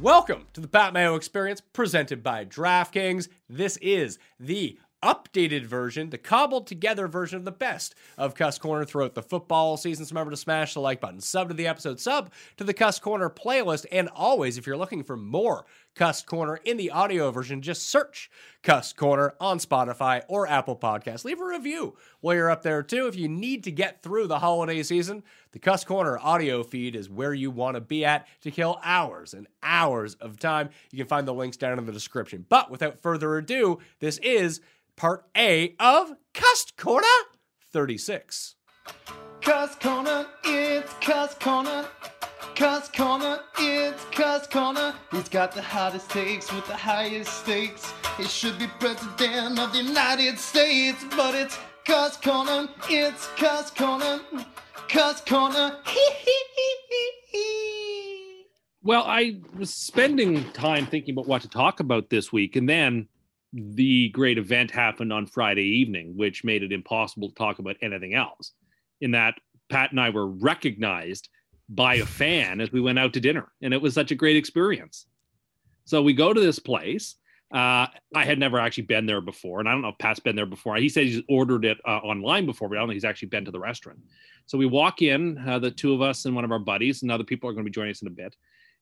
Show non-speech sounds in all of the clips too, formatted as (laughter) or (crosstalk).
Welcome to the Pat Mayo Experience presented by DraftKings. This is the updated version, the cobbled together version of the best of Cuss Corner throughout the football season. So remember to smash the like button, sub to the episode, sub to the Cuss Corner playlist, and always, if you're looking for more Cuss Corner in the audio version, just search Cuss Corner on Spotify or Apple Podcasts. Leave a review while you're up there too. If you need to get through the holiday season, the Cuss Corner audio feed is where you want to be at to kill hours and hours of time. You can find the links down in the description. But without further ado, this is part A of Cuss Corner 36. Cuss Corner, it's Cuss Corner. Cuss Corner, it's Cuss Corner. He's got the hottest takes with the highest stakes. He should be president of the United States, but it's Cuss Corner, it's Cuss Corner. Cuss Corner, hee hee hee hee hee. Well, I was spending time thinking about what to talk about this week, and then the great event happened on Friday evening, which made it impossible to talk about anything else. In that, Pat and I were recognized by a fan as we went out to dinner, and it was such a great experience. So we go to this place. Uh, I had never actually been there before, and I don't know if Pat's been there before. He said he's ordered it uh, online before, but I don't if he's actually been to the restaurant. So we walk in, uh, the two of us and one of our buddies, and other people are going to be joining us in a bit.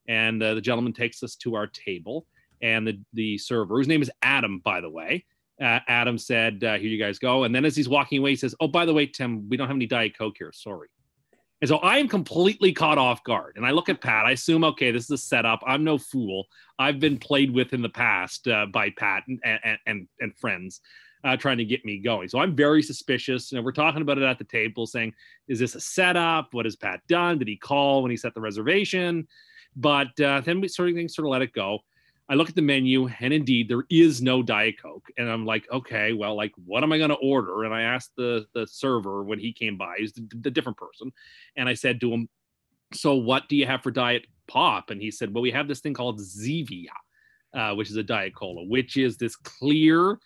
And uh, the gentleman takes us to our table, and the the server, whose name is Adam, by the way, uh, Adam said, uh, "Here you guys go." And then as he's walking away, he says, "Oh, by the way, Tim, we don't have any Diet Coke here. Sorry." And so I am completely caught off guard. And I look at Pat. I assume, okay, this is a setup. I'm no fool. I've been played with in the past uh, by Pat and and and, and friends. Uh, trying to get me going. So I'm very suspicious. You know, we're talking about it at the table, saying, "Is this a setup? What has Pat done? Did he call when he set the reservation?" But uh, then we sort of things sort of let it go. I look at the menu, and indeed, there is no Diet Coke. And I'm like, okay, well, like, what am I going to order? And I asked the the server when he came by, he's the, the different person, and I said to him, "So, what do you have for Diet Pop?" And he said, "Well, we have this thing called Zevia, uh, which is a Diet Cola, which is this clear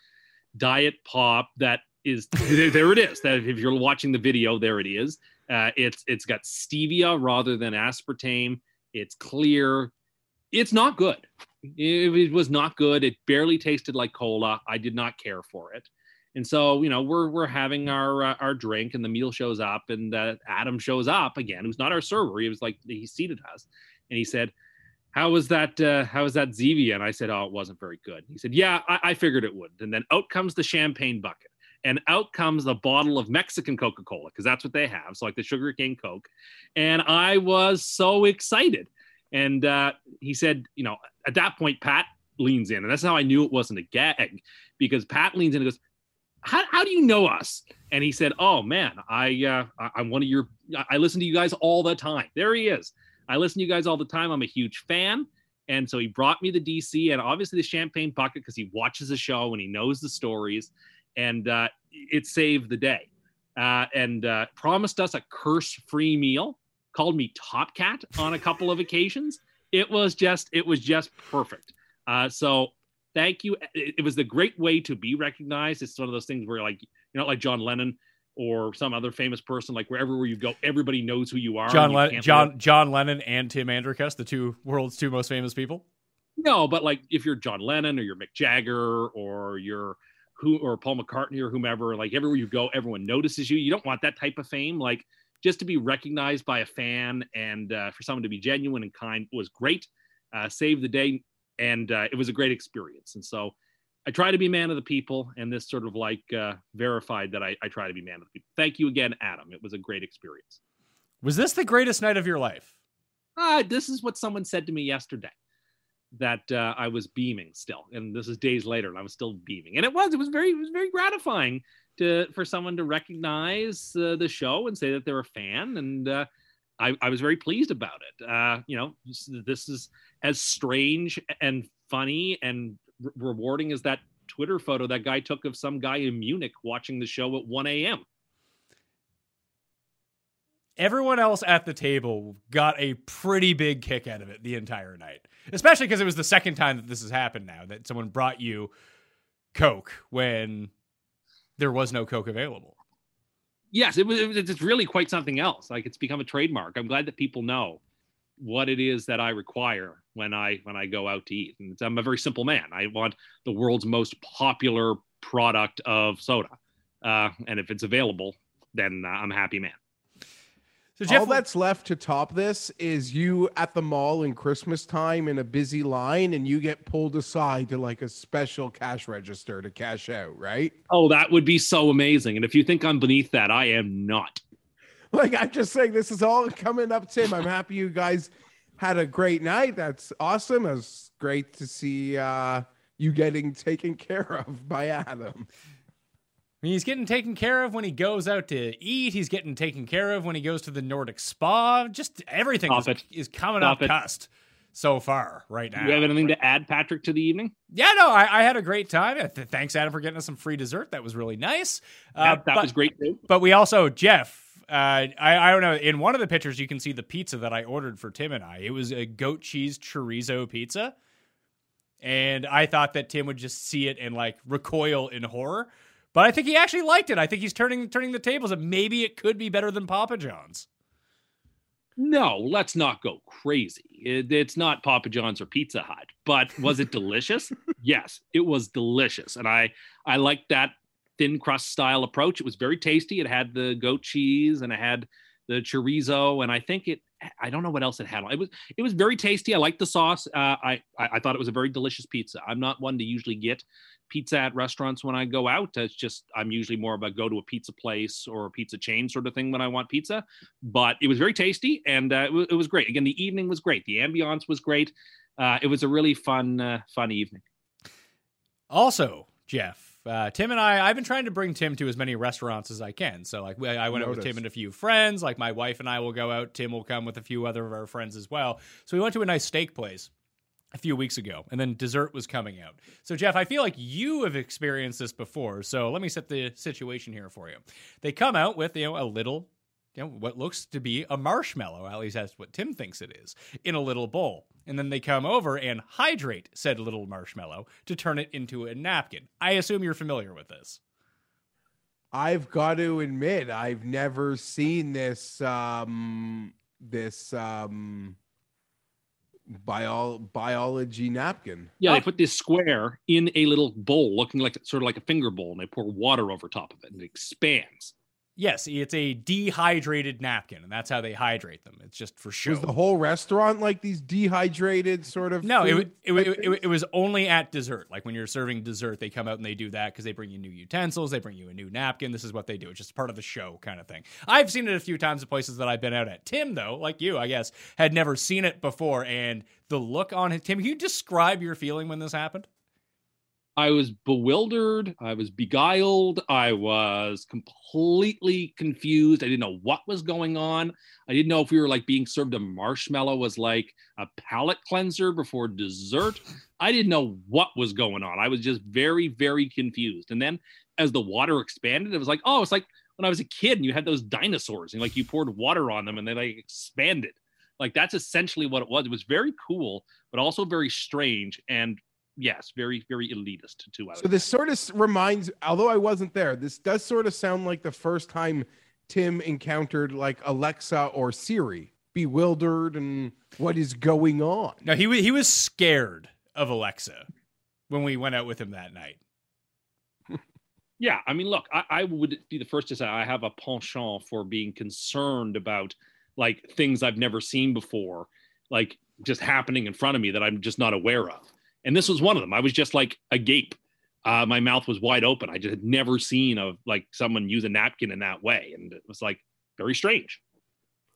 Diet Pop that is (laughs) there. It is. That if you're watching the video, there it is. Uh, it's it's got stevia rather than aspartame. It's clear. It's not good it, it was not good. It barely tasted like cola. I did not care for it. And so, you know, we're we're having our uh, our drink, and the meal shows up, and uh, Adam shows up again. Who's not our server? He was like he seated us, and he said, "How was that? Uh, how was that Zevia?" And I said, "Oh, it wasn't very good." He said, "Yeah, I, I figured it wouldn't." And then out comes the champagne bucket, and out comes a bottle of Mexican Coca Cola because that's what they have, so like the sugar cane Coke. And I was so excited. And uh, he said, you know, at that point, Pat leans in. And that's how I knew it wasn't a gag because Pat leans in and goes, how, how do you know us? and he said, "Oh man, I uh, I- I'm one of your. I listen to you guys all the time. There he is. I listen to you guys all the time. I'm a huge fan." And so he brought me the DC and obviously the champagne bucket because he watches the show and he knows the stories, and uh, it saved the day. Uh, and uh, promised us a curse-free meal. Called me Top Cat on a couple of occasions. It was just it was just perfect. Uh, so thank you. It, it was the great way to be recognized. It's one of those things where like you're not like John Lennon or some other famous person. Like wherever you go, everybody knows who you are. John you can't John John Lennon and Tim Andercuss, the two world's two most famous people. No, but like if you're John Lennon or you're Mick Jagger or you're who or Paul McCartney or whomever, like everywhere you go, everyone notices you. You don't want that type of fame. Like just to be recognized by a fan and uh, for someone to be genuine and kind was great. Uh, saved the day, and uh, it was a great experience. And so I try to be man of the people, and this sort of like uh, verified that I, I try to be man of the people. Thank you again, Adam. It was a great experience. Was this the greatest night of your life? Ah, this is what someone said to me yesterday that uh, I was beaming still, and this is days later, and I was still beaming, and it was it was very it was very gratifying to for someone to recognize uh, the show and say that they're a fan, and uh, I, I was very pleased about it. Uh, you know, this, is as strange and funny and re- rewarding as that Twitter photo that guy took of some guy in Munich watching the show at 1 a.m. Everyone else at the table got a pretty big kick out of it the entire night, especially because it was the second time that this has happened now that someone brought you Coke when there was no Coke available. yes, it was, it was. It's really quite something else. Like it's become a trademark. I'm glad that people know what it is that I require when I when I go out to eat. And I'm a very simple man. I want the world's most popular product of soda, uh, and if it's available, then uh, I'm a happy man. So Jeff, All that's left to top this is you at the mall in Christmas time in a busy line, and you get pulled aside to like a special cash register to cash out, right? Oh, that would be so amazing. And if you think I'm beneath that, I am not. Like I'm just saying, this is all coming up, Tim. I'm happy you guys had a great night. That's awesome. It was great to see uh, you getting taken (laughs) care of by Adam. I mean, he's getting taken care of when he goes out to eat. He's getting taken care of when he goes to the Nordic spa. Just everything Stop is, it. is coming Stop up it. cust so far right now. Do you have anything to add, Patrick, to the evening? Yeah, no, I, I had a great time. Thanks, Adam, for getting us some free dessert. That was really nice. Uh, that that but, was great too. But we also, Jeff, uh, I, I don't know. In one of the pictures, you can see the pizza that I ordered for Tim and I. It was a goat cheese chorizo pizza. And I thought that Tim would just see it and like recoil in horror. But I think he actually liked it. I think he's turning turning the tables and maybe it could be better than Papa John's. No, let's not go crazy. It, it's not Papa John's or Pizza Hut, but was it delicious? (laughs) yes, it was delicious, and I I liked that thin crust style approach. It was very tasty. It had the goat cheese and it had the chorizo, and I think it. I don't know what else it had. On it was it was very tasty. I liked the sauce. Uh, I, I thought it was a very delicious pizza. I'm not one to usually get pizza at restaurants when I go out. It's just I'm usually more of a go to a pizza place or a pizza chain sort of thing when I want pizza. But it was very tasty and uh, it, was, it was great. Again, the evening was great. The ambiance was great. Uh, it was a really fun uh, fun evening. Also, Jeff, uh, Tim and I, I've been trying to bring Tim to as many restaurants as I can. So, like, we- I went out with Tim and a few friends. Like, my wife and I will go out. Tim will come with a few other of our friends as well. So, we went to a nice steak place a few weeks ago, and then dessert was coming out. So, Jeff, I feel like you have experienced this before. So, let me set the situation here for you. They come out with, you know, a little. You know, what looks to be a marshmallow, at least that's what Tim thinks it is, in a little bowl. And then they come over and hydrate said little marshmallow to turn it into a napkin. I assume you're familiar with this. I've got to admit, I've never seen this um this um bio biology napkin. Yeah, Oh. they put this square in a little bowl, looking like sort of like a finger bowl, and they pour water over top of it, and it expands. Yes, it's a dehydrated napkin, and that's how they hydrate them. It's just for show. Was the whole restaurant like these dehydrated sort of? no, it, it, it, it was only at dessert. Like when you're serving dessert, they come out and they do that because they bring you new utensils, they bring you a new napkin. This is what they do. It's just part of the show kind of thing. I've seen it a few times at places that I've been out at. Tim, though, like you, I guess, had never seen it before. And the look on his, Tim, can you describe your feeling when this happened? I was bewildered. I was beguiled. I was completely confused. I didn't know what was going on. I didn't know if we were like being served a marshmallow was like a palate cleanser before dessert. I didn't know what was going on. I was just very, very confused. And then as the water expanded, it was like, oh, it's like when I was a kid and you had those dinosaurs and like you poured water on them and they like expanded. Like that's essentially what it was. It was very cool, but also very strange and yes, very, very elitist too. I So this sort of reminds, although I wasn't there, this does sort of sound like the first time Tim encountered like Alexa or Siri, bewildered and what is going on. No, he wa- he was scared of Alexa when we went out with him that night. (laughs) Yeah, I mean, look, I, I would be the first to say I have a penchant for being concerned about like things I've never seen before, like just happening in front of me that I'm just not aware of. And this was one of them. I was just like agape. Uh, my mouth was wide open. I just had never seen of like someone use a napkin in that way, and it was like very strange.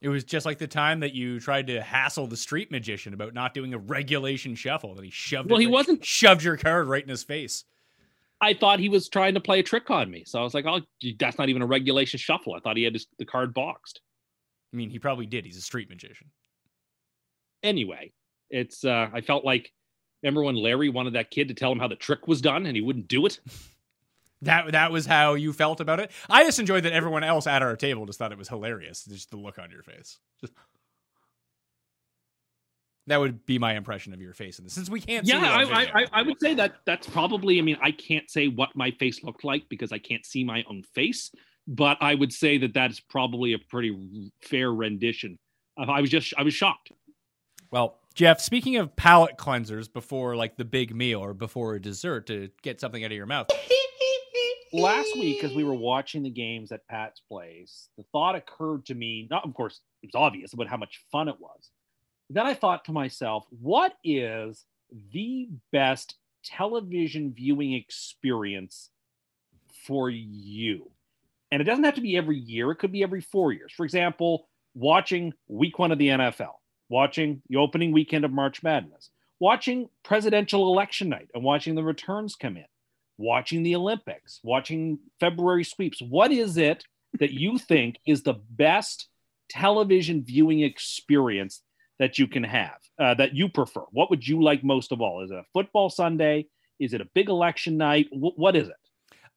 It was just like the time that you tried to hassle the street magician about not doing a regulation shuffle that he shoved. Well, he right- wasn't- shoved your card right in his face. I thought he was trying to play a trick on me, so I was like, "Oh, that's not even a regulation shuffle." I thought he had his, the card boxed. I mean, he probably did. He's a street magician. anyway, it's uh I felt like remember when Larry wanted that kid to tell him how the trick was done and he wouldn't do it? (laughs) That that was how you felt about it. I just enjoyed that everyone else at our table just thought it was hilarious. Just the look on your face. Just that would be my impression of your face in this. Since we can't see yeah, I. I I I would say that that's probably I mean I can't say what my face looked like because I can't see my own face, but I would say that that's probably a pretty fair rendition. I was just I was shocked. Well, Jeff, speaking of palate cleansers before like the big meal or before a dessert to get something out of your mouth. (laughs) last week as we were watching the games at Pat's place, the thought occurred to me, not of course, it was obvious about how much fun it was. Then I thought to myself, what is the best television viewing experience for you? And it doesn't have to be every year, it could be every four years. For example, watching week one of the NFL, watching the opening weekend of March Madness, watching presidential election night and watching the returns come in watching the Olympics, watching February sweeps. What is it that you (laughs) think is the best television viewing experience that you can have, uh, that you prefer? What would you like most of all? Is it a football Sunday? Is it a big election night? Wh- what is it?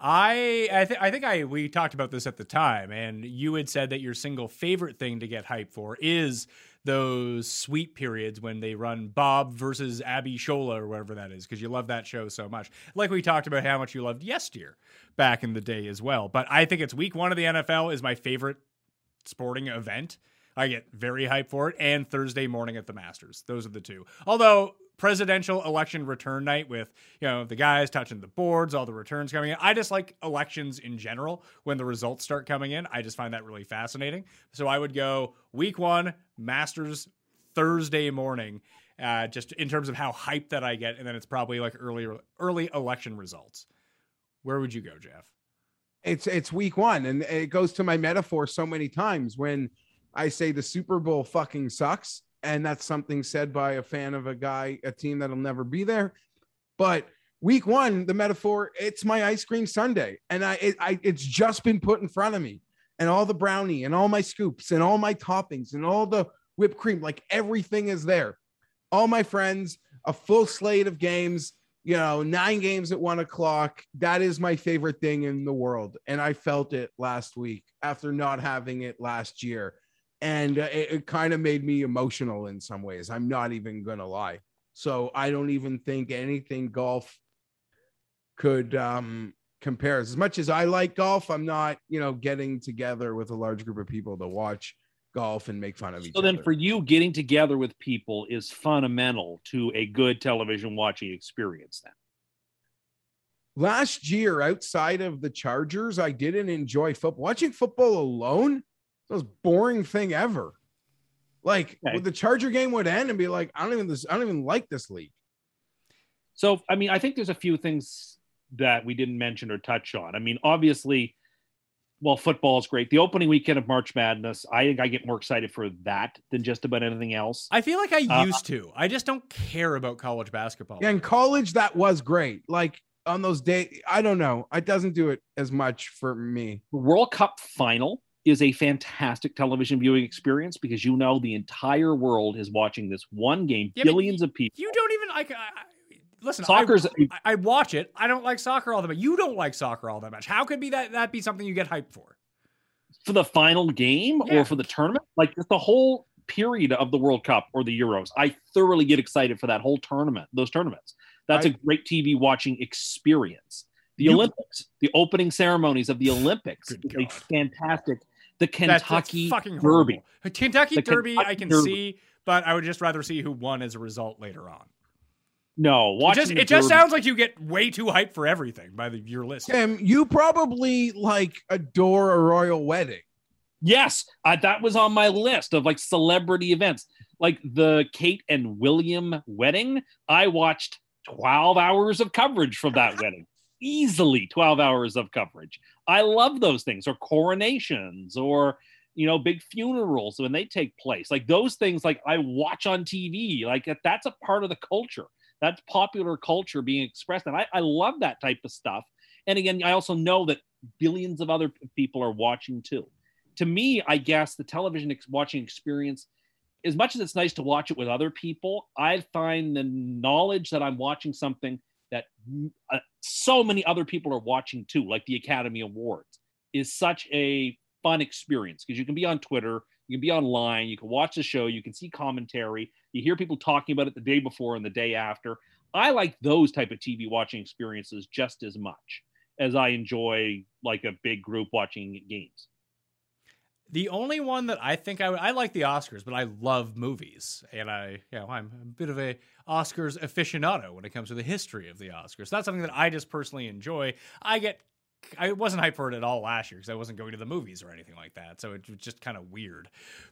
I I, th- I think I we talked about this at the time, and you had said that your single favorite thing to get hyped for is those sweet periods when they run Bob versus Abishola or whatever that is, because you love that show so much. Like we talked about how much you loved Yesteryear back in the day as well. But I think it's week one of the NFL is my favorite sporting event. I get very hyped for it, and Thursday morning at the Masters. Those are the two. Although presidential election return night with you know the guys touching the boards, all the returns coming in. I just like elections in general when the results start coming in. I just find that really fascinating. So I would go week one Masters Thursday morning. Uh, just in terms of how hyped that I get, and then it's probably like early early election results. Where would you go, Jeff? It's it's week one, and it goes to my metaphor so many times when I say the Super Bowl fucking sucks, and that's something said by a fan of a guy, a team that'll never be there. But week one, the metaphor, it's my ice cream sundae, and I, it, I it's just been put in front of me, and all the brownie, and all my scoops, and all my toppings, and all the whipped cream, like everything is there. All my friends, a full slate of games you know, nine games at one o'clock. That is my favorite thing in the world. And I felt it last week after not having it last year. And uh, it, it kind of made me emotional in some ways. I'm not even going to lie. So I don't even think anything golf could um, compare. As much as I like golf, I'm not, you know, getting together with a large group of people to watch golf and make fun of each other. So then, for you, getting together with people is fundamental to a good television watching experience. Then, last year outside of the chargers i didn't enjoy football watching football alone most boring thing ever like Okay. would the charger game would end and be like i don't even this i don't even like this league so I mean, I think there's a few things that we didn't mention or touch on. I mean, obviously, well, football is great. The opening weekend of March Madness, I think I get more excited for that than just about anything else. I feel like I Uh, used to. I just don't care about college basketball. yeah in college that was great like on those days. I don't know. It doesn't do it as much for me. World Cup final is a fantastic television viewing experience because you know the entire world is watching this one game, Yeah, billions of people. You don't even like. I, I, listen, Soccer's- I, I, watch it. I don't like soccer all that much. You don't like soccer all that much. How could be that that be something you get hyped for? for the final game Yeah. or for the tournament, like just the whole period of the World Cup or the Euros, I thoroughly get excited for that whole tournament, those tournaments. That's a great TV watching experience. The You- Olympics, the opening ceremonies of the Olympics, is a fantastic. The That's- that's Kentucky fucking Derby. horrible. Kentucky The Derby, I can Derby. see, but I would just rather see who won as a result later on. No, It watching just, it just sounds like you get way too hyped for everything by the, your list. Tim, you probably like adore a royal wedding. Yes, uh, that was on my list of like celebrity events, like the Kate and William wedding. I watched 12 hours of coverage from that wedding, (laughs) easily 12 hours of coverage. I love those things, or coronations, or you know, big funerals when they take place. Like those things, like I watch on TV. Like that's a part of the culture. That's popular culture being expressed, and I, I love that type of stuff. And again, I also know that billions of other people are watching too to me, I guess the television ex- watching experience, as much as it's nice to watch it with other people, I find the knowledge that I'm watching something that mm, uh, so many other people are watching too, like the Academy Awards, is such a fun experience because you can be on Twitter, you can be online, you can watch the show, you can see commentary, you hear people talking about it the day before and the day after. I like those type of TV watching experiences just as much as I enjoy like a big group watching games. The only one that I think I would, I like the Oscars, but I love movies, and I, you know, I'm a bit of a Oscars aficionado when it comes to the history of the Oscars. Not something that I just personally enjoy. I get, I wasn't hyped for it at all last year because I wasn't going to the movies or anything like that, so it was just kind of weird.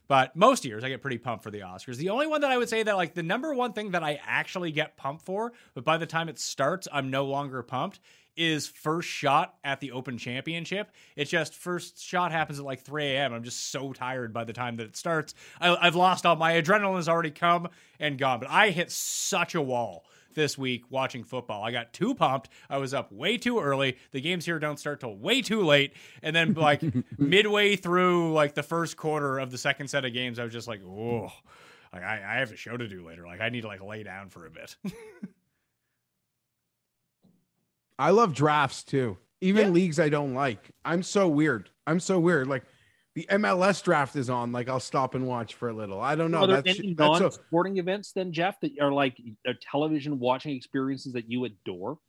But most years I get pretty pumped for the Oscars. The only one that I would say that like the number one thing that I actually get pumped for, but by the time it starts, I'm no longer pumped is first shot at the Open Championship. It's just first shot happens at like 3 a.m. I'm just so tired by the time that it starts. I, I've lost all my adrenaline has already come and gone. But I hit such a wall this week watching football. I got too pumped. I was up way too early. The games here don't start till way too late. And then like (laughs) midway through like the first quarter of the second set of games, I was just like, oh. Like I, I have a show to do later. Like I need to like lay down for a bit. (laughs) I love drafts too. Even Yeah. leagues I don't like. I'm so weird. I'm so weird. Like the MLS draft is on. Like I'll stop and watch for a little. I don't know. are there That's, any that's non-sporting events then, Jeff, that are like are television watching experiences that you adore?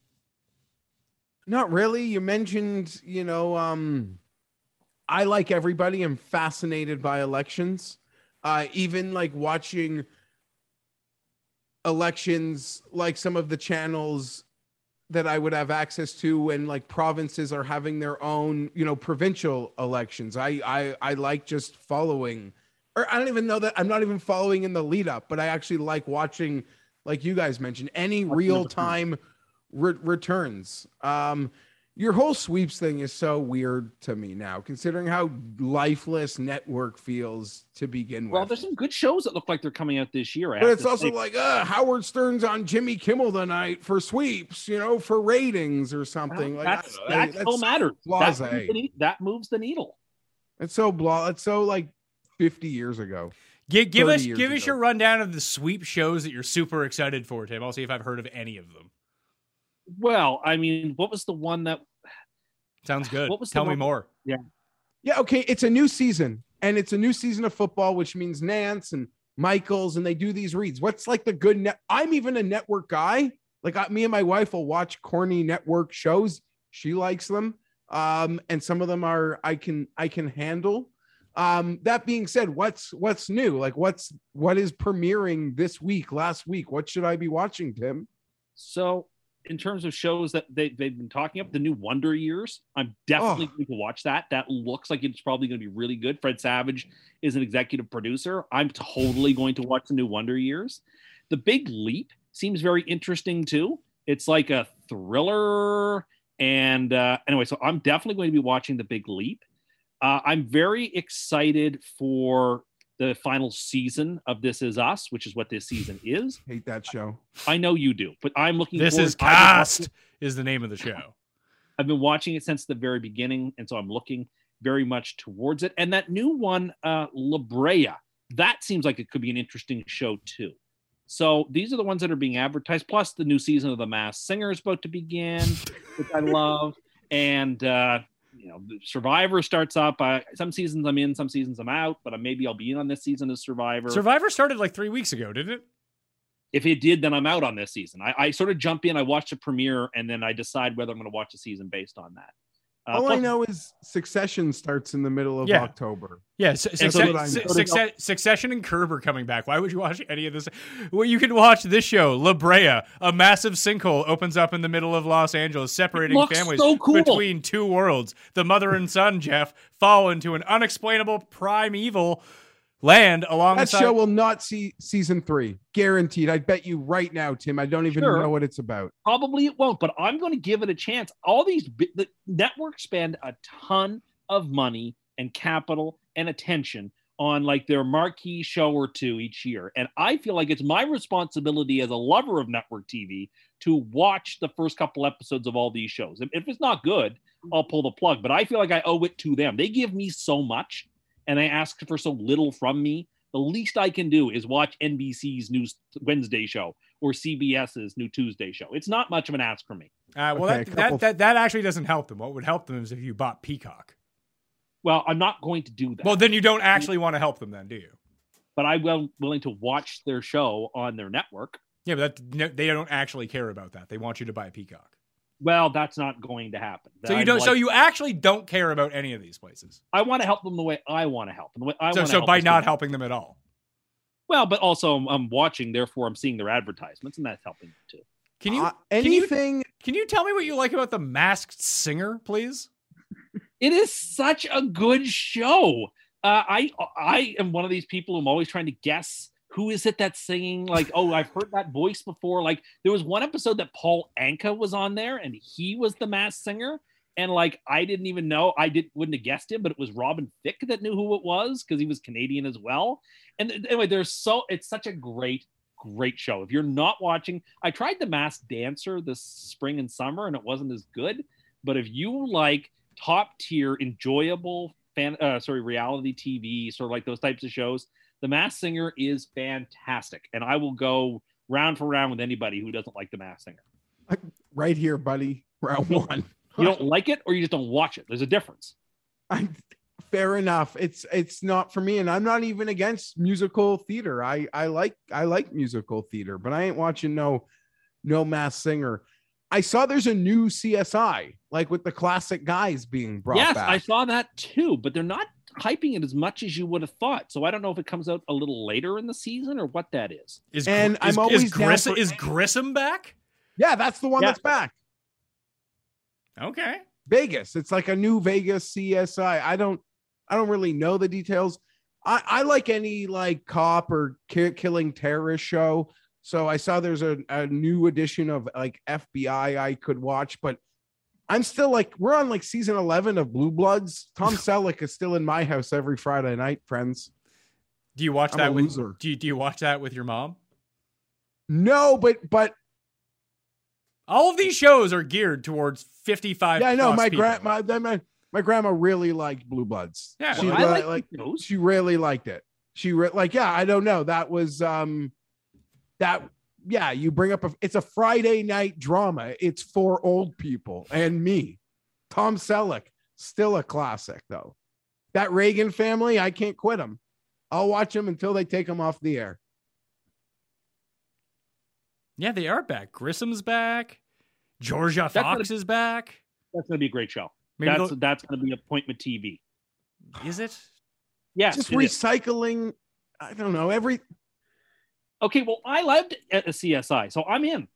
not really. You mentioned, you know, um, I like everybody. I'm fascinated by elections. Uh, even like watching elections, like some of the channels that I would have access to when like provinces are having their own, you know, provincial elections. I I I like just following or I don't even know that I'm not even following in the lead up, but I actually like watching like you guys mentioned any real time re- returns. Um your whole sweeps thing is so weird to me now, considering how lifeless network feels to begin with. Well, there's some good shows that look like they're coming out this year. I But it's also say. like uh, Howard Stern's on Jimmy Kimmel tonight for sweeps, you know, for ratings or something. like I that's, don't know. that still That's- matters. That blase. moves, the, that moves the needle. It's so blah. It's so like 50 years ago. give give us years give us your rundown of the sweep shows that you're super excited for, Tim. I'll see if I've heard of any of them. Well, I mean, what was the one that Sounds good. What was Tell me more. Yeah, Yeah. okay. It's a new season, and it's a new season of football, which means Nantz and Michaels, and they do these reads. What's like the good net? I'm even a network guy. Like I, me and my wife will watch corny network shows. She likes them, um, and some of them are I can I can handle. Um, that being said, what's what's new? Like what's what is premiering this week? Last week, what should I be watching, Tim? So, in terms of shows that they, they've been talking up, the new Wonder Years, I'm definitely Oh. going to watch that. That looks like it's probably going to be really good. Fred Savage is an executive producer. I'm totally going to watch the new Wonder Years. The Big Leap seems very interesting too. It's like a thriller. And uh, anyway, so I'm definitely going to be watching The Big Leap. Uh, I'm very excited for the final season of This Is Us, which is what this season is. Hate that show. I know you do, but I'm looking. This forward- is I've been watching- cast is the name of the show. I've been watching it since the very beginning, and so I'm looking very much towards it. And that new one, uh, La Brea, that seems like it could be an interesting show too. So these are the ones that are being advertised. Plus, the new season of The Masked Singer is about to begin, which I love. And uh, you know, Survivor starts up. Uh, some seasons I'm in, some seasons I'm out, but maybe I'll be in on this season of Survivor. Survivor started like three weeks ago, didn't it? if it did, then I'm out on this season. I, I sort of jump in, I watch the premiere, and then I decide whether I'm going to watch the season based on that. Uh, All I know is Succession starts in the middle of Yeah. October. Yeah, su- And succe- so did I. su- So succe- Succession and Curb are coming back. Why would you watch any of this? Well, you can watch this show, La Brea. A massive sinkhole opens up in the middle of Los Angeles, separating families so cool. between two worlds. The mother and son, Jeff, fall into an unexplainable primeval land along That show will not see season three, guaranteed. I bet you right now, Tim. I don't even Sure. know what it's about. Probably it won't, but I'm going to give it a chance. All these bi- the networks spend a ton of money and capital and attention on like their marquee show or two each year. And I feel like it's my responsibility as a lover of network TV to watch the first couple episodes of all these shows. If, if it's not good, I'll pull the plug, but I feel like I owe it to them. They give me so much and they ask for so little from me. The least I can do is watch NBC's new Wednesday show or CBS's new Tuesday show. It's not much of an ask for me. Uh, well, Okay, that, couple- that, that that actually doesn't help them. What would help them is if you bought Peacock. Well, I'm not going to do that. Well, then you don't actually want to help them, then, do you? but I'm well willing to watch their show on their network. Yeah, but that, no, they don't actually care about that. They want you to buy Peacock. Well, that's not going to happen. So you don't. so you actually don't care about any of these places. I want to help them the way I want to help them. The way I So, so help by not community. helping them at all. Well, but also I'm, I'm watching, therefore I'm seeing their advertisements, and that's helping them too. Can you Uh, can you anything? can you tell me what you like about the Masked Singer, please? It is such a good show. Uh, I I am one of these people who I'm always trying to guess who is it that's singing. Like, oh, I've heard that voice before. Like, there was one episode that Paul Anka was on there, and he was the masked singer. And like, I didn't even know. I didn't wouldn't have guessed him, but it was Robin Thicke that knew who it was because he was Canadian as well. And anyway, there's so it's such a great great show. If you're not watching, I tried the Masked Dancer this spring and summer, and it wasn't as good. But if you like top tier, enjoyable fan, uh, sorry, reality TV, sort of like those types of shows, The Masked Singer is fantastic, and I will go round for round with anybody who doesn't like The Masked Singer. Right here, buddy. Round one. You (laughs) don't like it, or you just don't watch it. There's a difference. I, fair enough. It's it's not for me, and I'm not even against musical theater. I I like I like musical theater, but I ain't watching no no masked singer. I saw there's a new CSI, like with the classic guys being brought yes, back. I saw that too, but they're not hyping it as much as you would have thought. So I don't know if it comes out a little later in the season or what that is. Is And is, I'm always is, down Grissom, for- is Grissom back? yeah, that's the one Yeah. that's back. Okay. Vegas. It's like a new Vegas CSI. I don't I don't really know the details. I, I like any like cop or ki- killing terrorist show. So I saw there's a, a new edition of like FBI I could watch, but I'm still like we're on like season 11 of Blue Bloods. Tom (laughs) Selleck is still in my house every Friday night, friends. Do you watch I'm that with loser. do you, do you watch that with your mom? No, but but All of these shows are geared towards 55 yeah, I know my grandma my, my grandma really liked Blue Bloods. Yeah, she well, I really, like, like those. she really liked it. She re- like, yeah, I don't know. That was um that yeah, you bring up a it's a Friday night drama. It's for old people and me. Tom Selleck, still a classic though. That Reagan family, I can't quit them. I'll watch them until they take them off the air. Yeah, they are back. Grissom's back. Jorja That's Fox is back. That's going to be a great show. Maybe that's that's going to be appointment TV. is it? Yes. Just it is. recycling. I don't know. Every Okay, well, I loved at the CSI, so I'm in.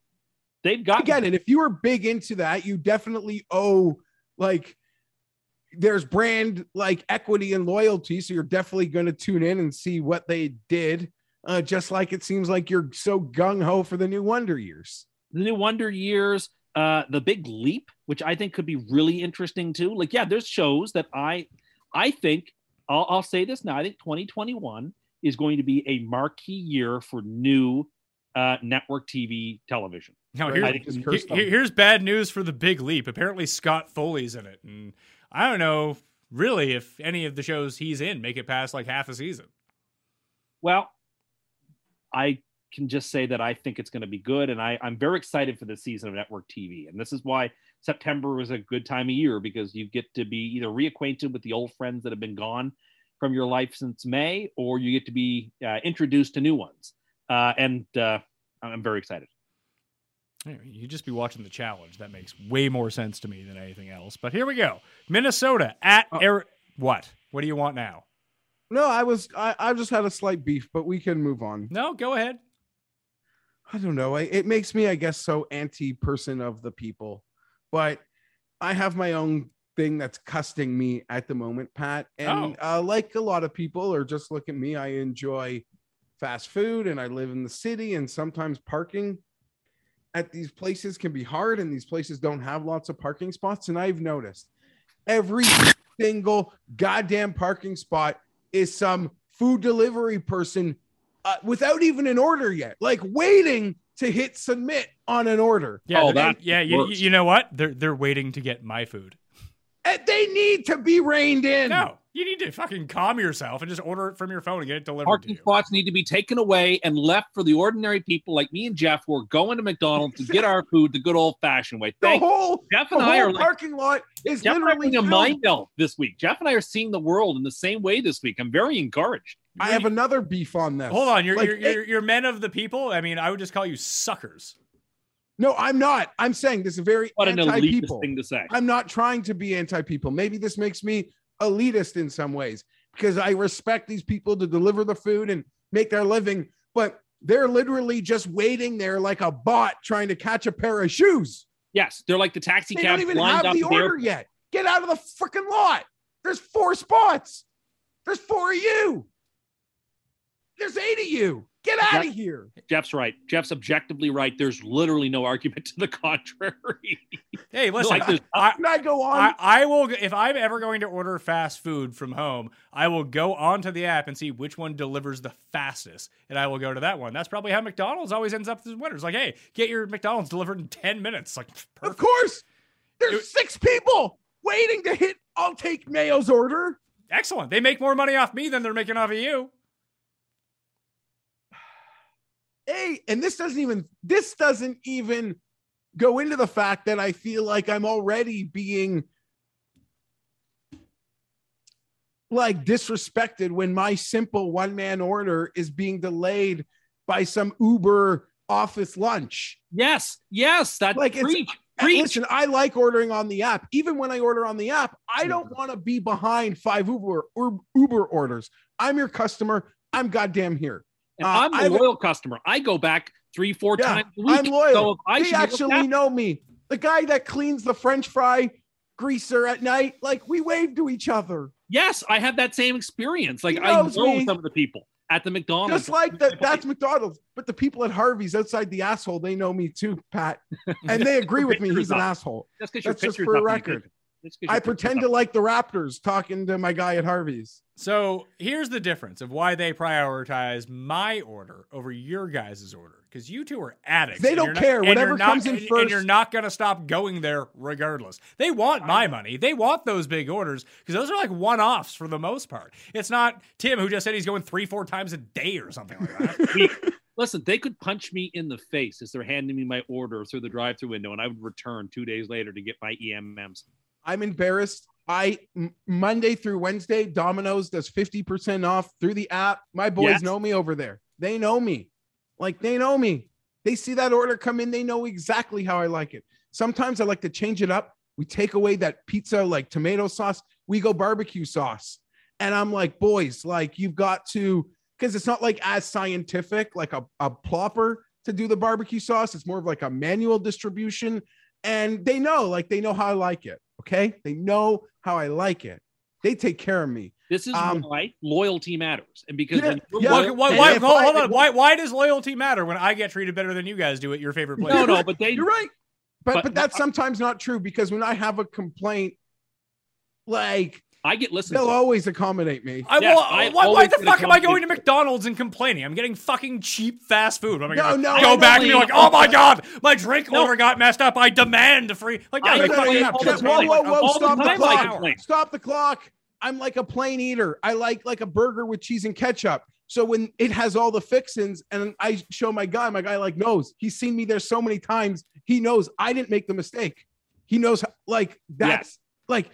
They've got I get it. If you were big into that, you definitely owe like there's brand like equity and loyalty. So you're definitely going to tune in and see what they did. Uh, just like it seems like you're so gung ho for the new Wonder Years. the new Wonder Years, uh, the Big Leap, which I think could be really interesting too. Like, yeah, there's shows that I, I think I'll, I'll say this now. I think 2021 is going to be a marquee year for new uh, network TV television. Now, here- I think just he- cursed he- them. here's bad news for the big leap. Apparently, Scott Foley's in it, and I don't know really if any of the shows he's in make it past like half a season. Well, I can just say that I think it's going to be good, and I, I'm very excited for this season of network TV. And this is why September was a good time of year because you get to be either reacquainted with the old friends that have been gone from your life since May, or you get to be uh, introduced to new ones. Uh, and uh, I'm very excited. You just be watching the challenge. That makes way more sense to me than anything else. But here we go. Minnesota at Oh. Air. What? What do you want now? No, I was I, I just had a slight beef, but we can move on. No, go ahead. I don't know. I, it makes me, I guess, so anti person of the people, but I have my own thing that's custing me at the moment, Pat. And uh, like a lot of people, or just look at me, I enjoy fast food and I live in the city, and sometimes parking at these places can be hard, and these places don't have lots of parking spots. And I've noticed every single goddamn parking spot is some food delivery person uh, without even an order yet, like waiting to hit submit on an order. Yeah, Oh, they're- yeah. You, you know what? They're they're waiting to get my food. And they need to be reined in. No, you need to fucking calm yourself and just order it from your phone and get it delivered to Parking you. spots need to be taken away and left for the ordinary people like me and Jeff who are going to McDonald's to get our (laughs) food the good old fashioned way. The whole, Jeff and I whole are like parking lot is Jeff and I are literally having a filled. mind melt this week. Jeff and I are seeing the world in the same way this week. I'm very encouraged. I have another beef on this. Hold on, you're, Like, you're, you're you're men of the people. I mean, I would just call you suckers. No, I'm not. I'm saying this is very What an anti people. thing to say. I'm not trying to be anti people. Maybe this makes me elitist in some ways because I respect these people to deliver the food and make their living, but they're literally just waiting there like a bot trying to catch a pair of shoes. Yes, they're like the taxi They cabs don't even have the order yet. Get out of the freaking lot. There's four spots. There's four of you. There's eight of you. Get out That- of here. Jeff's right. Jeff's objectively right. There's literally no argument (laughs) to the contrary. Hey, listen, Like this- I, Can I go on? I, I will if I'm ever going to order fast food from home, I will go onto the app and see which one delivers the fastest, and I will go to that one. That's probably how McDonald's always ends up as winners. Like, hey, get your McDonald's delivered in ten minutes. Like, pff, (laughs) of course. There's It- six people waiting to hit. I'll take Mayo's order. excellent. They make more money off me than they're making off of you. Hey, and this doesn't even this doesn't even go into the fact that I feel like I'm already being like disrespected when my simple one man order is being delayed by some Uber office lunch. yes, yes, that's Like, preach. And Preach. listen, I like ordering on the app. Even when I order on the app, I don't want to be behind five Uber Uber orders. I'm your customer. I'm goddamn here. And uh, I'm a loyal customer. I go back three, four Yeah, times a week. I'm loyal. So if I they should be looked actually know me. The guy that cleans the French fry greaser at night, like we wave to each other. Yes, I have that same experience. Like I know me. some of the people at the McDonald's. Just like that, that's McDonald's. But the people at Harvey's outside the asshole, they know me too, Pat. (laughs) And they agree with me. He's an asshole. Just that's just for a up, record. Could- just 'cause I pretend to like the Raptors talking to my guy at Harvey's. So here's the difference of why they prioritize my order over your guys' order. Because you two are addicts. They don't you're not- care. Whatever you're not- comes in and- And you're not going to stop going there regardless. They want my money. They want those big orders because those are like one offs for the most part. It's not Tim who just said he's going three, four times a day or something like that. (laughs) Listen, they could punch me in the face as they're handing me my order through the drive-through window, and I would return two days later to get my EMMs. I'm embarrassed. I Monday through Wednesday, Domino's does 50% off through the app. My boys Yes. know me over there. They know me. Like they know me. They see that order come in, they know exactly how I like it. Sometimes I like to change it up. We take away that pizza like tomato sauce, we go barbecue sauce. And I'm like, boys, like you've got to because it's not like as scientific like a, a plopper to do the barbecue sauce. It's more of like a manual distribution. And they know, like they know how I like it. Okay. They know how I like it. They take care of me. This is Um, why loyalty matters, and because Yeah, yeah. why, why, why, hold, I- hold on. Why, why does loyalty matter when I get treated better than you guys do at your favorite place? no, no, but they You're right. But But- but, that's sometimes not true because when I have a complaint, like I get listened to. They'll to. always accommodate me. I, Yes, well, I uh, why, why the fuck am I going to McDonald's and complaining? I'm getting fucking cheap fast food. I'm No, no, go I back and be like, oh my (laughs) god, my drink No. order got messed up. I demand a free. Like, I no, no, fucking no, have all to the Just- do whoa, whoa, whoa! all Stop the time, clock! Stop the clock! I'm like a plain eater. I like like a burger with cheese and ketchup. So when it has all the fixins, and I show my guy, my guy like knows. He's seen me there so many times. He knows I didn't make the mistake. He knows how- like that's like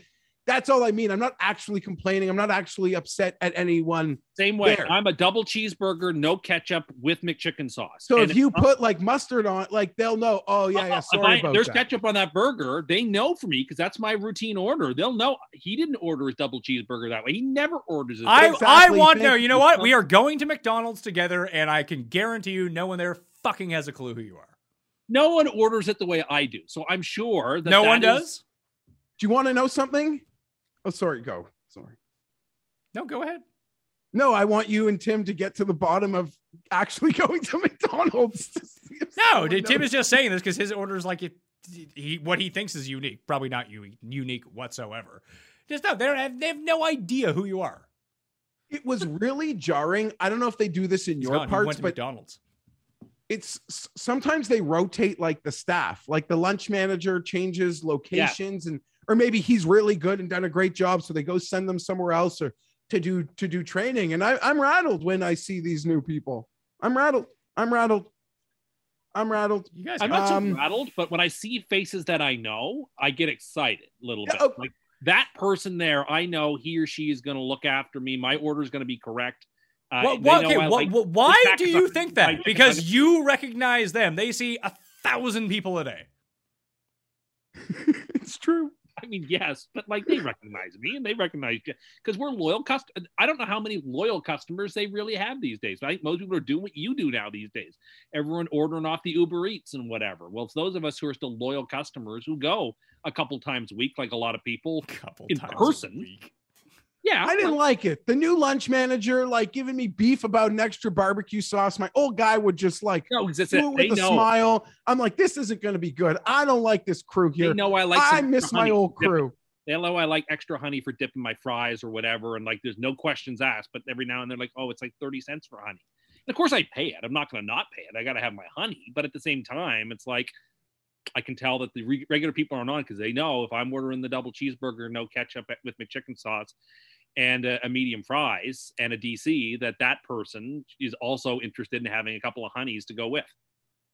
that's all I mean. I'm not actually complaining. I'm not actually upset at anyone. Same way. There. I'm a double cheeseburger, no ketchup with McChicken sauce. So And if you it's put like mustard on, like they'll know. Oh yeah, yeah. Sorry I- about there's that. ketchup on that burger, they know for me because that's my routine order. They'll know he didn't order his double cheeseburger that way. He never orders his. I, I want to no. You know what? We are going to McDonald's together, and I can guarantee you, no one there fucking has a clue who you are. no one orders it the way I do, so I'm sure that no that one is- does. Do you want to know something? Oh, sorry. Go. Sorry. No, go ahead. No, I want you and Tim to get to the bottom of actually (laughs) going to McDonald's. to No, Tim knows. is just saying this because his order is like if he what he thinks is unique, probably not u- unique whatsoever. Just no, they don't have, they have no idea who you are. It was really jarring. I don't know if they do this in He's your gone. Parts, went to but McDonald's. it's sometimes they rotate like the staff, like the lunch manager changes locations, and or maybe he's really good and done a great job, so they go send them somewhere else or to do to do training. And I, I'm rattled when I see these new people. I'm rattled. I'm rattled. I'm rattled. You guys, I'm got- not so Um, rattled, but when I see faces that I know, I get excited a little bit. oh. Like that person there, I know he or she is going to look after me. My order is going to be correct. Uh, What, they what, okay, I what, like- what- why do you I- think that? I- Because you recognize them. They see a thousand people a day. (laughs) it's true. I mean, yes, but like they recognize me and they recognize you because we're loyal customers. I don't know how many loyal customers they really have these days. I think most people are doing what you do now these days. Everyone ordering off the Uber Eats and whatever. Well, it's those of us who are still loyal customers who go a couple times a week, like a lot of people. Couple In person? Yeah, I didn't like it. The new lunch manager, like giving me beef about an extra barbecue sauce. My old guy would just like No, it's do it. with a know. smile. I'm like, this isn't going to be good. I don't like this crew They here. know I like. I miss my old crew. They know I like extra honey for dipping my fries or whatever, and like there's no questions asked. But every now and then, like, oh, it's like thirty cents for honey. And of course, I pay it. I'm not going to not pay it. I got to have my honey. But at the same time, it's like I can tell that the re- regular people aren't on because they know if I'm ordering the double cheeseburger, no ketchup eh, with McChicken sauce, and a, a medium fries and a DC, that that person is also interested in having a couple of honeys to go with.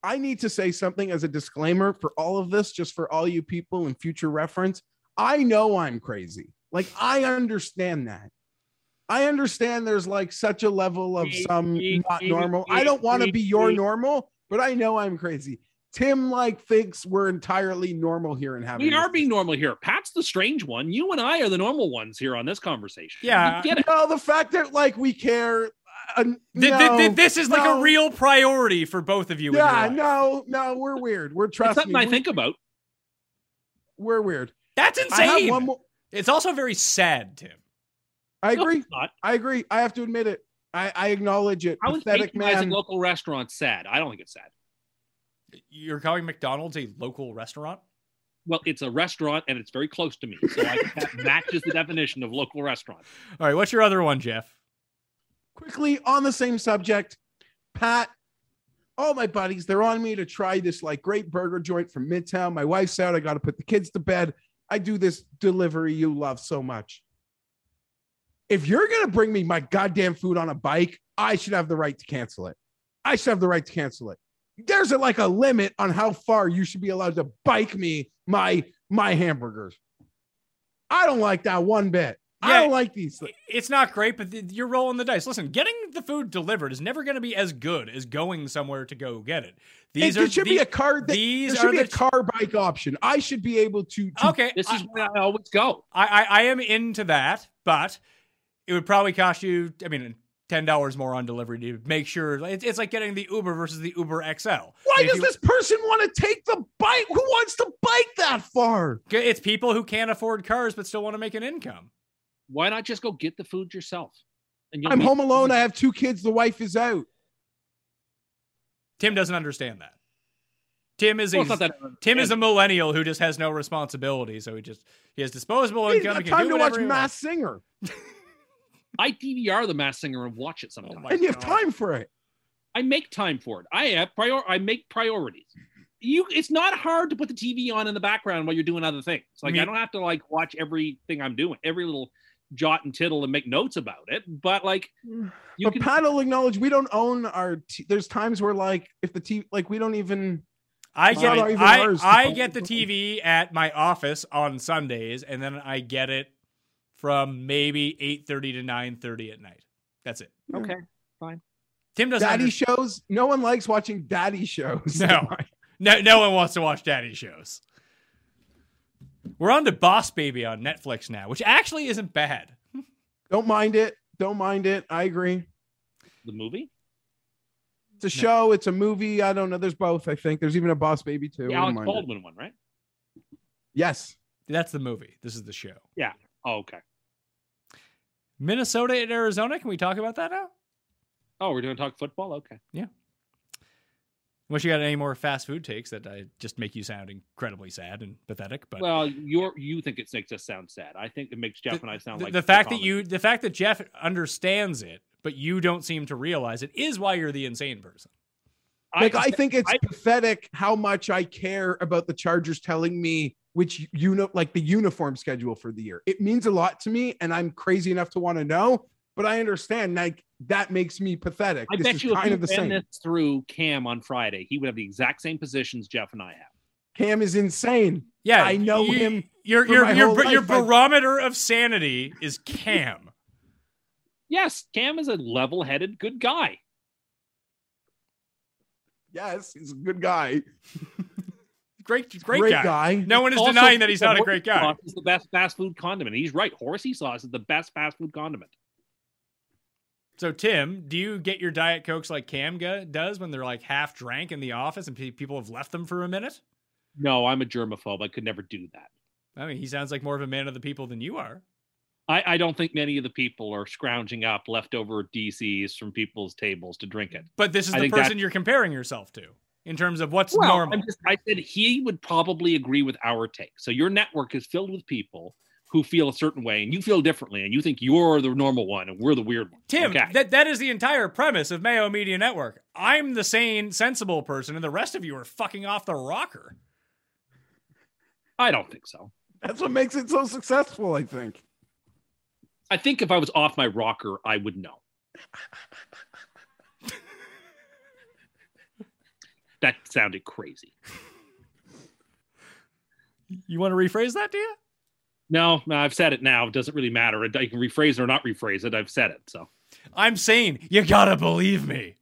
I need to say something as a disclaimer for all of this, just for all you people in future reference. I know I'm crazy. Like, I understand that. I understand there's like such a level of some not normal. I don't want to be your normal, but I know I'm crazy. Tim like thinks we're entirely normal here and having We are being normal here. Pat's the strange one. You and I are the normal ones here on this conversation. Yeah. You get it. No, the fact that like we care. Uh, Th- no, th- th- this is like a real priority for both of you. Yeah, no, no, we're weird. We're It's trust something me. I we- think about. we're weird. That's insane. one more. It's also very sad, Tim. I agree. it's not. I agree. I have to admit it. I, I acknowledge it. How is Pathetic patronizing man. local restaurants sad? I don't think it's sad. You're calling McDonald's a local restaurant? Well, it's a restaurant and it's very close to me, so I that (laughs) matches the definition of local restaurant. All right, what's your other one, Jeff? Quickly on the same subject, Pat. All my buddies, they're on me to try this like great burger joint from Midtown. My wife's out. I got to put the kids to bed. I do this delivery you love so much. If you're gonna bring me my goddamn food on a bike, I should have the right to cancel it. I should have the right to cancel it. There's a, like a limit on how far you should be allowed to bike me my my hamburgers. I don't like that one bit. I don't like these. things. It's not great, but th- you're rolling the dice. Listen, getting the food delivered is never going to be as good as going somewhere to go get it. These Hey, are there should the- be a car. That, these there should are be the a car bike option. I should be able to. to Okay, This I, is where I always go. I, I I am into that, but it would probably cost you. I mean, ten dollars more on delivery to make sure. It's, it's like getting the Uber versus the Uber XL. Why does you- this person want to take the bike? Who wants to bike that far? It's people who can't afford cars but still want to make an income. Why not just go get the food yourself? And I'm home alone. I have two kids. The wife is out. Tim doesn't understand that. Tim is a Well, it's not that- Tim is a millennial who just has no responsibility, so he just he has disposable income. got he can time to watch whatever Masked. Singer, (laughs) I DVR the Masked Singer and watch it sometimes. Oh my and you have time for it. I make time for it. I have prior. I make priorities. You, it's not hard to put the TV on in the background while you're doing other things. Like Me- I don't have to like watch everything I'm doing, every little jot and tittle, and make notes about it. But like, (sighs) you but can. Pat will acknowledge we don't own our. T- There's times where like if the TV like we don't even. I get it. even I, I get the TV at my office on Sundays, and then I get it from maybe eight thirty to nine thirty at night. That's it. okay. Fine. Tim doesn't. Daddy under- shows. No one likes watching daddy shows. No. (laughs) no, no one wants to watch daddy shows. We're on to Boss Baby on Netflix now, which actually isn't bad. Don't mind it. Don't mind it. I agree. The movie. It's a show. It's a movie. I don't know. There's both. I think there's even a Boss Baby too. The I don't Alex mind it. Baldwin one, right? Yes. That's the movie. This is the show. Oh, okay. Minnesota and Arizona. Can we talk about that now? Oh, we're going to talk football. Okay. Yeah. Unless you got any more fast food takes that I just make you sound incredibly sad and pathetic. But Well, you're you think it makes us sound sad. I think it makes Jeff the, and I sound the- like the fact that you the fact that Jeff understands it, but you don't seem to realize it is why you're the insane person. Like I, think it's I- pathetic how much I care about the Chargers telling me which you know like the uniform schedule for the year. It means a lot to me, and I'm crazy enough to want to know. But I understand like that makes me pathetic. I this bet is you if kind you of the same. this through Cam on Friday, he would have the exact same positions Jeff and I have. Cam is insane. Yeah, I know you- him Your for your your, your barometer of sanity is Cam. Yes, Cam is a level-headed, good guy. Yes, he's a good guy. (laughs) Great, great, guy. No one is Also, denying that he's not a great guy. Is the best fast food condiment. He's right. Horsey sauce is the best fast food condiment. So Tim, do you get your diet cokes like Cam go- does when they're like half drank in the office and people have left them for a minute? No, I'm a germaphobe. I could never do that. I mean, he sounds like more of a man of the people than you are. I, I don't think many of the people are scrounging up leftover DCs from people's tables to drink it. But this is I the person you're comparing yourself to in terms of what's Well, normal. I'm just, I said he would probably agree with our take. So your network is filled with people who feel a certain way, and you feel differently, and you think you're the normal one, and we're the weird one. Tim, okay. that, that is the entire premise of Mayo Media Network. I'm the sane, sensible person, and the rest of you are fucking off the rocker. I don't think so. That's what makes it so successful, I think. I think if I was off my rocker, I would know. (laughs) that sounded crazy. You want to rephrase that, do you? No, no, I've said it now. It doesn't really matter. I can rephrase it or not rephrase it. I've said it. So I'm sane. You gotta believe me.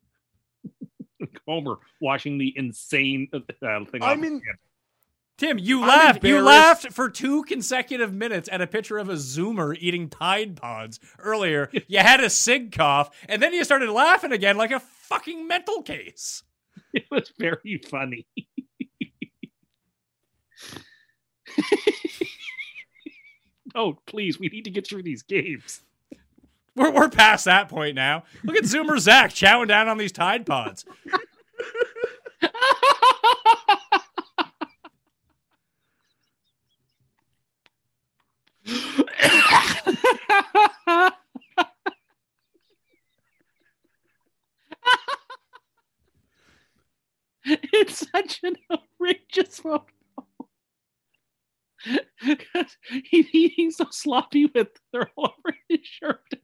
(laughs) Homer watching the insane uh, thing. I mean, Tim, you I'm laughed. You laughed for two consecutive minutes at a picture of a Zoomer eating Tide Pods earlier. (laughs) you had a sig cough, and then you started laughing again like a fucking mental case. It was very funny. oh, please, we need to get through these games. We're, we're past that point now. Look at Zoomer Zach chowing down on these Tide Pods. (laughs) it's such an outrageous photo. Because he's eating so sloppy with they're all over his shirt.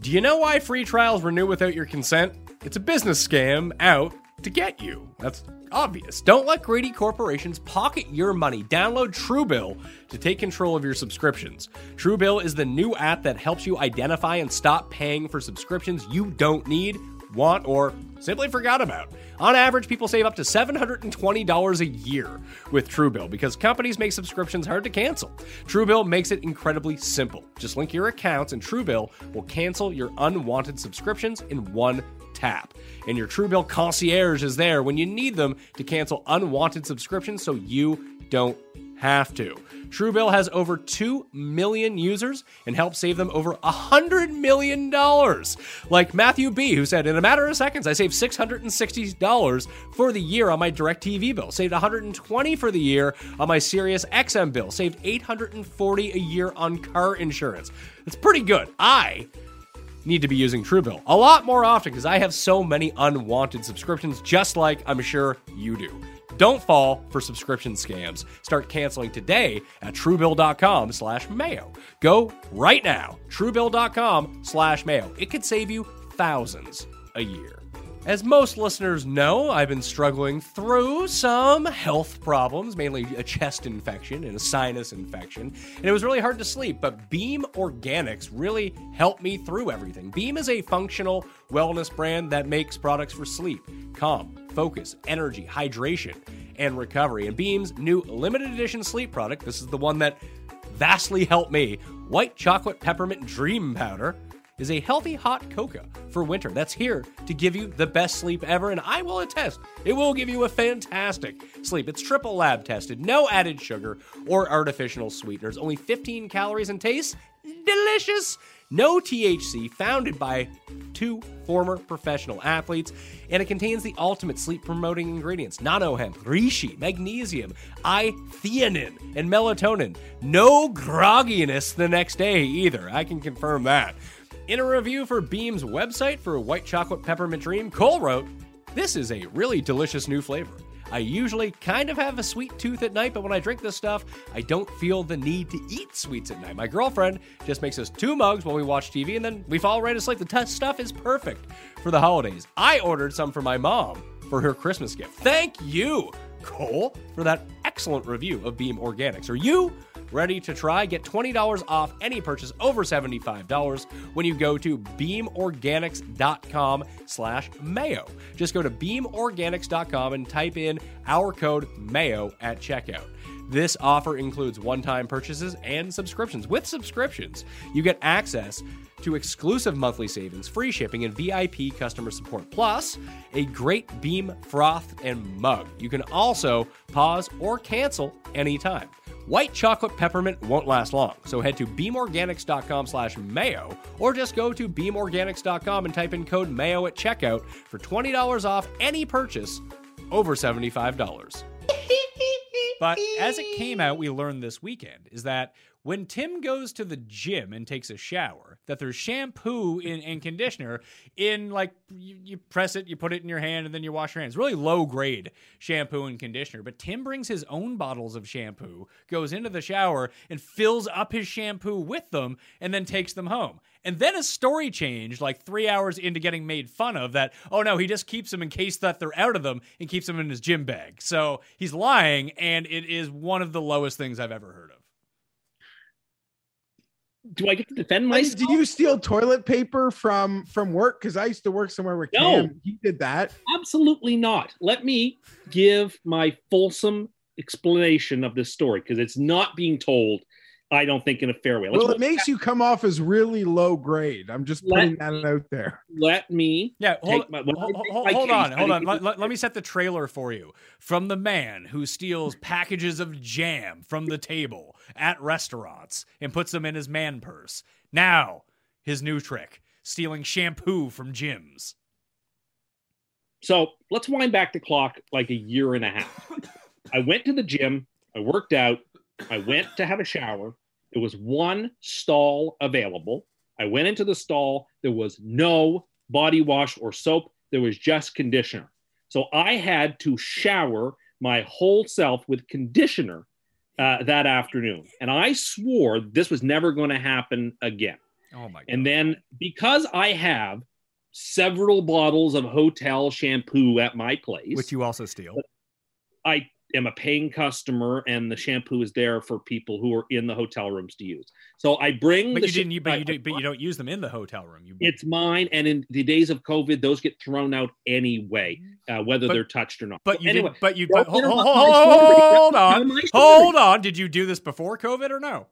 Do you know why free trials renew without your consent? It's a business scam out to get you. That's obvious. Don't let greedy corporations pocket your money. Download Truebill to take control of your subscriptions. Truebill is the new app that helps you identify and stop paying for subscriptions you don't need, want, or simply forgot about. On average, people save up to $720 a year with Truebill because companies make subscriptions hard to cancel. Truebill makes it incredibly simple. Just link your accounts, and Truebill will cancel your unwanted subscriptions in one tap. And your Truebill concierge is there when you need them to cancel unwanted subscriptions so you don't have to. Truebill has over 2 million users and helped save them over $100 million. Like Matthew B., who said, In a matter of seconds, I saved $660 for the year on my DirecTV bill, saved 120 for the year on my Sirius XM bill, saved 840 a year on car insurance. That's pretty good. I need to be using Truebill a lot more often because I have so many unwanted subscriptions, just like I'm sure you do. Don't fall for subscription scams. Start canceling today at truebill.com slash mayo. Go right now, truebill.com slash mayo. It could save you thousands a year. As most listeners know, I've been struggling through some health problems, mainly a chest infection and a sinus infection, and it was really hard to sleep. But Beam Organics really helped me through everything. Beam is a functional wellness brand that makes products for sleep, calm, focus, energy, hydration, and recovery. And Beam's new limited edition sleep product, this is the one that vastly helped me white chocolate peppermint dream powder is a healthy hot cocoa for winter that's here to give you the best sleep ever. And I will attest, it will give you a fantastic sleep. It's triple lab tested, no added sugar or artificial sweeteners, only 15 calories and tastes delicious. No THC, founded by two former professional athletes, and it contains the ultimate sleep promoting ingredients nano hemp, reishi, magnesium, I theanine, and melatonin. No grogginess the next day either. I can confirm that. In a review for Beam's website for White Chocolate Peppermint Dream, Cole wrote, This is a really delicious new flavor. I usually kind of have a sweet tooth at night, but when I drink this stuff, I don't feel the need to eat sweets at night. My girlfriend just makes us two mugs while we watch TV, and then we fall right asleep. The t- stuff is perfect for the holidays. I ordered some for my mom for her Christmas gift. Thank you, Cole, for that excellent review of Beam Organics. Are you ready to try? Get $20 off any purchase over $75 when you go to beamorganics.com slash mayo. Just go to beamorganics.com and type in our code mayo at checkout. This offer includes one-time purchases and subscriptions. With subscriptions, you get access to exclusive monthly savings, free shipping, and VIP customer support, plus a great Beam froth and mug. You can also pause or cancel anytime. White chocolate peppermint won't last long, so head to beamorganics.com slash mayo or just go to beamorganics.com and type in code mayo at checkout for $20 off any purchase over $75. (laughs) But as it came out, we learned this weekend is that when Tim goes to the gym and takes a shower, that there's shampoo and, and conditioner in like you, you press it, you put it in your hand, and then you wash your hands. Really low grade shampoo and conditioner. But Tim brings his own bottles of shampoo, goes into the shower, and fills up his shampoo with them, and then takes them home. And then a story change, like three hours into getting made fun of, that, oh no, he just keeps them in case that they're out of them and keeps them in his gym bag. So he's lying, and it is one of the lowest things I've ever heard of. Do I get to defend myself? did you steal toilet paper from from work? Because I used to work somewhere where No. Cam he did that. Absolutely not. Let me give my fulsome explanation of this story because it's not being told, I don't think, in a fair way. Let's Well, it makes you come off as really low grade. I'm just putting that out there. let me Yeah, hold, take my, when hold, hold- hold on, hold on. Let, let- let me set the trailer for you. From the man who steals packages of jam from the table at restaurants and puts them in his man purse. Now, his new trick stealing shampoo from gyms. So let's wind back the clock like a year and a half. I went to the gym, I worked out, I went to have a shower. There was one stall available. I went into the stall. There was no body wash or soap, there was just conditioner. So I had to shower my whole self with conditioner uh, that afternoon. And I swore this was never going to happen again. Oh my god. And then because I have several bottles of hotel shampoo at my place, Which you also steal. I am a paying customer and the shampoo is there for people who are in the hotel rooms to use. So I bring But you didn't. You, but you did, But you don't use them in the hotel room. You. it's mine and in the days of COVID those get thrown out anyway uh, whether But- they're touched or not. But you anyway, did. But you. But hold, interrupt hold, hold on. (laughs) Hold on. Did you do this before COVID or no?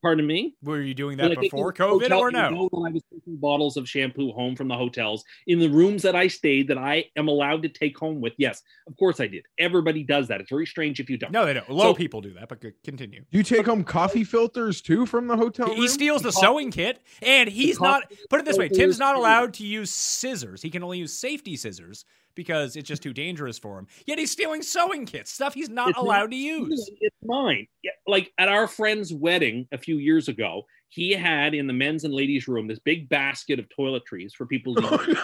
Pardon me. Were you doing that before COVID hotel, or you no? know when I was taking bottles of shampoo home from the hotels in the rooms that I stayed that I am allowed to take home with. Yes, of course I did. Everybody does that. It's very strange if you don't. No, they don't. Low So- people do that, but continue. You take home coffee filters too from the hotel He, room? steals the coffee- sewing kit, and he's not. Put it this way: Tim's filters not too. allowed to use scissors. He can only use safety scissors because it's just too dangerous for him. Yet he's stealing sewing kits, stuff he's not It's allowed to use. It's mine. Yeah, like at our friend's wedding a few years ago, he had in the men's and ladies' room this big basket of toiletries for people to use.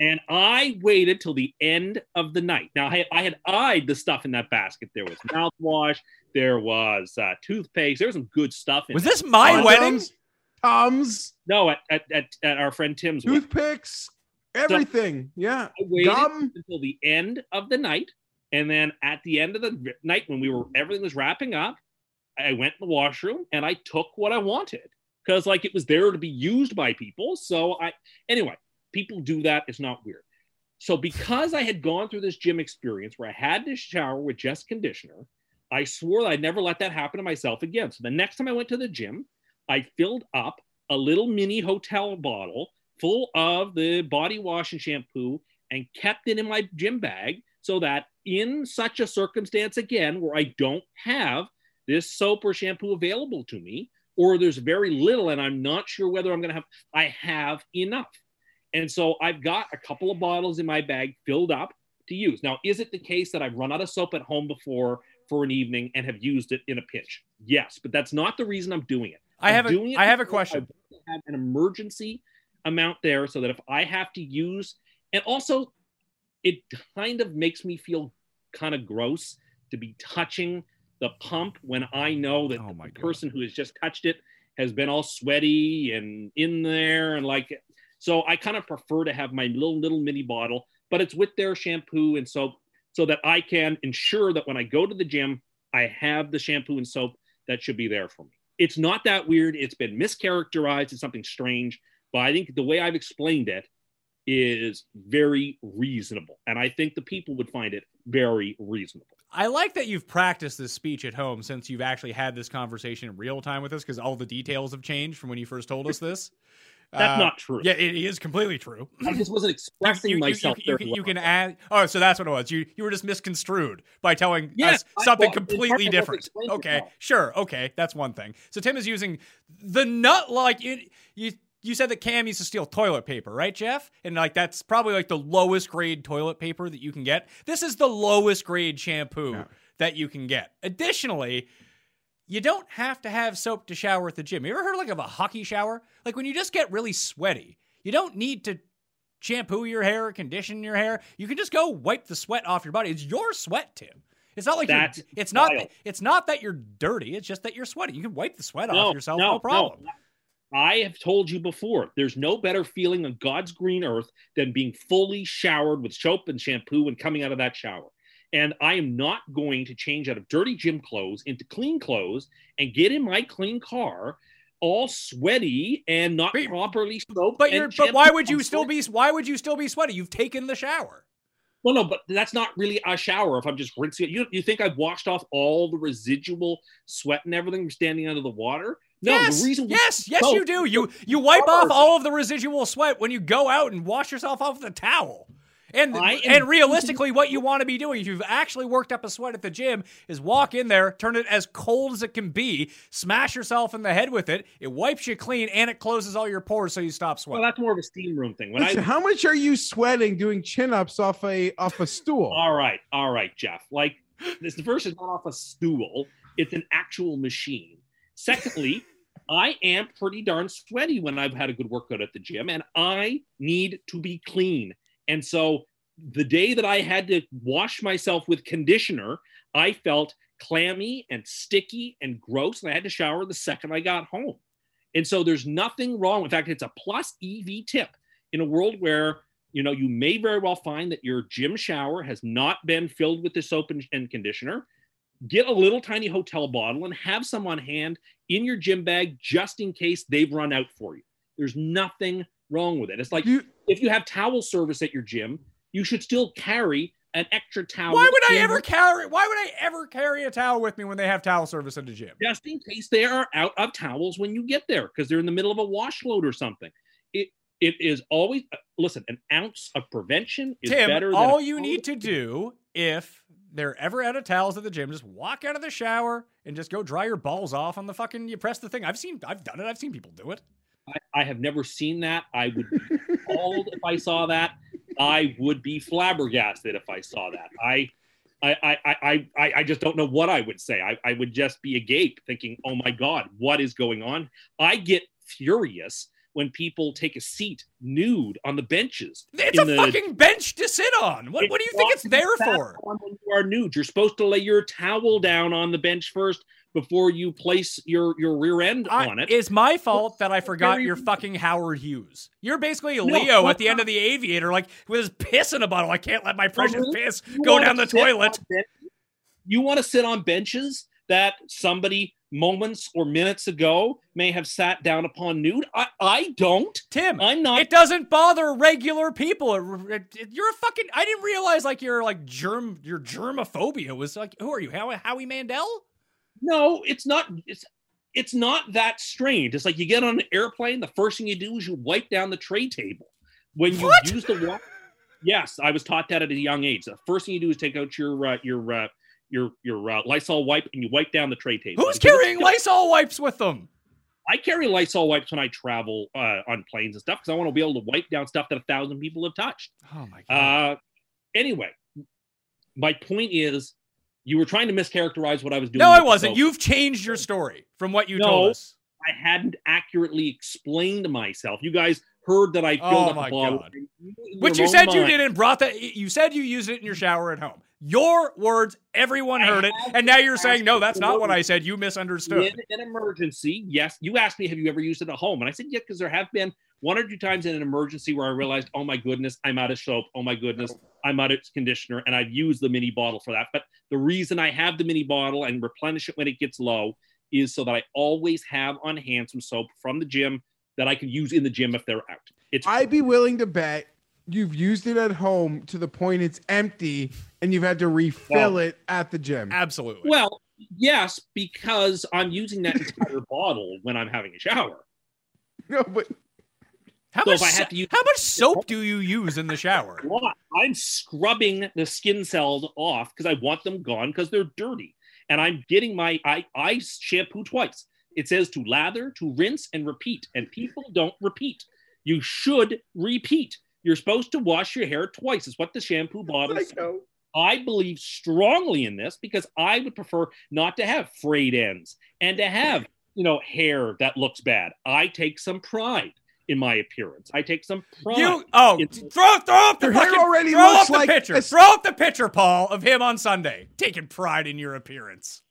And I waited till the end of the night. Now, I, I had eyed the stuff in that basket. There was mouthwash, there was uh, toothpaste, there was some good stuff in Was it. this my Condoms, wedding? Tom's? No, at, at, at, at our friend Tim's wedding. toothpicks, everything. Yeah. I waited Gum. until the end of the night, and then at the end of the night, when we were everything was wrapping up, I went in the washroom and I took what I wanted because like it was there to be used by people. So I anyway, people do that. It's not weird. So because I had gone through this gym experience where I had to shower with just conditioner, I swore that I'd never let that happen to myself again. So the next time I went to the gym, I filled up a little mini hotel bottle full of the body wash and shampoo and kept it in my gym bag so that in such a circumstance again where I don't have this soap or shampoo available to me or there's very little and I'm not sure whether I'm going to have I have enough. And so I've got a couple of bottles in my bag filled up to use. Now, is it the case that I've run out of soap at home before for an evening and have used it in a pinch? Yes, but that's not the reason I'm doing it. I I'm have a I have a question. I have an emergency amount there so that if I have to use, and also it kind of makes me feel kind of gross to be touching the pump when I know that Oh the God. person who has just touched it has been all sweaty and in there and like so I kind of prefer to have my little little mini bottle, but it's with their shampoo and soap so that I can ensure that when I go to the gym, I have the shampoo and soap that should be there for me. It's not that weird. It's been mischaracterized as something strange, but I think the way I've explained it is very reasonable. And I think the people would find it very reasonable. I like that you've practiced this speech at home since you've actually had this conversation in real time with us because all the details have changed from when you first told us (laughs) this. That's Uh, not true. Yeah, it is completely true. I just wasn't expressing you, you- myself. You, you, can- you well. can add. Oh, so that's what it was. You you were just misconstrued by telling Yes, us I- something well, completely different. Okay, sure. Okay, that's one thing. So Tim is using the nut like you you. Said that Cam used to steal toilet paper, right, Jeff? And like that's probably like the lowest grade toilet paper that you can get. This is the lowest grade shampoo Yeah. that you can get. Additionally, you don't have to have soap to shower at the gym. You ever heard like of a hockey shower? Like when you just get really sweaty, you don't need to shampoo your hair, or condition your hair. You can just go wipe the sweat off your body. It's your sweat, Tim. It's not like That's you're, it's not it's not that you're dirty. It's just that you're sweaty. You can wipe the sweat off yourself, no, problem. I have told you before, there's no better feeling on God's green earth than being fully showered with soap and shampoo and coming out of that shower. And I am not going to change out of dirty gym clothes into clean clothes and get in my clean car all sweaty and not But- properly soaped. But you're but why would you still be why would you still be sweaty? You've taken the shower. Well, no, but that's not really a shower. If I'm just rinsing it, you you think I've washed off all the residual sweat and everything from standing under the water? No, yes, the reason we yes, yes, soap you do. You you wipe off all of the residual sweat when you go out and wash yourself off with a towel. And and realistically, what you want to be doing if you've actually worked up a sweat at the gym is walk in there, turn it as cold as it can be, smash yourself in the head with it. It wipes you clean and it closes all your pores so you stop sweating. Well, that's more of a steam room thing. When Listen, I how much are you sweating doing chin ups off a off a stool? (laughs) all right, all right, Jeff. Like this, the first is not off a stool; it's an actual machine. Secondly, I am pretty darn sweaty when I've had a good workout at the gym, and I need to be clean. And so, the day that I had to wash myself with conditioner, I felt clammy and sticky and gross, and I had to shower the second I got home. And so, there's nothing wrong. In fact, it's a plus EV tip in a world where you know you may very well find that your gym shower has not been filled with the soap and conditioner get a little tiny hotel bottle and have some on hand in your gym bag just in case they've run out for you there's nothing wrong with it it's like You- if you have towel service at your gym you should still carry an extra towel. Why would I ever carry? Why would I ever carry a towel with me when they have towel service at the gym? just in case they are out of towels when you get there because they're in the middle of a wash load or something. It it is always uh, listen. An ounce of prevention is Tim, better. all you need to do if they're ever out of towels at the gym, just walk out of the shower and just go dry your balls off on the fucking. You press the thing. I've seen. I've done it. I've seen people do it. I, I have never seen that. I would be (laughs) appalled if I saw that. I would be flabbergasted if I saw that. I. I, I, I, I, just don't know what I would say. I, I would just be agape thinking, oh my God, what is going on? I get furious when people take a seat nude on the benches. It's a the- fucking bench to sit on. What, what do you think it's there for? When you are nude, you're supposed to lay your towel down on the bench first before you place your your rear end I- on it. It's my fault that I forgot your fucking Howard Hughes. You're basically No, Leo at the end of the Aviator, like with his piss in a bottle. I can't let my precious piss go down the toilet. You want to sit on benches that somebody moments or minutes ago may have sat down upon nude. I, I don't. Tim, I'm not. it doesn't bother regular people. It- it- you're a fucking. I didn't realize like your like germ your germophobia was like. Who are you, Howie, Howie Mandel? No, it's not. It's it's not that strange. It's like you get on an airplane. The first thing you do is you wipe down the tray table when you What? use the. Yes, I was taught that at a young age. The first thing you do is take out your uh, your uh, your your uh, Lysol wipe and you wipe down the tray table. Who's carrying Lysol wipes with them? I carry Lysol wipes when I travel uh, on planes and stuff because I want to be able to wipe down stuff that a thousand people have touched. Oh my god. Uh, anyway, my point is, you were trying to mischaracterize what I was doing. no, I wasn't. You've changed your story from what you No. told us. I hadn't accurately explained myself. You guys heard that I filled Oh up my a bottle, God. and you, in Which you said you did and brought that. You said you used it in your shower at home. Your words, everyone heard it, and now you're saying no, that's not what. I said. You misunderstood. In an emergency, yes. You asked me, have you ever used it at home? And I said, yeah, because there have been one or two times in an emergency where I realized, oh my goodness, I'm out of soap. Oh my goodness, I'm out of conditioner. And I've used the mini bottle for that. But the reason I have the mini bottle and replenish it when it gets low is so that I always have on hand some soap from the gym that I can use in the gym if they're out. It's I'd be willing to bet you've used it at home to the point it's empty and you've had to refill Well- it at the gym. Absolutely. well, yes, because I'm using that entire (laughs) bottle when I'm having a shower. No, but how so much I so- have to use- how much soap do you use in the shower? (laughs) I'm scrubbing the skin cells off because I want them gone because they're dirty. And I'm getting my I, I shampoo twice. It says to lather, to rinse, and repeat. And people don't repeat. You should repeat. You're supposed to wash your hair twice, is what the shampoo (laughs) bottle says. Psycho. I believe strongly in this because I would prefer not to have frayed ends and to have, you know, hair that looks bad. I take some pride in my appearance. I take some pride. You oh in- throw throw up the Your hair fucking, already throw looks up the like picture. a- Throw up the picture, Paul, of him on Sunday taking pride in your appearance.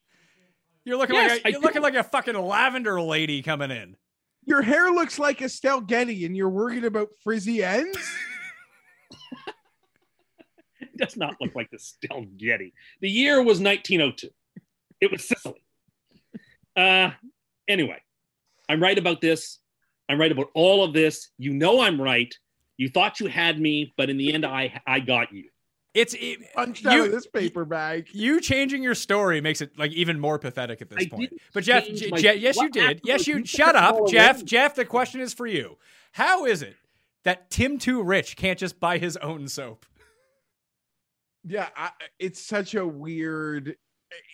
You're looking Yes, like I a, you're looking like a fucking lavender lady coming in. your hair looks like Estelle Getty and you're worried about frizzy ends? (laughs) It does not look like the Stell Getty. The year was 1902. It was Sicily. Uh, anyway, I'm right about this. I'm right about all of this. You know I'm right. You thought you had me, but in the end, I I got you. It's it, Punched out you, of this paper bag. you changing your story makes it like even more pathetic at this I point. But Jeff, change J- my- J- yes, you did. Yes, you. you Shut up, Jeff. away. Jeff, the question is for you. How is it that Tim Too Rich can't just buy his own soap? Yeah, I, it's such a weird.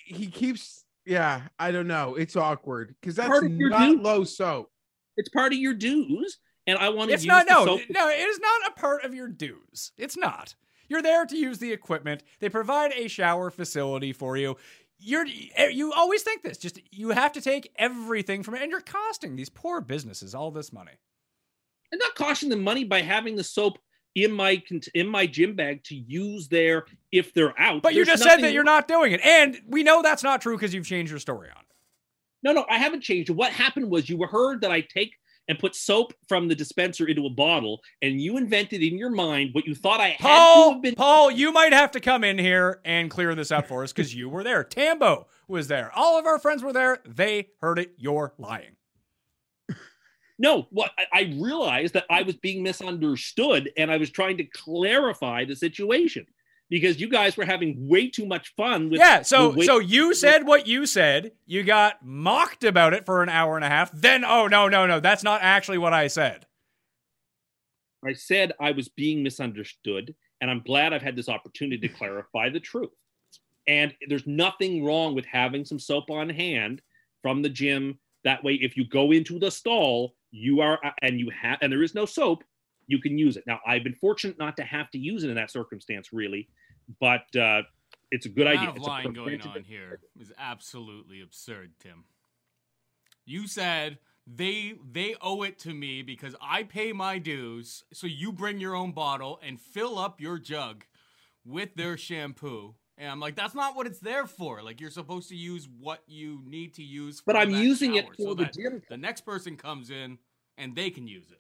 He keeps. Yeah, I don't know. It's awkward because that's Part of your not dude. low soap. It's part of your dues, and I want to It's use not. No, soap. no, it is not a part of your dues. It's not. You're there to use the equipment. They provide a shower facility for you. You're eh, you always think this. Just you have to take everything from it, and you're costing these poor businesses all this money. I'm not costing them money by having the soap in my in my gym bag to use there if they're out. But you just said that you're not doing it, and we know that's not true because you've changed your story on it. No, no, I haven't changed it. What happened was you heard that I take and put soap from the dispenser into a bottle, and you invented in your mind what you thought I had to Paul, have been. Paul, you might have to come in here and clear this up for us because you were there. Tambo was there. All of our friends were there. They heard it. You're lying. No, what I, realized that I was being misunderstood, and I was trying to clarify the situation. because you guys were having way too much fun with Yeah, so way- so you said what you said. You got mocked about it for an hour and a half. Then oh no, no, no, that's not actually what I said. I said I was being misunderstood, and I'm glad I've had this opportunity to clarify the truth. And there's nothing wrong with having some soap on hand from the gym. That way, if you go into the stall, you are and you have and there is no soap, you can use it. Now, I've been fortunate not to have to use it in that circumstance, really, but uh, it's a good The idea. of It's lying going on here is absolutely absurd, Tim. You said they they owe it to me because I pay my dues, so you bring your own bottle and fill up your jug with their shampoo. And I'm like, that's not what it's there for. Like you're supposed to use what you need to use. But I'm using it for so the gym. The next person comes in and they can use it.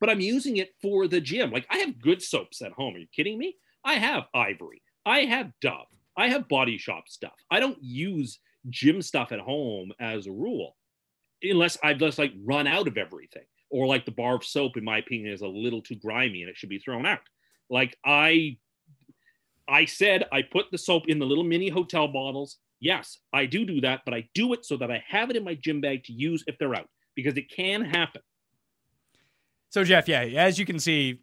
but I'm using it for the gym. Like I have good soaps at home. Are you kidding me? I have Ivory. I have Dove. I have Body Shop stuff. I don't use gym stuff at home as a rule, unless I've just like run out of everything, or like the bar of soap, in my opinion, is a little too grimy and it should be thrown out. Like I, I said, I put the soap in the little mini hotel bottles. Yes, I do do that, but I do it so that I have it in my gym bag to use if they're out because it can happen. So Jeff, yeah, as you can see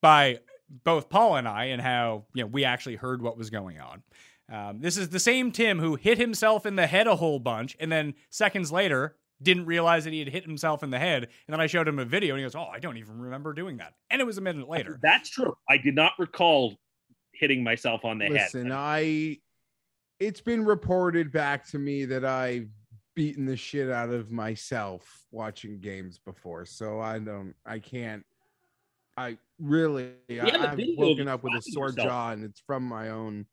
by both Paul and I and how you know we actually heard what was going on. Um, this is the same Tim who hit himself in the head a whole bunch, and then seconds later didn't realize that he had hit himself in the head. And then I showed him a video, and he goes, "Oh, I don't even remember doing that." And it was a minute later. That's true. I did not recall hitting myself on the Listen, head. I it's been reported back to me that I've beaten the shit out of myself watching games before. So I don't I can't I really have a I've woken up with a slapping sore yourself. jaw and it's from my own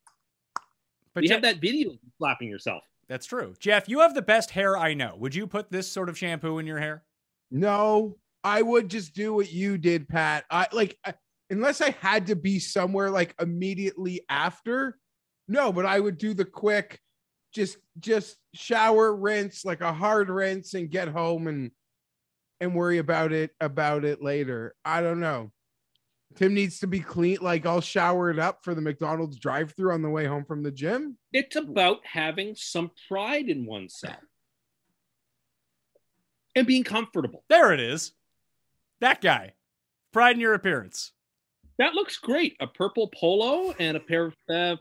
But you have that video of you slapping yourself. that's true. Jeff, you have the best hair I know. Would you put this sort of shampoo in your hair? No, I would just do what you did, Pat. I like I- unless I had to be somewhere like immediately after. No, but I would do the quick just just shower, rinse, like a hard rinse and get home and and worry about it about it later. I don't know. Tim needs to be clean like I'll shower it up for the McDonald's drive-through on the way home from the gym. It's about having some pride in oneself and being comfortable. There it is. That guy. Pride in your appearance. That looks great. A purple polo and a pair of uh,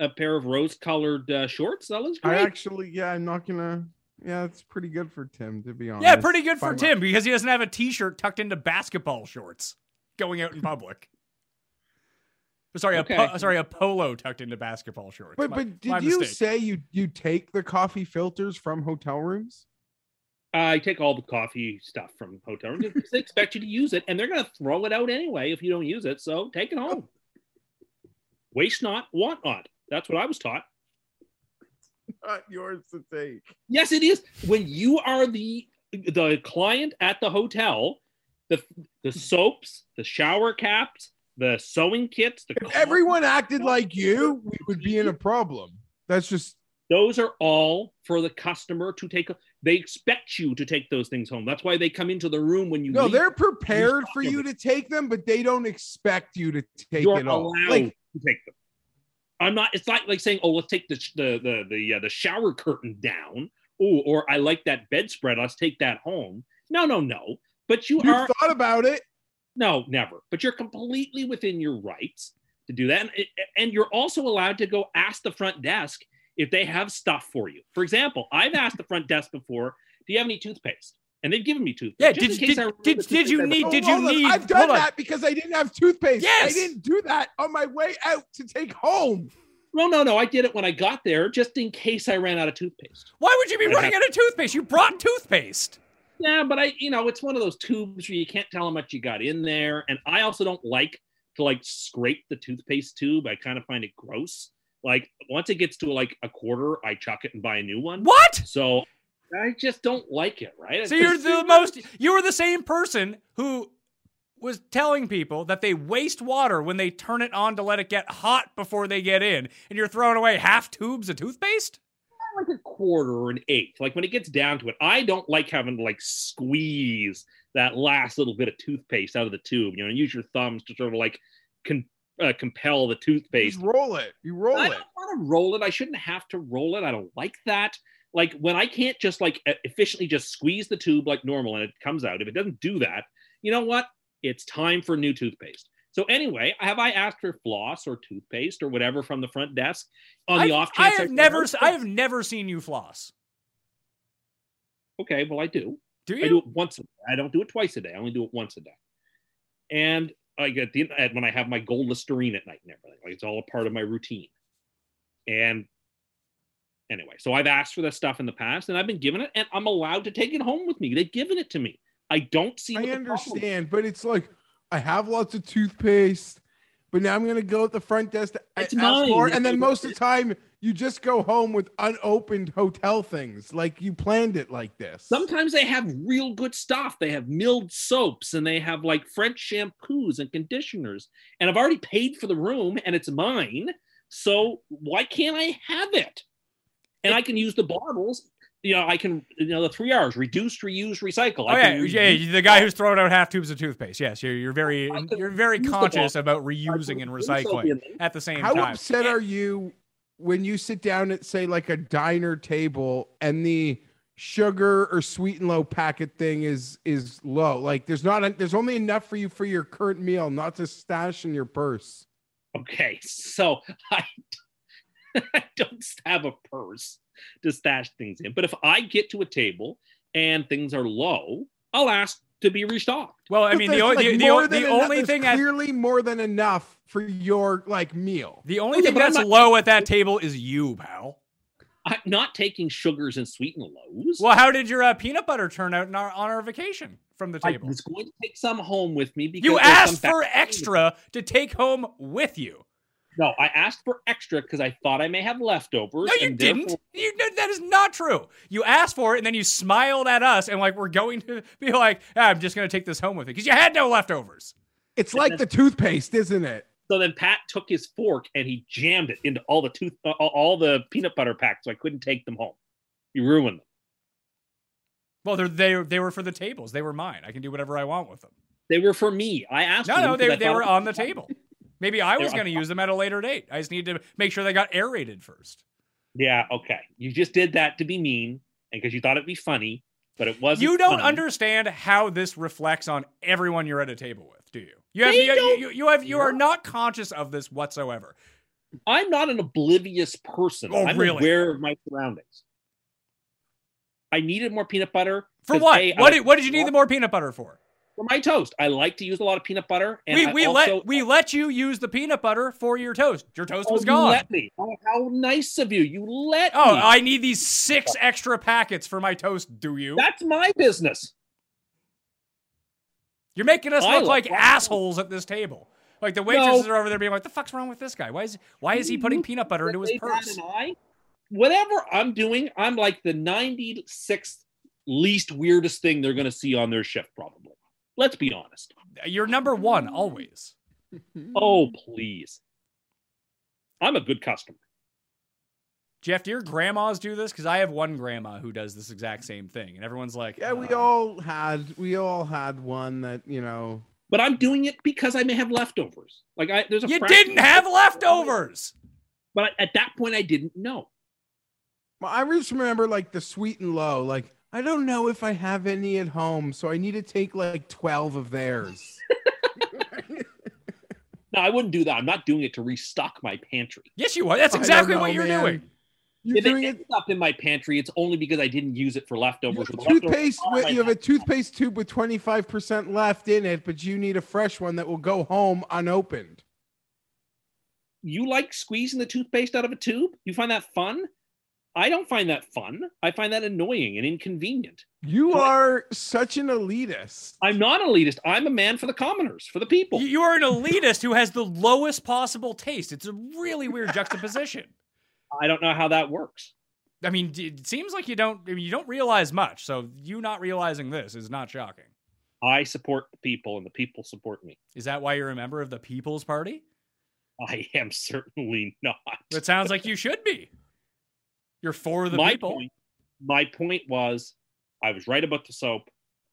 a pair of rose-colored uh, shorts. That looks great. I actually yeah, I'm not gonna yeah, it's pretty good for Tim to be honest. Yeah, pretty good for Fine. Tim because he doesn't have a t-shirt tucked into basketball shorts going out in public. (laughs) Sorry, Okay. a po- sorry, a polo tucked into basketball shorts. But My- but did you mistake. say you you take the coffee filters from hotel rooms? I take all the coffee stuff from hotel rooms they expect you to use it, and they're going to throw it out anyway if you don't use it. So take it home. Waste not, want not. That's what I was taught. Not yours to take. Yes, it is. When you are the the client at the hotel, the the soaps, the shower caps, the sewing kits, the If everyone acted like you, we would be in a problem. That's just those are all for the customer to take. They expect you to take those things home. That's why they come into the room when you no. leave. They're prepared for you to take them, but they don't expect you to take You're it all. Like to take them. I'm not. It's not like saying, "Oh, let's take the the the the, uh, the shower curtain down." Oh, or I like that bedspread. Let's take that home. No, no, no. But you you are thought about it. No, never. But you're completely within your rights to do that. And, and you're also allowed to go ask the front desk if they have stuff for you. For example, I've asked the front desk before, do you have any toothpaste? And they've given me toothpaste. Yeah, Just did- did- did- did you need- did you need- I've done hold on. that because I didn't have toothpaste. Yes! I didn't do that on my way out to take home. No, no, no. I did it when I got there just in case I ran out of toothpaste. Why would you be I running have- out of toothpaste? You brought toothpaste. Yeah, but I, you know, it's one of those tubes where you can't tell how much you got in there. And I also don't like to like scrape the toothpaste tube. I kind of find it gross. Like once it gets to like a quarter, I chuck it and buy a new one. What? So I just don't like it, right? So you're the most. You were the same person who was telling people that they waste water when they turn it on to let it get hot before they get in, and you're throwing away half tubes of toothpaste. like a quarter or an eighth. Like when it gets down to it, I don't like having to like squeeze that last little bit of toothpaste out of the tube. You know, use your thumbs to sort of like con- uh, compel the toothpaste. Just roll it. You roll I it. I don't want to roll it. I shouldn't have to roll it. I don't like that. Like when I can't just like efficiently just squeeze the tube like normal and it comes out. If it doesn't do that, you know what? It's time for new toothpaste. So anyway, have I asked for floss or toothpaste or whatever from the front desk on the I've- off I chance? have never, I have never seen you floss. Okay, well I do. Do I you? do it once. A day. I don't do it twice a day. I only do it once a day. And I get the when I have my gold Listerine at night and everything. Like it's all a part of my routine. And anyway, so I've asked for this stuff in the past, and I've been given it, and I'm allowed to take it home with me. They've given it to me. I don't see. I what the problem is. understand, but it's like I have lots of toothpaste, but now I'm gonna go at the front desk to It's ask mine. for it, and then most of the time you just go home with unopened hotel things, like you planned it like this. Sometimes they have real good stuff. They have milled soaps and they have like French shampoos and conditioners. And I've already paid for the room and it's mine. So why can't I have it? And I can use the bottles. You know, I can, you know, the three R's reduce, reuse, recycle. Oh yeah, use- yeah. The guy who's throwing out half tubes of toothpaste. Yes, you're, you're very, you're very conscious about reusing and recycling at the same How time. How upset are you when you sit down at say like a diner table and the sugar or sweet and low packet thing is is low? Like there's not there's only enough for you for your current meal, not to stash in your purse. Okay, so (laughs) I, (laughs) I don't have a purse to stash things in. But if I get to a table and things are low, I'll ask to be restocked. Well, I mean, the, like, the, the, more o- the enough- only there's thing at, clearly more than enough for your like meal. the only Okay, thing that's not- low at that table is you, pal. I'm not taking sugars and sweet and lows. Well, how did your uh, peanut butter turn out in our, on our vacation from the table? I was going to take some home with me because You asked for extra to take home with you. No, I asked for extra because I thought I may have leftovers. No, you and didn't. therefore- You, no, that is not true. You asked for it, and then you smiled at us, and like we're going to be like, "Ah, I'm just going to take this home with me because you had no leftovers. It's like the toothpaste, isn't it? So then Pat took his fork and he jammed it into all the tooth, uh, all the peanut butter packs, so I couldn't take them home. You ruined them. Well, they're, they they were for the tables. They were mine. I can do whatever I want with them. They were for me. I asked. No, for them no, 'cause they, they were on the table. Maybe I was going to use them at a later date. I just need to make sure they got aerated first. Yeah, okay. You just did that to be mean and because you thought it'd be funny, but it wasn't. You don't funny. understand how this reflects on everyone you're at a table with, do you? You have you, you, you have you are not conscious of this whatsoever. I'm not an oblivious person. Oh, I'm really? aware of my surroundings. I needed more peanut butter. For what? A, what did, what did you need the more peanut butter for? For my toast? I like to use a lot of peanut butter. And we we also, let we uh, let you use the peanut butter for your toast. Your toast Oh, was you gone. let me. Oh, how nice of you! You let oh, me. I need these six extra packets for my toast. Do you? That's my business. You're making us I look like assholes at this table. Like the waitresses are over there being like, "The fuck's wrong with this guy? Why is why is he putting peanut butter into his purse?" whatever I'm doing, I'm like the 96th least weirdest thing they're going to see on their shift, probably. Let's be honest. You're number one always. (laughs) Oh, please. I'm a good customer. Jeff, do your grandmas do this? Because I have one grandma who does this exact same thing, and everyone's like, Yeah, we "Oh." all had we all had one that you know. But I'm doing it because I may have leftovers. Like I, there's a You didn't have leftovers. But at that point, I didn't know. Well, I just remember like the sweet and low. Like I don't know if I have any at home, so I need to take like twelve of theirs. (laughs) No, I wouldn't do that. I'm not doing it to restock my pantry. Yes, you are. That's exactly know, what you're man. doing. You're if doing it it. ends up in my pantry, it's only because I didn't use it for You leftovers. have The leftovers toothpaste. with- You have a toothpaste tube with twenty five percent left in it, but you need a fresh one that will go home unopened. you like squeezing the toothpaste out of a tube? You find that fun? I don't find that fun. I find that annoying and inconvenient. You are such an elitist. I'm not elitist. I'm a man for the commoners, for the people. You- You are an elitist who has the lowest possible taste. It's a really weird juxtaposition. I don't know how that works. I mean, it seems like you don't. I mean, you don't realize much. So you not realizing this is not shocking. I support the people and the people support me. Is that why you're a member of the People's Party? I am certainly not. It sounds like you should be. You're for the my people. Point, my point was I was right about the soap,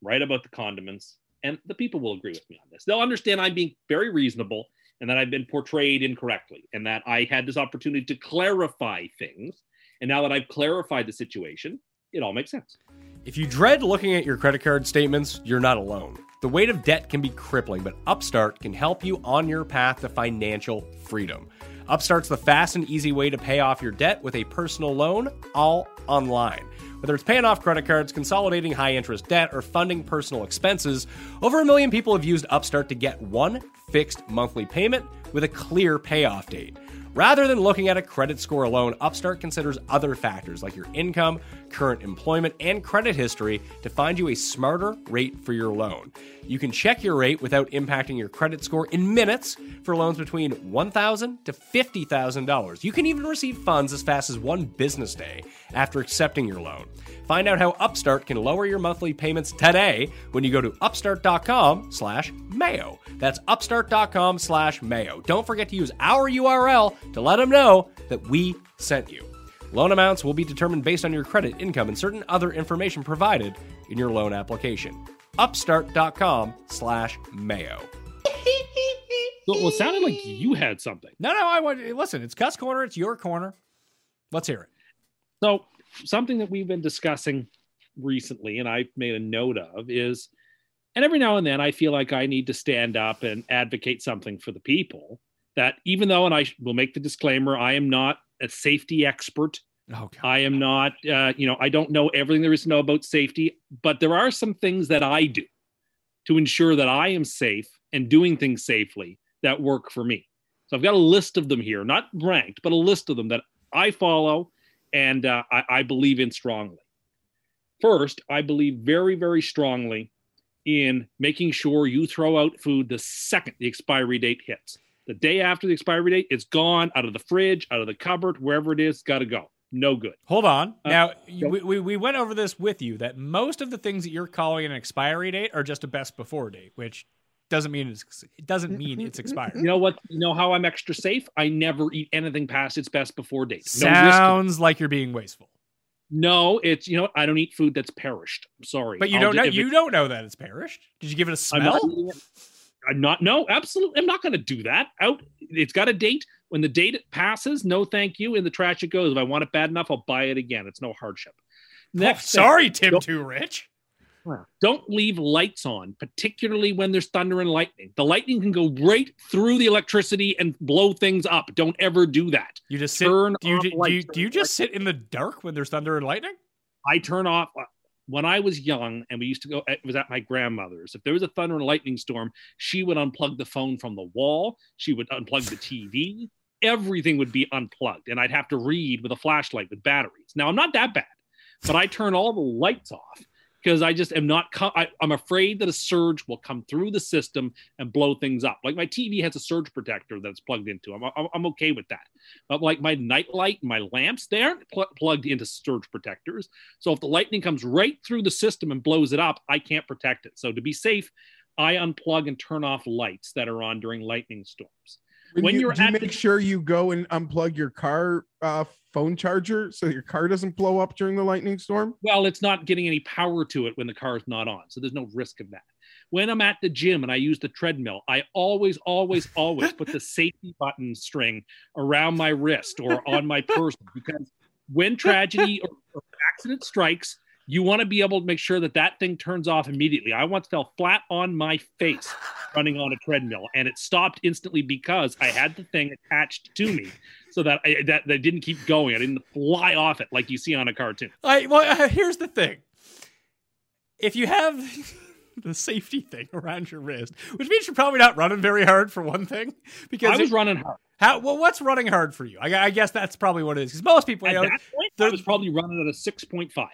right about the condiments, and the people will agree with me on this. They'll understand I'm being very reasonable and that I've been portrayed incorrectly, and that I had this opportunity to clarify things. And now that I've clarified the situation, it all makes sense. If you dread looking at your credit card statements, you're not alone. The weight of debt can be crippling, but Upstart can help you on your path to financial freedom. Upstart's the fast and easy way to pay off your debt with a personal loan, all online. Whether it's paying off credit cards, consolidating high interest debt, or funding personal expenses, over a million people have used Upstart to get one fixed monthly payment with a clear payoff date. Rather than looking at a credit score alone, Upstart considers other factors like your income, current employment, and credit history to find you a smarter rate for your loan. You can check your rate without impacting your credit score in minutes for loans between $1,000 to $50,000. You can even receive funds as fast as one business day after accepting your loan. Find out how Upstart can lower your monthly payments today when you go to upstart.com slash mayo. That's upstart.com slash mayo. Don't forget to use our URL to let them know that we sent you. Loan amounts will be determined based on your credit, income, and certain other information provided in your loan application. Upstart.com slash mayo. Well, it sounded like you had something. No, no, I want listen. It's Cuss Corner. It's your corner. Let's hear it. So, something that we've been discussing recently, and I've made a note of, is, and every now and then I feel like I need to stand up and advocate something for the people. That even though, and I will make the disclaimer, I am not a safety expert. Oh, I am not, uh, you know, I don't know everything there is to know about safety, but there are some things that I do to ensure that I am safe and doing things safely that work for me. So I've got a list of them here, not ranked, but a list of them that I follow and uh, I, I believe in strongly. First, I believe very, very strongly in making sure you throw out food the second the expiry date hits. The day after the expiry date, it's gone out of the fridge, out of the cupboard, wherever it is, got to go. No good. Hold on. Uh, now, you- we, we, we went over this with you that most of the things that you're calling an expiry date are just a best before date, which doesn't mean it's, it doesn't mean it's expired. You know what? You know how I'm extra safe? I never eat anything past its best before date. No risk Sounds like you're being wasteful. No, it's you know? I don't eat food that's perished. I'm sorry, But you I'll don't know you it- don't know that it's perished. Did you give it a I'm not smell? Eating it. I'm not. No, absolutely. I'm not going to do that. Out. It's got a date. When the date passes, no, thank you. In the trash it goes. If I want it bad enough, I'll buy it again. It's no hardship. Oh, Next thing, sorry, Tim Too Rich. Don't leave lights on, particularly when there's thunder and lightning. The lightning can go right through the electricity and blow things up. Don't ever do that. You just sit. Turn do you, off do, you, lights do you just sit in the dark when there's thunder and lightning? I turn off uh, when I was young and we used to go it was at my grandmother's. If there was a thunder and lightning storm, she would unplug the phone from the wall, she would unplug the TV, everything would be unplugged and I'd have to read with a flashlight with batteries. Now I'm not that bad, but I turn all the lights off because I just am not I, I'm afraid that a surge will come through the system and blow things up. Like my TV has a surge protector that's plugged into. I'm I'm, I'm okay with that. But like my night light, my lamps, they aren't pl- plugged into surge protectors. So if the lightning comes right through the system and blows it up, I can't protect it. So to be safe, I unplug and turn off lights that are on during lightning storms. When you, you're do you at make the- sure you go and unplug your car uh, phone charger so your car doesn't blow up during the lightning storm? Well, it's not getting any power to it when the car is not on. So there's no risk of that. When I'm at the gym and I use the treadmill, I always, always, always put the (laughs) safety button string around my wrist or on my (laughs) person because when tragedy or, or accident strikes, you want to be able to make sure that that thing turns off immediately. I once fell flat on my face (laughs) running on a treadmill, and it stopped instantly because I had the thing attached to me, so that I, that that didn't keep going. I didn't fly off it like you see on a cartoon. I well, here's the thing. If you have (laughs) the safety thing around your wrist, which means you're probably not running very hard for one thing, because I was it- running hard. How well? What's running hard for you? I, I guess that's probably what it is. Because most people, At you know, that point, I was probably running at a six point five.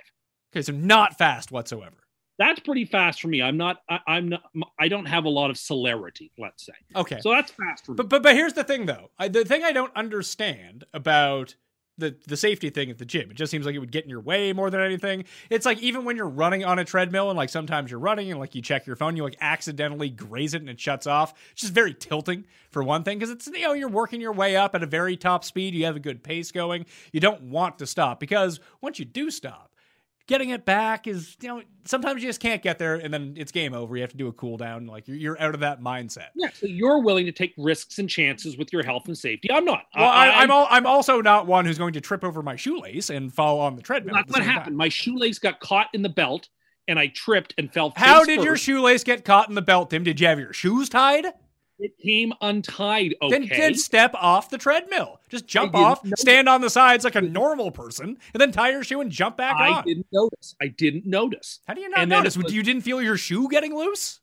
Okay, so not fast whatsoever. That's pretty fast for me. I'm not. I, I'm not. I don't have a lot of celerity. Let's say. Okay, So that's fast for me. But but but here's the thing though. I, the thing I don't understand about the the safety thing at the gym, it just seems like it would get in your way more than anything. It's like even when you're running on a treadmill and like sometimes you're running and like you check your phone, you like accidentally graze it and it shuts off. It's just very tilting for one thing because it's you know you're working your way up at a very top speed. You have a good pace going. You don't want to stop because once you do stop. Getting it back is you know sometimes you just can't get there and then it's game over you have to do a cool down like you're, you're out of that mindset Yeah, so you're willing to take risks and chances with your health and safety. I'm not. well I, am al- i'm also not one who's going to trip over my shoelace and fall on the treadmill That's the what happened. time. My shoelace got caught in the belt, and I tripped and fell. how did your shoelace get caught in the belt tim did you have your shoes tied It came untied. Okay. then, then step off the treadmill just jump off stand on the sides like a normal person and then tie your shoe and jump back I on I didn't notice. I didn't notice. how do you not And notice was- you didn't feel your shoe getting loose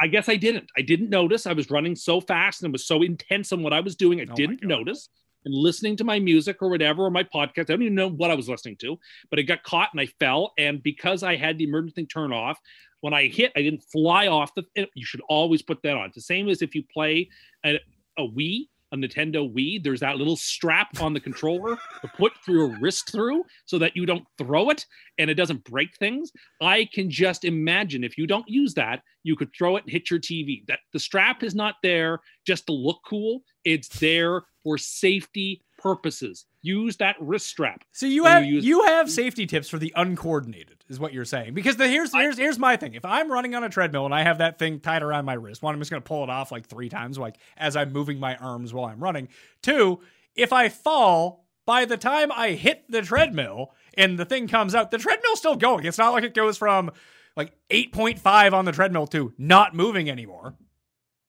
I guess I didn't. I didn't notice. I was running so fast and was so intense on what I was doing. I Oh didn't notice. And listening to my music or whatever, or my podcast, I don't even know what I was listening to, but it got caught and I fell. And because I had the emergency turn off, when I hit, I didn't fly off the. You should always put that on. It's the same as if you play a, a Wii, a Nintendo Wii. There's that little strap on the controller to put through your wrist through so that you don't throw it and it doesn't break things. I can just imagine if you don't use that, you could throw it and hit your TV. That the strap is not there just to look cool. It's there for safety purposes. Use that wrist strap. So you have you you, have safety tips for the uncoordinated, is what you're saying. Because the here's here's here's my thing. If I'm running on a treadmill and I have that thing tied around my wrist, one, I'm just gonna pull it off like three times, like as I'm moving my arms while I'm running. Two, if I fall, by the time I hit the treadmill and the thing comes out, the treadmill's still going. It's not like it goes from like 8.5 on the treadmill to not moving anymore.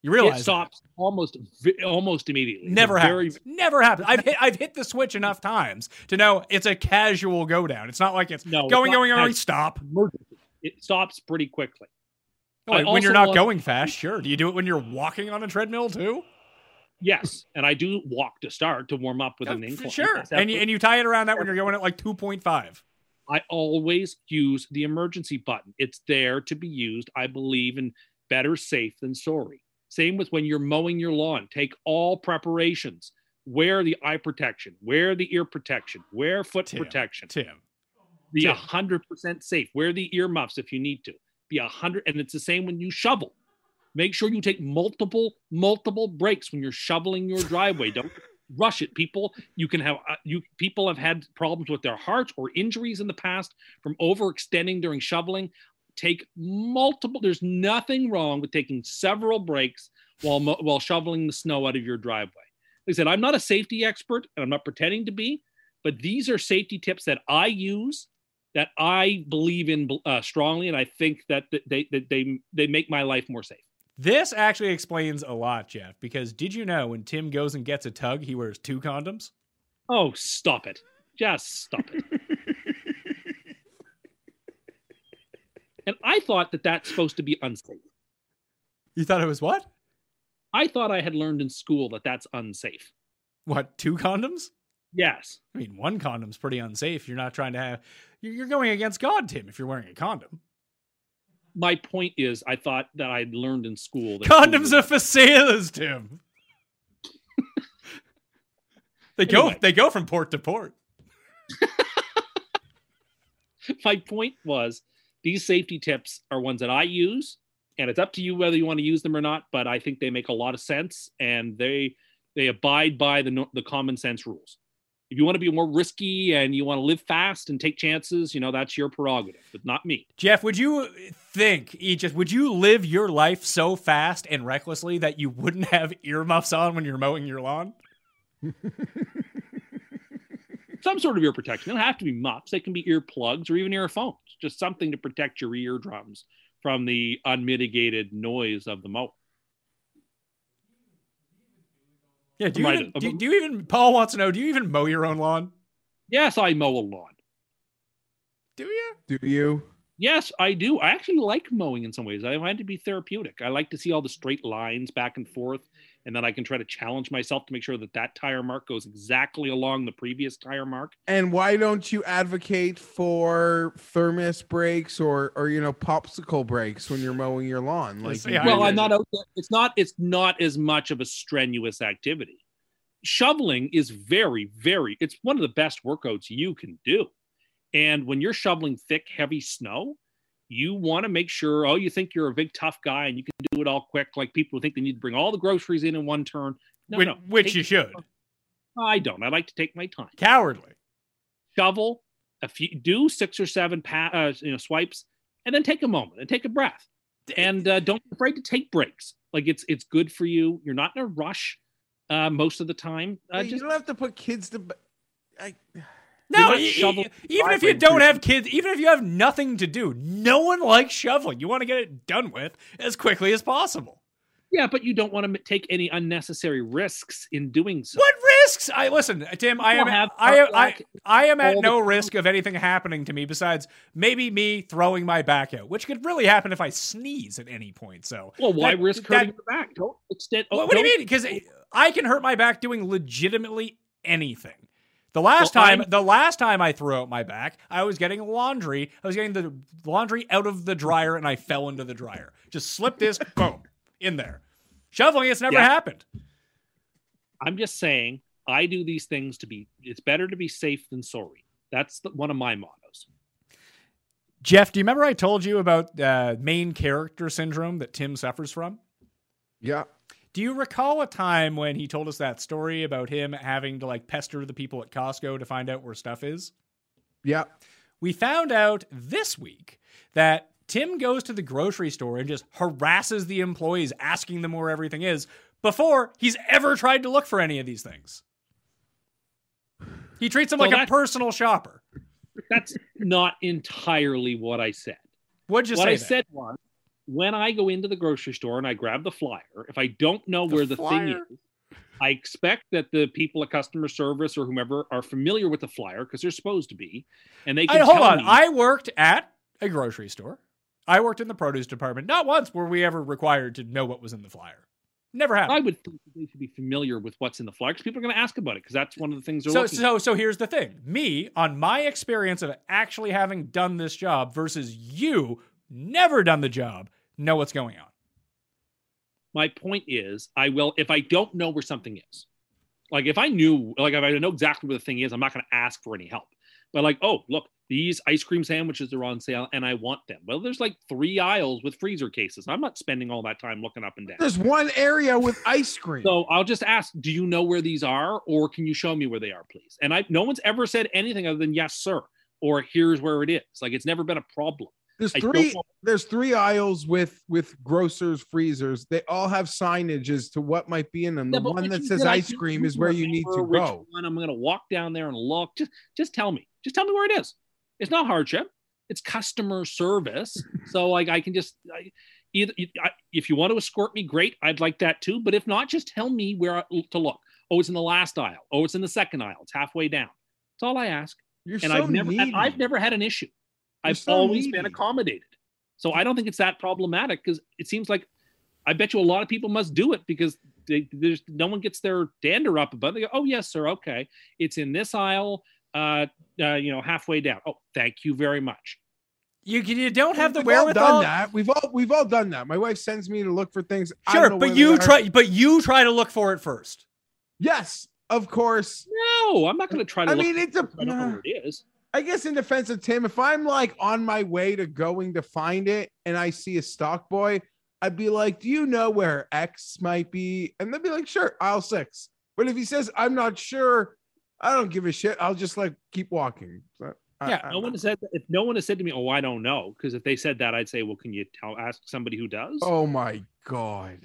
You realize it that. stops almost almost immediately. Never It's very- Never happens. I've hit I've hit the switch enough times to know it's a casual go down. It's not like it's No, going, not going, going, stop. emergency. It stops pretty quickly. Oh, like, when you're not want- going fast, sure. Do you do it when you're walking on a treadmill too? Yes, and I do walk to start to warm up with an incline. sure. And you, and you tie it around that when you're going at like 2.5. I always use the emergency button. It's there to be used. I believe in better safe than sorry. Same with when you're mowing your lawn. Take all preparations. Wear the eye protection, wear the ear protection, wear foot Tim, protection. Tim. Be Tim. a hundred percent safe. Wear the earmuffs if you need to. Be a hundred, and it's the same when you shovel. Make sure you take multiple, multiple breaks when you're shoveling your driveway. Don't (laughs) rush it, people. You can have uh, you people have had problems with their hearts or injuries in the past from overextending during shoveling. Take multiple. There's nothing wrong with taking several breaks while while shoveling the snow out of your driveway. Like I said, I'm not a safety expert, and I'm not pretending to be, but these are safety tips that I use that I believe in uh, strongly, and I think that they that they they make my life more safe. This actually explains a lot, Jeff, because did you know when Tim goes and gets a tug, he wears two condoms? Oh, stop it! Just stop it. (laughs) and I thought that that's supposed to be unsafe. You thought it was what? I thought I had learned in school that that's unsafe. What, two condoms? Yes. I mean, one condom's pretty unsafe. You're not trying to have. You're going against God, Tim, if you're wearing a condom. My point is, I thought that I'd learned in school that Condoms are for sailors, Tim. (laughs) they go. They go from port to port. (laughs) my point was these safety tips are ones that I use, and it's up to you whether you want to use them or not. But I think they make a lot of sense, and they they abide by the the common sense rules. If you want to be more risky and you want to live fast and take chances, you know that's your prerogative, but not me. Jeff, would you think, just would you live your life so fast and recklessly that you wouldn't have earmuffs on when you're mowing your lawn? (laughs) Some sort of ear protection. They don't have to be muffs. They can be earplugs or even earphones. Just something to protect your eardrums from the unmitigated noise of the mower. Yeah. Do you, Right, even, do, do you even? Paul wants to know. Do you even mow your own lawn? Yes, I mow a lawn. Do you? Do you? Yes, I do. I actually like mowing in some ways. I find it to be therapeutic. I like to see all the straight lines back and forth, and then I can try to challenge myself to make sure that that tire mark goes exactly along the previous tire mark. And why don't you advocate for thermos breaks or or you know popsicle breaks when you're mowing your lawn? Like, see, I well. I'm not out there. It's not. It's not as much of a strenuous activity. Shoveling is very, very. It's one of the best workouts you can do. And when you're shoveling thick, heavy snow, you want to make sure. Oh, you think you're a big tough guy and you can do it all quick. Like people think they need to bring all the groceries in in one turn. No, which, no. which you should. I don't. I like to take my time. Cowardly. Shovel a few do six or seven pa- uh, you know swipes and then take a moment and take a breath and uh, don't be afraid to take breaks like it's it's good for you you're not in a rush uh, most of the time uh, Hey, just you don't have to put kids to. I, No, not e- e- even if you don't have kids, even if you have nothing to do, no one likes shoveling. You want to get it done with as quickly as possible. yeah but you don't want to take any unnecessary risks in doing so What risks? I listen, uh, Tim. I am. People have I. I, I am at no risk of anything happening to me besides maybe me throwing my back out, which could really happen if I sneeze at any point. So, well why that- risk that- hurting your back don't extend oh, what, what do you don't- mean? Because I can hurt my back doing legitimately anything. The last Well, time, I'm- the last time I threw out my back, I was getting laundry. I was getting the laundry out of the dryer, and I fell into the dryer. Just slipped this, (laughs) boom, in there. Shoveling, it's never Yeah. happened. i'm just saying i do these things to be it's better to be safe than sorry that's the, one of my mottos Jeff, do you remember I told you about uh, main character syndrome that Tim suffers from? yeah. Do you recall a time when he told us that story about him having to like pester the people at Costco to find out where stuff is? Yeah. We found out this week that Tim goes to the grocery store and just harasses the employees, asking them where everything is before he's ever tried to look for any of these things. He treats them So like a personal shopper. that's not entirely what i said What'd you what say? I then? said was when I go into the grocery store and I grab the flyer, if I don't know where the thing is, I expect that the people at customer service or whomever are familiar with the flyer because they're supposed to be, and they can I, hold on. me. I worked at a grocery store. I worked in the produce department. Not once were we ever required to know what was in the flyer. Never happened. I would think that they should be familiar with what's in the flyer because people are going to ask about it because that's one of the things they're so so so here's the thing. Me, on my experience of actually having done this job versus you never done the job, know what's going on. My point is, I will if I don't know where something is. Like if I knew, like if I know exactly where the thing is, I'm not going to ask for any help. But like, oh, look, these ice cream sandwiches are on sale and I want them. Well, there's like three aisles with freezer cases. I'm not spending all that time looking up and down. There's one area with ice cream. So I'll just ask, do you know where these are, or can you show me where they are, please? And I no one's ever said anything other than yes, sir, or here's where it is. Like it's never been a problem. There's three. There's three aisles with with grocers freezers. They all have signage as to what might be in them. The Yeah, but one that says ice cream is where you need to go. One, I'm going to walk down there and look. Just, just tell me. Just tell me where it is. It's not hardship. It's customer service. (laughs) so like I can just I, either I, if you want to escort me, great. I'd like that too. But if not, just tell me where I- to look. Oh, it's in the last aisle. Oh, it's in the second aisle. It's halfway down. That's all I ask. You're and so I've never needy. I've never had an issue. You're I've so always been accommodated. So I don't think it's that problematic because it seems like I bet you a lot of people must do it because they, there's no one gets their dander up about. It. They go, "Oh yes, sir. Okay, it's in this aisle. Uh, uh, you know, halfway down. Oh, thank you very much. You you don't have the We've all done that. We've all we've all done that. My wife sends me to look for things. I don't Sure, know but you they are. try but you try to look for it first. Yes, of course. No, I'm not going to try to. I look mean, it's a. I don't know where it is. I guess in defense of Tim, if I'm like on my way to going to find it and I see a stock boy, I'd be like, "Do you know where X might be?" And they'd be like, "Sure, aisle six. But if he says I'm not sure, I don't give a shit. I'll just like keep walking. So, Yeah, I- No one has said if no one has said to me, "Oh, I don't know," because if they said that, I'd say, "Well, can you tell ask somebody who does?" Oh my god.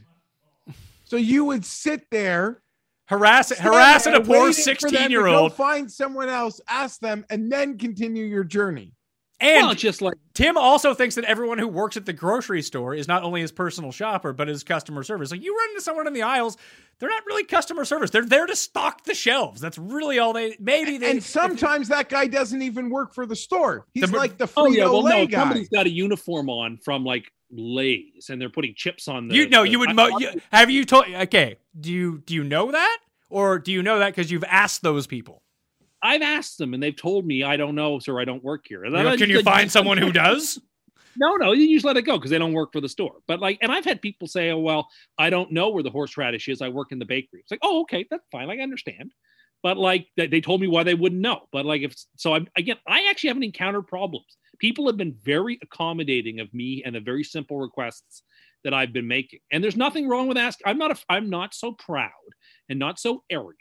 So you would sit there Harass stand harassing there a poor waiting for them to 16 year go old. Find someone else, ask them, and then continue your journey. And well, just like Tim also thinks that everyone who works at the grocery store is not only his personal shopper, but his customer service. Like you run into someone in the aisles, they're not really customer service. They're there to stock the shelves. That's really all they maybe they and sometimes that guy doesn't even work for the store. He's The- like the Frito Oh yeah, well Lay no, guy. somebody's got a uniform on from like Lay's, and they're putting chips on the. you know you would mo- you, have you told okay, do you do you know that? Or do you know that because you've asked those people? I've asked them, and they've told me I don't know, sir. I don't work here. And You know, Can you find someone who does? No, no, you just let it go because they don't work for the store. But like, and I've had people say, "Oh well, I don't know where the horseradish is. I work in the bakery." It's like, "Oh, okay, that's fine. I understand." But like, they, they told me why they wouldn't know. But like, if so, I'm again, I actually haven't encountered problems. People have been very accommodating of me and the very simple requests that I've been making. And there's nothing wrong with asking. I'm not. A, I'm not so proud and not so arrogant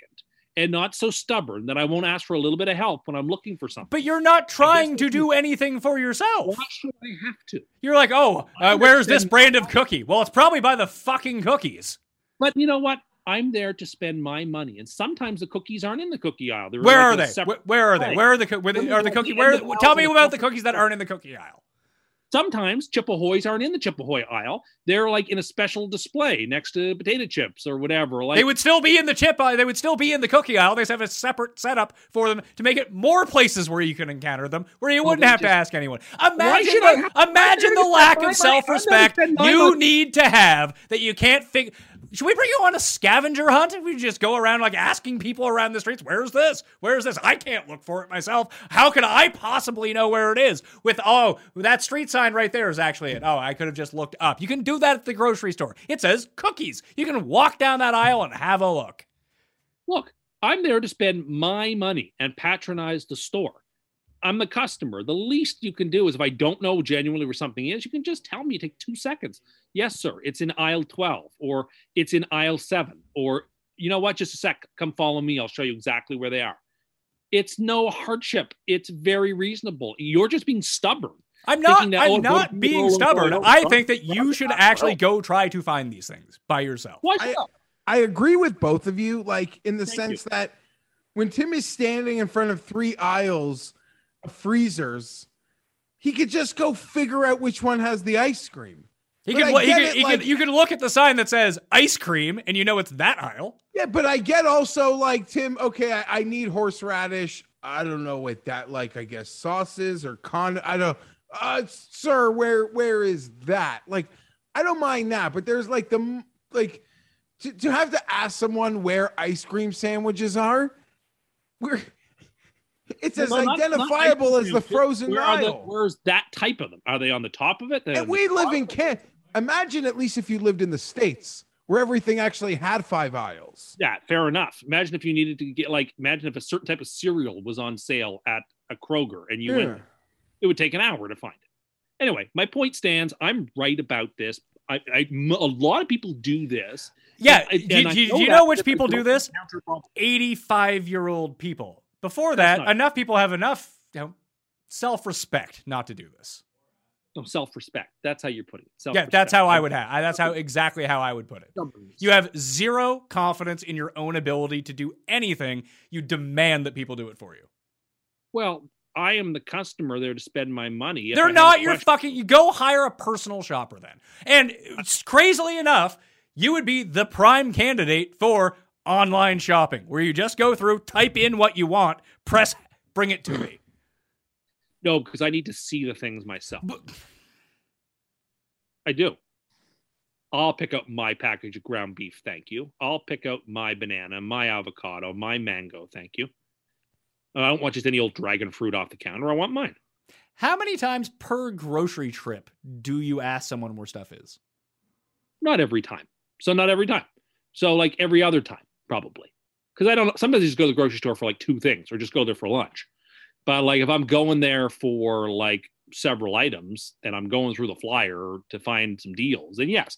and not so stubborn that I won't ask for a little bit of help when I'm looking for something. But you're not trying to do anything for yourself. Why should I have to? You're like, oh, uh, where's this brand of cookie? Well, it's probably by the fucking cookies. But you know what? I'm there to spend my money, and sometimes the cookies aren't in the cookie aisle. Where like are they? Where, where are they? Where are the co- where the, are the cookie? Where? Tell me about the cookies that aren't in the cookie aisle. Sometimes Chip Ahoy's aren't in the Chip Ahoy aisle. They're like in a special display next to potato chips or whatever. Like They would still be in the chip. Uh, they would still be in the cookie aisle. They just have a separate setup for them to make it more places where you can encounter them, where you wouldn't they have to ask anyone. Imagine the, have- imagine the lack of self-respect gonna spend my you need to have that you can't figure. Should we bring you on a scavenger hunt if we just go around like asking people around the streets, "Where's this? Where's this?" I can't look for it myself. How could I possibly know where it is? With oh, that street sign right there is actually it. Oh, I could have just looked up. You can do that at the grocery store. It says cookies. You can walk down that aisle and have a look. look, I'm there to spend my money and patronize the store. I'm the customer. The least you can do is if I don't know genuinely where something is, you can just tell me. Take two seconds. Yes, sir. It's in aisle 12 or it's in aisle 7 or you know what? Just a sec. Come follow me. I'll show you exactly where they are. It's no hardship. It's very reasonable. You're just being stubborn. I'm not. that, oh, I'm go not to being Google, stubborn. go to I think that you should actually go try to find these things by yourself. Why I, I? I agree with both of you, like in the Thank sense that when Tim is standing in front of three aisles of freezers, he could just go figure out which one has the ice cream. He But could, I he could, it, he like- could, you could look at the sign that says ice cream, and you know it's that aisle. Yeah, but I get also like Tim. Okay, I, I need horseradish. I don't know what that like. I guess sauces or con. I don't. Uh, sir, where where is that? Like, I don't mind that, but there's like the like to, to have to ask someone where ice cream sandwiches are. Where (laughs) it's as No, not- not identifiable ice as the frozen Where are the, aisle. where's that type of them? Are they on the top of it? And we live in Can. Imagine at least if you lived in the states where everything actually had five aisles. Yeah, fair enough. Imagine if you needed to get like, imagine if a certain type of cereal was on sale at a Kroger and you Yeah. went, it would take an hour to find it. Anyway, my point stands. I'm right about this. I, I m- a lot of people do this. Yeah, And do, and I do- do know you know which people do this? 85 year old people. Before that, not- enough people have enough you know, self respect not to do this. No, self-respect. That's how you're putting it. Yeah, that's how I would have. I, that's how exactly how I would put it. You have zero confidence in your own ability to do anything. You demand that people do it for you. Well, I am the customer there to spend my money. They're not your question- fucking. You go hire a personal shopper then. And crazily enough, you would be the prime candidate for online shopping, where you just go through, type in what you want, press, bring it to me. No, because I need to see the things myself. But- I do. I'll pick up my package of ground beef, thank you. I'll pick out my banana, my avocado, my mango, thank you. I don't want just any old dragon fruit off the counter. I want mine. How many times per grocery trip do you ask someone where stuff is? Not every time. So not every time. So like every other time, probably. Because I don't. Sometimes I just go to the grocery store for like two things, or just go there for lunch. But like if I'm going there for like several items and I'm going through the flyer to find some deals, then yes,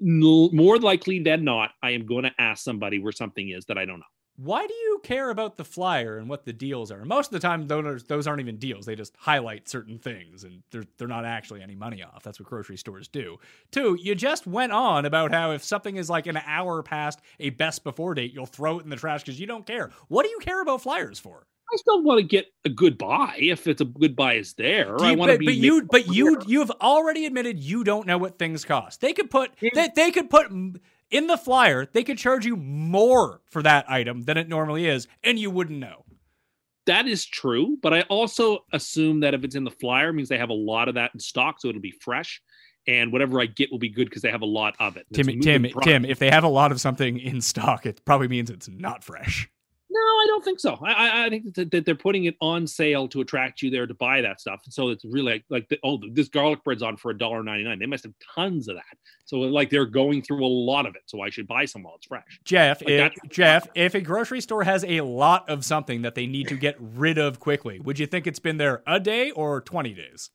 more likely than not, I am going to ask somebody where something is that I don't know. Why do you care about the flyer and what the deals are? Most of the time, those those aren't even deals. They just highlight certain things, and they're they're not actually any money off. That's what grocery stores do. Two, you just went on about how if something is like an hour past a best before date, you'll throw it in the trash because you don't care. What do you care about flyers for? I still want to get a good buy if it's a good buy is there. Do I you- want to be. but you but you you have already admitted you don't know what things cost. They could put they, they could put in the flyer. They could charge you more for that item than it normally is, and you wouldn't know. that is true, but I also assume that if it's in the flyer, it means they have a lot of that in stock, so it'll be fresh, and whatever I get will be good because they have a lot of it. Tim, Tim, product. Tim, if they have a lot of something in stock, it probably means it's not fresh. No, I don't think so. I, I, I think that, that they're putting it on sale to attract you there to buy that stuff. And so it's really like, like the, oh, this garlic bread's on for a dollar ninety nine. They must have tons of that. So like they're going through a lot of it. So I should buy some while it's fresh. Jeff, Like if, Jeff, if a grocery store has a lot of something that they need to get rid of quickly, would you think it's been there a day or 20 days?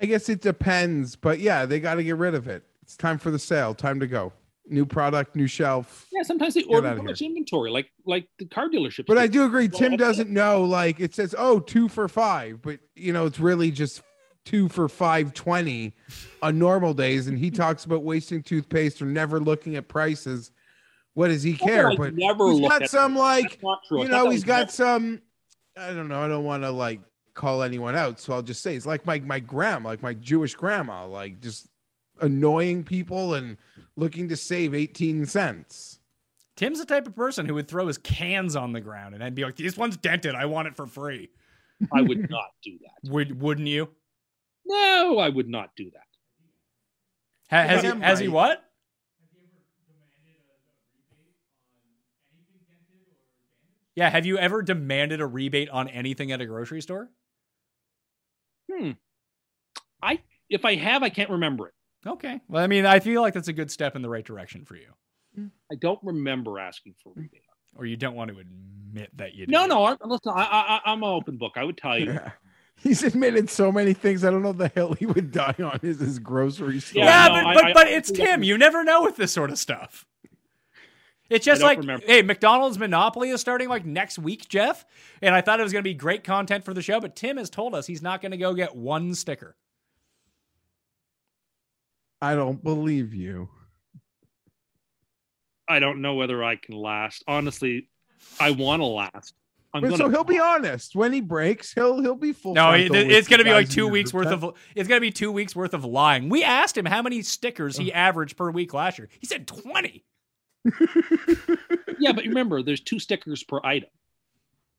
I guess it depends, but yeah, they got to get rid of it. It's time for the sale. Time to go. New product, new shelf. Yeah, sometimes they order too much inventory, like like the car dealership. But I do. agree. Tim doesn't know. Like it says, oh, two for five, but you know, it's really just two for five twenty on normal days. And he talks about wasting toothpaste or never looking at prices. What does he care? But never he's got some like That's not true. you know, he's got never- some. I don't know. I don't want to like call anyone out, so I'll just say it's like my my grandma, like my Jewish grandma, like just annoying people and looking to save eighteen cents. Tim's the type of person who would throw his cans on the ground and I'd be like, "This one's dented. I want it for free." I would not do that. (laughs) Would wouldn't you? No, I would not do that. Ha- has he Damn has he what? Yeah, have you ever demanded a rebate on anything at a grocery store? Hmm. I if I have, I can't remember it. Okay. Well, I mean, I feel like that's a good step in the right direction for you. I don't remember asking for a rebate. Or you don't want to admit that you did. No, no. I, listen, I, I, I'm an open book. I would tell you. Yeah. (laughs) He's admitted so many things. I don't know the hell he would die on is his grocery store. Yeah, no, but I- but, I- but I it's I Tim. You never know with this sort of stuff. It's just like, remember. hey, McDonald's Monopoly is starting like next week, Jeff. And I thought it was going to be great content for the show, but Tim has told us he's not going to go get one sticker. I don't believe you. I don't know whether I can last. Honestly, I want to last. I'm But so he'll be honest. When he breaks, he'll he'll be full. No, it, it's going to be like two weeks worth of. It's going to be two weeks worth of lying. We asked him how many stickers he averaged per week last year. He said twenty. (laughs) yeah, but remember, there's two stickers per item,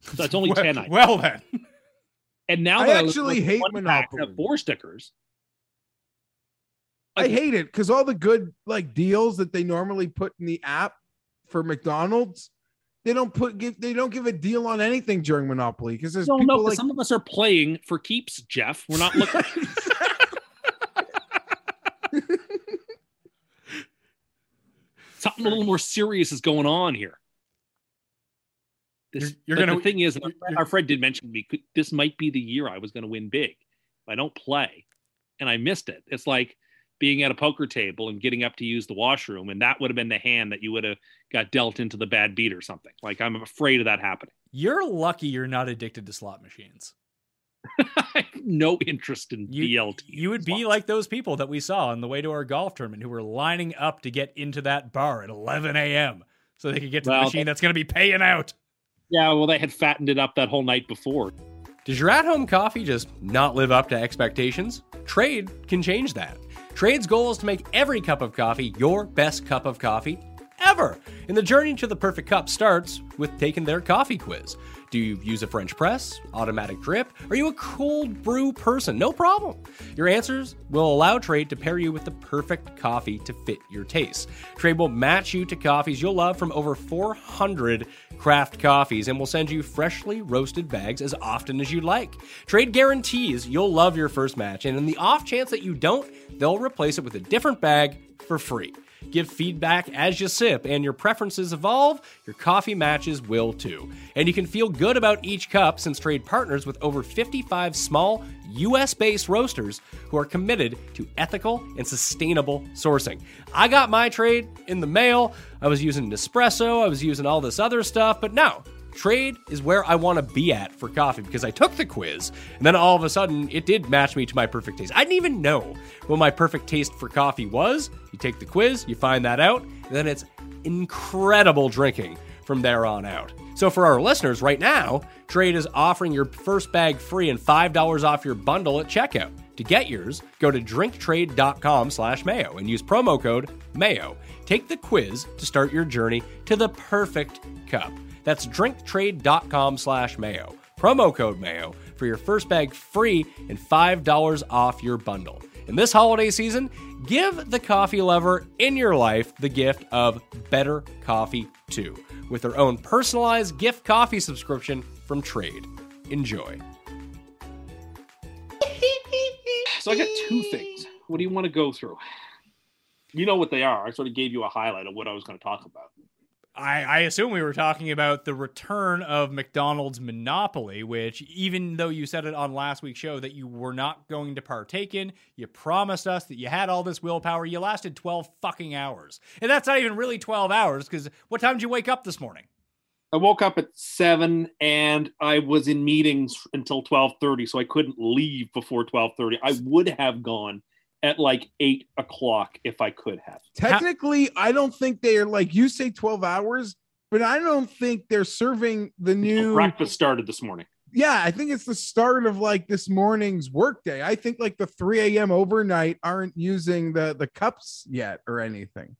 so that's only (laughs) Well- ten items. Well then, and now I that actually look at hate one pack and have Monopoly. four stickers. I hate it because all the good like deals that they normally put in the app for McDonald's, they don't put give they don't give a deal on anything during Monopoly because there's No, people no, 'cause like some of us are playing for keeps, Jeff. We're not looking. (laughs) (laughs) Something a little more serious is going on here. This, You're- you're gonna- the thing is, our you're- friend- our friend did mention to me, could- this might be the year I was going to win big. If I don't play, and I missed it. It's like being at a poker table and getting up to use the washroom, and that would have been the hand that you would have got dealt into the bad beat or something. Like I'm afraid of that happening. you're lucky you're not addicted to slot machines. (laughs) No interest in You, BLT. you would be slots. like those people that we saw on the way to our golf tournament who were lining up to get into that bar at 11 a.m. so they could get to Well, the machine that- that's going to be paying out. Yeah, well, they had fattened it up that whole night before. Does your at home coffee just not live up to expectations? Trade can change that. Trade's goal is to make every cup of coffee your best cup of coffee ever. And the journey to the perfect cup starts with taking their coffee quiz. Do you use a French press, automatic drip? Are you a cold brew person? No problem. Your answers will allow Trade to pair you with the perfect coffee to fit your taste. Trade will match you to coffees you'll love from over 400 craft coffees and will send you freshly roasted bags as often as you'd like. Trade guarantees you'll love your first match, and in the off chance that you don't, they'll replace it with a different bag for free. Give feedback as you sip, and your preferences evolve, your coffee matches will too. And you can feel good about each cup since Trade partners with over 55 small, US based roasters who are committed to ethical and sustainable sourcing. I got my trade in the mail. I was using Nespresso, I was using all this other stuff, but no, Trade is where I want to be at for coffee because I took the quiz and then all of a sudden it did match me to my perfect taste. I didn't even know what my perfect taste for coffee was. You take the quiz, you find that out, and then it's incredible drinking from there on out. So for our listeners right now, Trade is offering your first bag free and $5 off your bundle at checkout. To get yours, go to drinktrade.com slash mayo and use promo code MAYO. Take the quiz to start your journey to the perfect cup. That's drinktrade.com slash mayo. Promo code mayo for your first bag free and $5 off your bundle. In this holiday season, give the coffee lover in your life the gift of better coffee too, with their own personalized gift coffee subscription from Trade. Enjoy. (laughs) So I got two things. What do you want to go through? You know what they are. I sort of gave you a highlight of what I was going to talk about. I, I assume we were talking about the return of McDonald's Monopoly, which, even though you said it on last week's show that you were not going to partake in, you promised us that you had all this willpower. You lasted 12 fucking hours. And that's not even really 12 hours, because what time did you wake up this morning? I woke up at seven and I was in meetings until twelve thirty, so I couldn't leave before twelve thirty. I would have gone at like eight o'clock if I could have. Technically, I don't think they're like you say 12 hours, but I don't think they're serving the new Breakfast started this morning. Yeah, I think it's the start of like this morning's workday. I think like the 3 a.m. overnight aren't using the the cups yet or anything.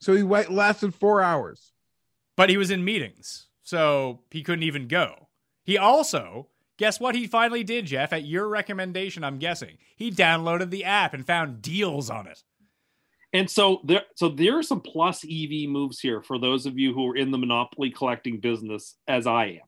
So he wait, lasted four hours. But he was in meetings, so he couldn't even go. He also, guess what he finally did, Jeff, at your recommendation, I'm guessing. He downloaded the app and found deals on it. And so there, so there are some plus EV moves here for those of you who are in the monopoly collecting business, as I am.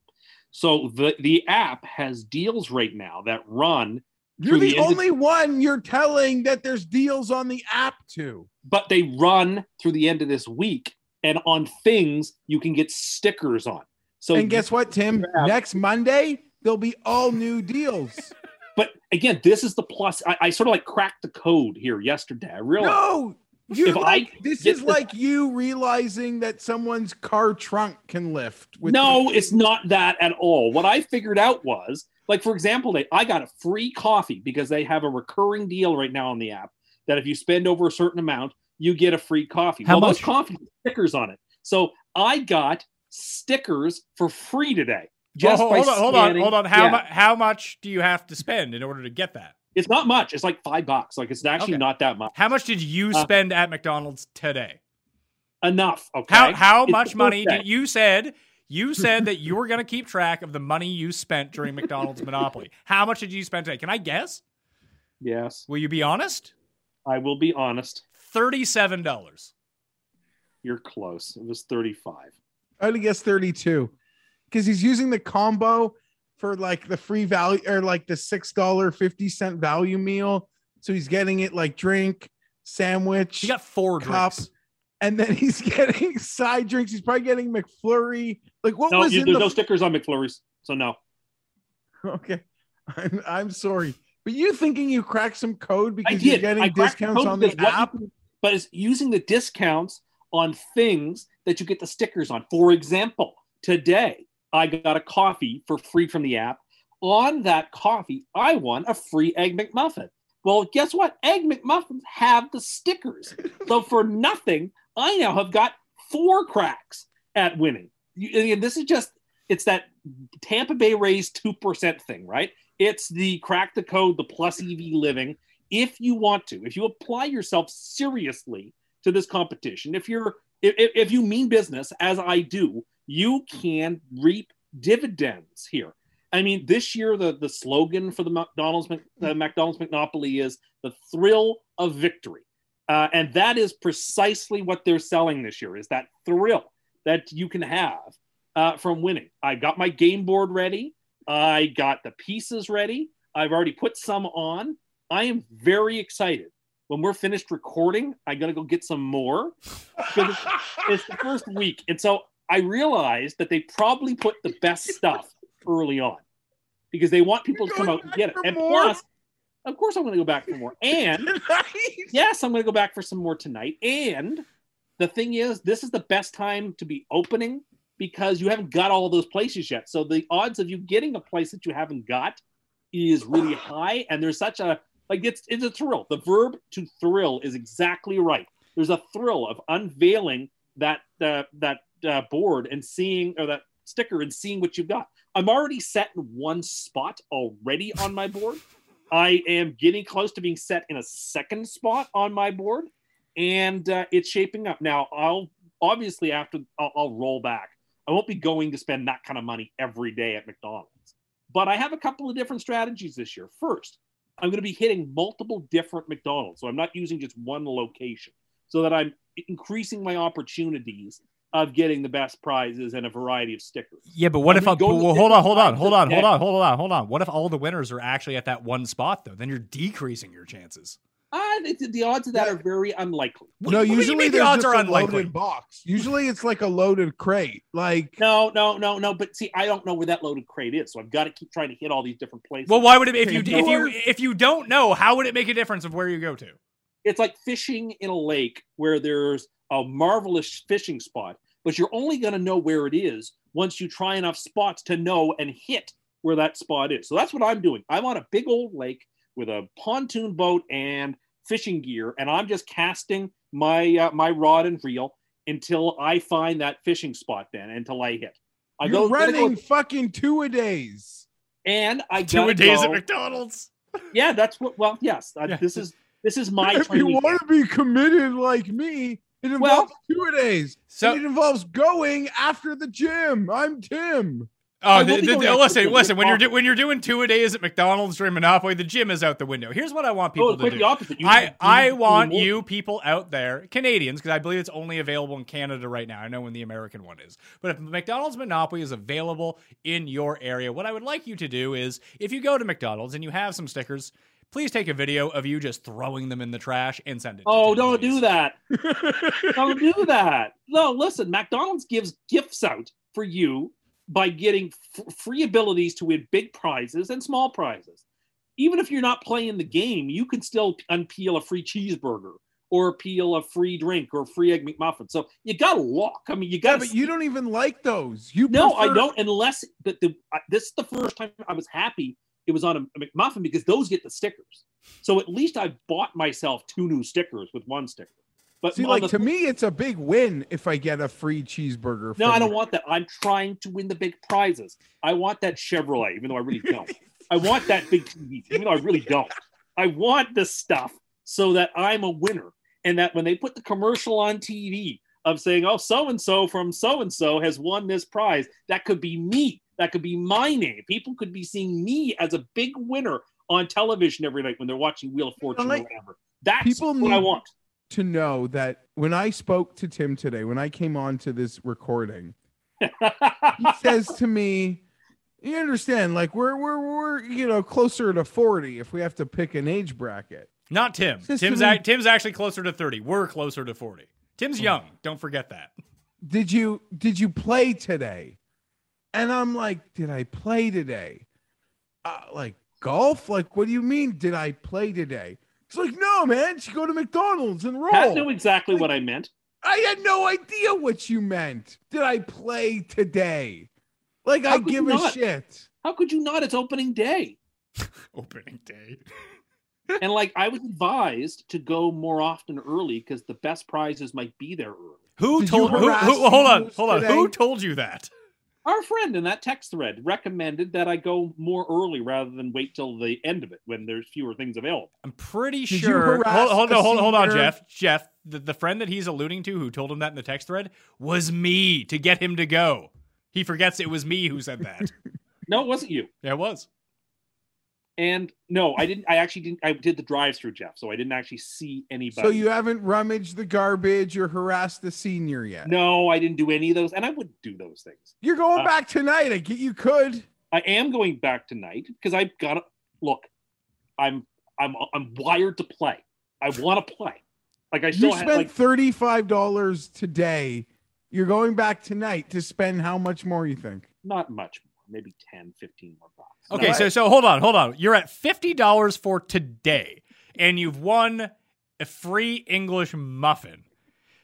So the the app has deals right now that run. You're through the, end of- only one you're telling that there's deals on the app to. but they run through the end of this week, and on things you can get stickers on. So and guess what, Tim? Next Monday, there'll be all new deals. (laughs) But again, this is the plus. I, I sort of like cracked the code here yesterday. I realized no, you If I like this is the- like you realizing that someone's car trunk can lift. With no, it's not that at all. What I figured out was, like, for example, they, I got a free coffee because they have a recurring deal right now on the app that if you spend over a certain amount, you get a free coffee. How well, much? those coffee stickers on it. So I got stickers for free today. Well, Just hold, by hold on, hold on, hold on. How Yeah. much? How much do you have to spend in order to get that? It's not much. It's like five bucks. Like it's actually Okay. not that much. How much did you Uh, spend at McDonald's today? Enough. Okay. How how It's much money did you said you (laughs) said that you were going to keep track of the money you spent during McDonald's Monopoly. How much did you spend today? Can I guess? Yes, Will you be honest? I will be honest. Thirty-seven dollars. You're close. It was thirty-five. I only guess 32 because he's using the combo for like the free value or like the six dollar fifty cent value meal. So he's getting it like drink, sandwich, He got four cup, drinks. and then he's (laughs) getting side drinks. He's probably getting McFlurry. Like what No, was you, in there's the no stickers on McFlurries, so no. (laughs) Okay, I'm, I'm sorry, but you thinking you cracked some code because you're getting I discounts on the because you app? but it's using the discounts on things that you get the stickers on. For example, today I got a coffee for free from the app. On that coffee, I won a free egg McMuffin. Well, guess what? Egg McMuffins have the stickers. so for nothing, I now have got four cracks at winning. You, this is just it's that Tampa Bay Rays 2% thing, right? It's the crack the code, the plus EV living. If you want to, if you apply yourself seriously to this competition, if you're if if you mean business as I do, you can reap dividends here. I mean, this year the the slogan for the McDonald's the McDonald's McNopoly is the thrill of victory, uh, and that is precisely what they're selling this year. Is that thrill that you can have uh, from winning? I got my game board ready. I got the pieces ready. I've already put some on. I am very excited. When we're finished recording, I'm gonna go get some more (laughs) it's the first week, and so I realized that they probably put the best stuff early on because they want people to come out and get it. And more? plus, of course, I'm going to go back for more. (laughs) And yes, I'm going to go back for some more tonight. And the thing is, this is the best time to be opening because you haven't got all those places yet. So the odds of you getting a place that you haven't got is really (sighs) high. And there's such a like it's it's a thrill. The verb to thrill is exactly right. There's a thrill of unveiling that uh, that uh, board and seeing or that sticker and seeing what you've got. I'm already set in one spot already on my board. (laughs) I am getting close to being set in a second spot on my board, and uh, it's shaping up. Now, I'll obviously after I'll, I'll roll back. I won't be going to spend that kind of money every day at McDonald's, but I have a couple of different strategies this year. First, I'm going to be hitting multiple different McDonald's, so I'm not using just one location, so that I'm increasing my opportunities of getting the best prizes and a variety of stickers. Yeah, but what I'm if? I, going to well, hold on, hold on, hold on, hold on, hold on, hold on. What if all the winners are actually at that one spot though? Then you're decreasing your chances. Ah, the, the odds of that are very unlikely. no, what usually the there's odds are a unlikely? loaded box. Usually it's like a loaded crate. Like No, no, no, no. But see, I don't know where that loaded crate is, so I've got to keep trying to hit all these different places. Well, why would it? If you if you if you don't know, how would it make a difference of where you go to? it's like fishing in a lake where there's a marvelous fishing spot, but you're only going to know where it is once you try enough spots to know and hit where that spot is. So that's what I'm doing. I'm on a big old lake with a pontoon boat and fishing gear, and I'm just casting my uh, my rod and reel until I find that fishing spot. Then until I hit. I you're go- gotta go- running fucking two a days. and I Two a days go- at McDonald's. Yeah, that's what. Well, yes, I- Yeah. this is this is my. if you want to be committed like me, it involves two a days. So- and it involves going after the gym. I'm Tim. Oh, the, the- the- out listen, to listen. When you're do, when you're doing two a days at McDonald's during Monopoly, the gym is out the window. Here's what I want people Oh, to quite do. the opposite. You I need- I need to do want you people out there, Canadians, because I believe it's only available in Canada right now. I know when the American one is, but if McDonald's Monopoly is available in your area, what I would like you to do is, if you go to McDonald's and you have some stickers. Please take a video of you just throwing them in the trash and send it. Oh, Tim don't do that. (laughs) don't do that. No, listen, McDonald's gives gifts out for you by getting f- free abilities to win big prizes and small prizes. Even if you're not playing the game, you can still unpeel a free cheeseburger or peel a free drink or a free egg McMuffin. So you got to walk. I mean, you Yeah, got but you don't even like those. You No, I don't. Unless, but the I- this is the first time I was happy it was on a, McMuffin because those get the stickers. So at least I bought myself two new stickers with one sticker. But See, like the- to me, it's a big win if I get a free cheeseburger. no, I don't want that. I'm trying to win the big prizes. I want that Chevrolet, even though I really don't. (laughs) I want that big TV, even though I really don't. I want this stuff so that I'm a winner. And that when they put the commercial on TV of saying, oh, so and so from so and so has won this prize, that could be me. That could be my name. People could be seeing me as a big winner on television every night when they're watching Wheel of Fortune like, or whatever. That's people what I want. to know that when I spoke to Tim today, when I came on to this recording, he (laughs) says to me, "You understand? Like we're we're we're you know closer to forty if we have to pick an age bracket." Not Tim. Tim's me- ac- Tim's actually closer to thirty. We're closer to forty. Tim's hmm. young. Don't forget that. Did you did you play today? And I'm like, did I play today? Uh, like golf? Like what do you mean? Did I play today? It's like, no, man. You go to McDonald's and roll. Pat knew exactly what I meant. I had no idea what you meant. Did I play today? Like How I give a shit. How could you not? It's opening day. (laughs) Opening day. (laughs) and like I was advised to go more often early because the best prizes might be there early. Who Did you told? Who, who, hold on, hold on. today? Who told you that? Our friend in that text thread recommended that I go more early rather than wait till the end of it when there's fewer things available. I'm pretty Did sure. Hold, hold, a on, hold, hold on. Jeff. Jeff, the, the friend that he's alluding to, who told him that in the text thread, was me to get him to go. He forgets it was me who said that. (laughs) No, it wasn't you. yeah, it was. And no, I didn't. I actually didn't. I did the drive-through, Jeff, so I didn't actually see anybody. So you haven't rummaged the garbage or harassed the senior yet. No, I didn't do any of those, and I wouldn't do those things. You're going Uh, back tonight. I get you could. I am going back tonight because I've got to look. I'm I'm I'm wired to play. I want to play. Like I still You spent like thirty-five dollars today. You're going back tonight to spend how much more? You think? not much maybe 10, 15 more bucks. Okay, No, so so hold on, hold on. You're at fifty dollars for today, and you've won a free English muffin.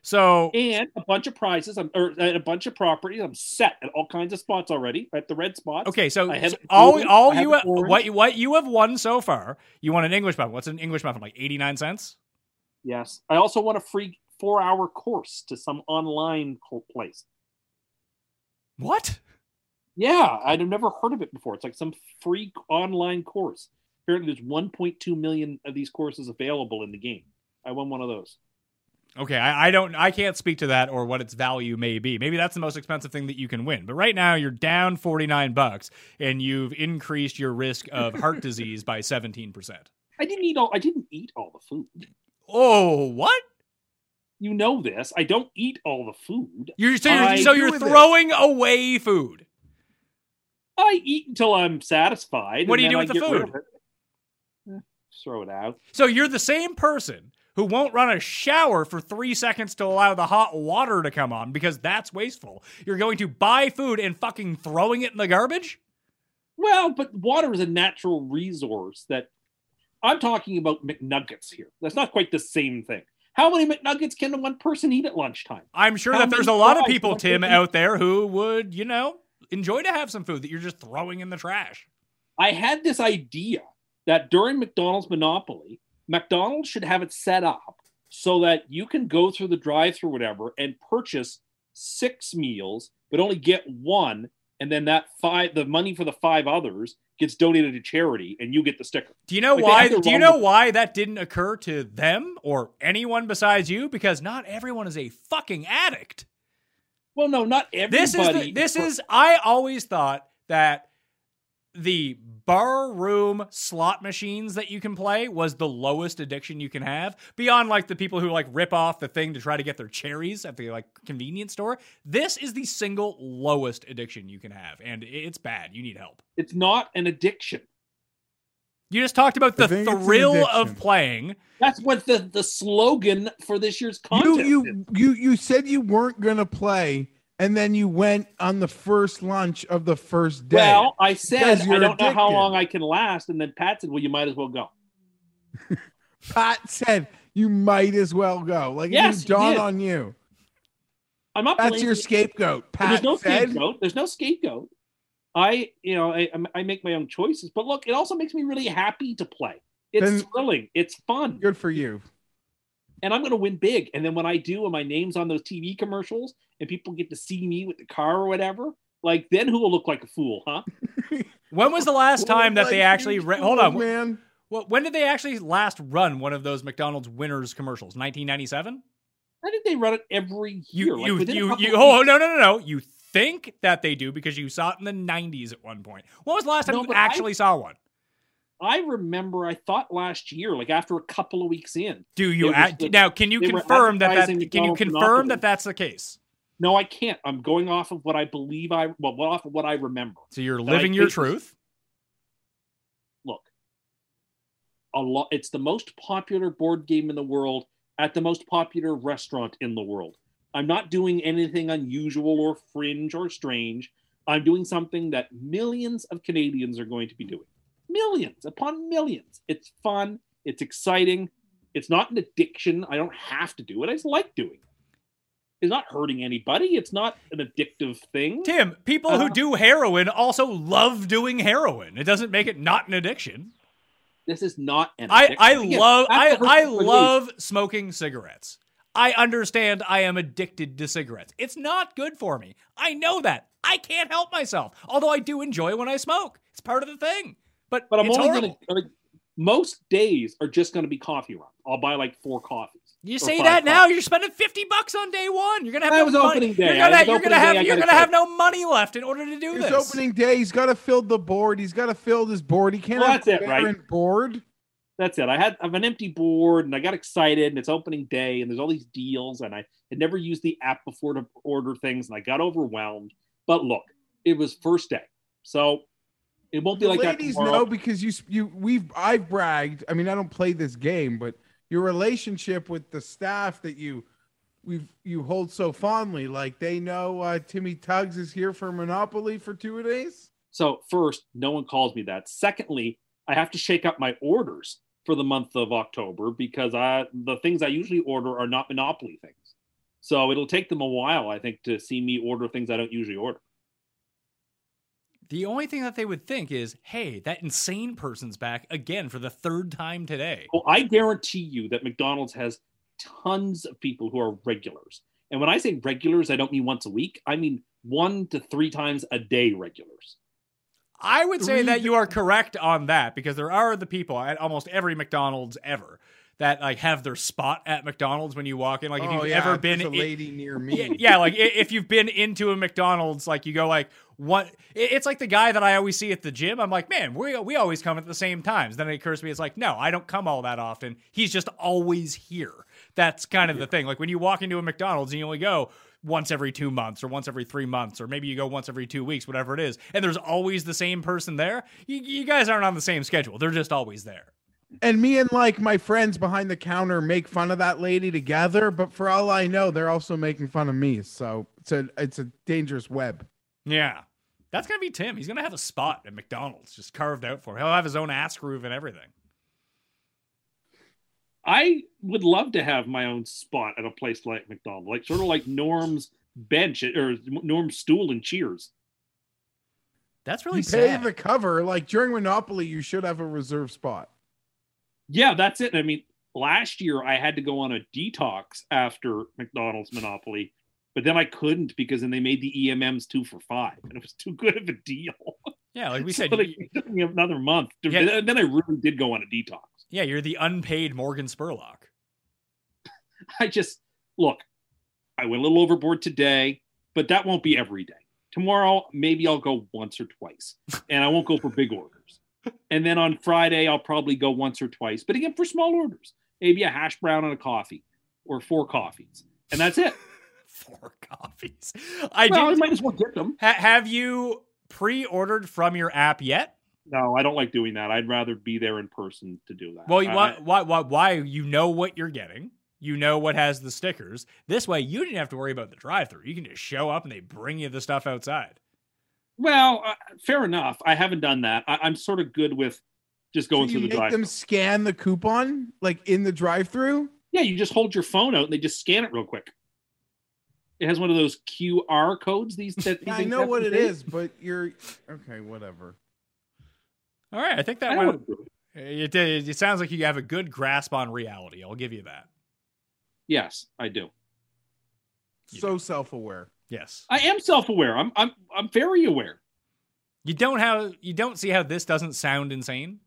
So and a bunch of prizes, I'm, or a bunch of properties. I'm set at all kinds of spots already at the red spots. okay, so, I have so all golden, all I have you it what you- what you have won so far, you won an English muffin. What's an English muffin like? Eighty nine cents. Yes, I also want a free four-hour course to some online place. What? Yeah, I'd have never heard of it before. It's like some free online course. Apparently, there's 1.2 million of these courses available in the game. I won one of those. Okay, I, I don't, I can't speak to that or what its value may be. Maybe that's the most expensive thing that you can win. But right now, you're down forty nine bucks, and you've increased your risk of heart (laughs) disease by seventeen percent. I didn't eat all. I didn't eat all the food. Oh, what? You know this. I don't eat all the food. You're so you're, so you're it. throwing away food. I eat until I'm satisfied. What do you do with I the food? it. Throw it out. So you're the same person who won't run a shower for three seconds to allow the hot water to come on because that's wasteful. You're going to buy food and fucking throwing it in the garbage? Well, but water is a natural resource that I'm talking about McNuggets here. That's not quite the same thing. How many McNuggets can one person eat at lunchtime? I'm sure How that there's a lot of people, Tim, out there who would, you know, enjoy to have some food that you're just throwing in the trash. I had this idea that during McDonald's Monopoly, McDonald's should have it set up so that you can go through the drive-through, whatever, and purchase six meals, but only get one, and then that five, the money for the five others gets donated to charity, and you get the sticker. Do you know Like, why? Do you know why that didn't occur to them or anyone besides you? Because not everyone is a fucking addict. Well, no, not everybody. This is the, this is. I always thought that the bar room slot machines that you can play was the lowest addiction you can have beyond like the people who like rip off the thing to try to get their cherries at the like convenience store this is the single lowest addiction you can have and it's bad you need help It's not an addiction. You just talked about the I think it's an thrill of playing That's what the the slogan for this year's You contest. is. you you you said you weren't gonna play, and then you went on the first lunch of the first day. Well, I said I don't know how long I can last, and then Pat said, "Well, you might as well go." (laughs) Pat said you might as well go. Like Yes, it he didn't dawn on you. I'm not. That's blaming- your scapegoat. Pat There's no said. scapegoat. There's no scapegoat. I, you know, I, I make my own choices, but look, it also makes me really happy to play. It's Then- thrilling. It's fun, Good for you. and I'm going to win big. And then when I do, and my name's on those TV commercials, and people get to see me with the car or whatever, like then who will look like a fool, huh? (laughs) when was the last time that they actually you re- hold on man. Well, when did they actually last run one of those McDonald's winners commercials? 1997? I think they run it every year. You, like you, you, you, oh, no, no, no, no. You think that they do because you saw it in the 90s at one point. When was the last time No, you but I- actually saw one? I remember. I thought last year, like after a couple of weeks in. Do you act, now? Can you confirm that that? Can you confirm that that's the case? No, I can't. I'm going off of what I believe. I well, off of what I remember. So you're living your truth. look a lot it's the most popular board game in the world at the most popular restaurant in the world i'm not doing anything unusual or fringe or strange. I'm doing something that millions of canadians are going to be doing. Millions upon millions. It's fun. It's exciting. It's not an addiction. I don't have to do it. I just like doing it. It's not hurting anybody. It's not an addictive thing. Tim, people who Uh, do heroin also love doing heroin. It doesn't make it not an addiction. this is not an I, addiction. I Again, love I, I love smoking cigarettes. I understand I am addicted to cigarettes. It's not good for me. I know that. I can't help myself. Although I do enjoy when I smoke. It's part of the thing. But, But I'm it's only horrible. gonna like most days are just gonna be coffee run. I'll buy like four coffees. You say five that now, coffees. you're spending fifty bucks on day one. You're gonna have That no was money. opening day. You're I gonna, was you're gonna have you're gotta gonna have no money left in order to do His this. opening day, he's got to fill the board. He's got to fill his board. He can't Well, have that's it, right? board. That's it. I had I have an empty board and I got excited and it's opening day and there's all these deals and I had never used the app before to order things and I got overwhelmed. But look, it was first day, so it won't be The like that ladies know because you you we've I've bragged. I mean, I don't play this game, but your relationship with the staff that you we've you hold so fondly, like they know uh, Timmy Tuggs is here for Monopoly for two days. So first, no one calls me that. Secondly, I have to shake up my orders for the month of October because I the things I usually order are not Monopoly things. So it'll take them a while, I think, to see me order things I don't usually order. The only thing that they would think is, hey, that insane person's back again for the third time today. Well, I guarantee you that McDonald's has tons of people who are regulars. And when I say regulars, I don't mean once a week. I mean one to three times a day regulars. I would say that you are correct on that because there are the people at almost every McDonald's ever that like have their spot at McDonald's when you walk in. Like if oh you've yeah, ever been a in- lady near me. yeah, yeah, like if you've been into a McDonald's, like you go like what? It's like the guy that I always see at the gym. I'm like, man, we we always come at the same times. Then it occurs to me, it's like, no, I don't come all that often. He's just always here. That's kind of the thing. Like when you walk into a McDonald's and you only go once every two months or once every three months or maybe you go once every two weeks, whatever it is, and there's always the same person there. You, you guys aren't on the same schedule. They're just always there. And me and like my friends behind the counter make fun of that lady together, but for all I know, they're also making fun of me. So it's a it's a dangerous web. Yeah. That's going to be Tim. He's going to have a spot at McDonald's just carved out for him. He'll have his own ass groove and everything. I would love to have my own spot at a place like McDonald's, like sort of like Norm's bench or Norm's stool and Cheers. That's really you pay sad. the cover. Like during Monopoly, you should have a reserve spot. Yeah, that's it. I mean, last year I had to go on a detox after McDonald's Monopoly, but then I couldn't because then they made the EMMs two for five, and it was too good of a deal. Yeah, like we (laughs) So said, they- you- it took me another month. To, Yeah. And then I really did go on a detox. Yeah, you're the unpaid Morgan Spurlock. (laughs) I just look. I went a little overboard today, but that won't be every day. Tomorrow, maybe I'll go once or twice, and I won't go for big orders. And then on Friday, I'll probably go once or twice, but again for small orders, maybe a hash brown and a coffee, or four coffees, and that's it. (laughs) Four coffees. I well, I might as well get them. Ha- have you pre-ordered from your app yet? No, I don't like doing that. I'd rather be there in person to do that. Well, you, I- why, why, why, why? You know what you're getting. You know what has the stickers. This way, you didn't have to worry about the drive-through. You can just show up and they bring you the stuff outside. Well, uh, fair enough. I haven't done that. I, I'm sort of good with just going So through you the make drive. them scan the coupon like in the drive-through. Yeah, you just hold your phone out and they just scan it real quick. It has one of those QR codes. These that (laughs) Yeah, I know what these it days. is, but you're okay. Whatever. All right, I think that I know went. what it is. It, it, it sounds like you have a good grasp on reality. I'll give you that. Yes, I do. You So self-aware. Yes. I am self-aware. I'm I'm I'm very aware. You don't have. You don't see how this doesn't sound insane.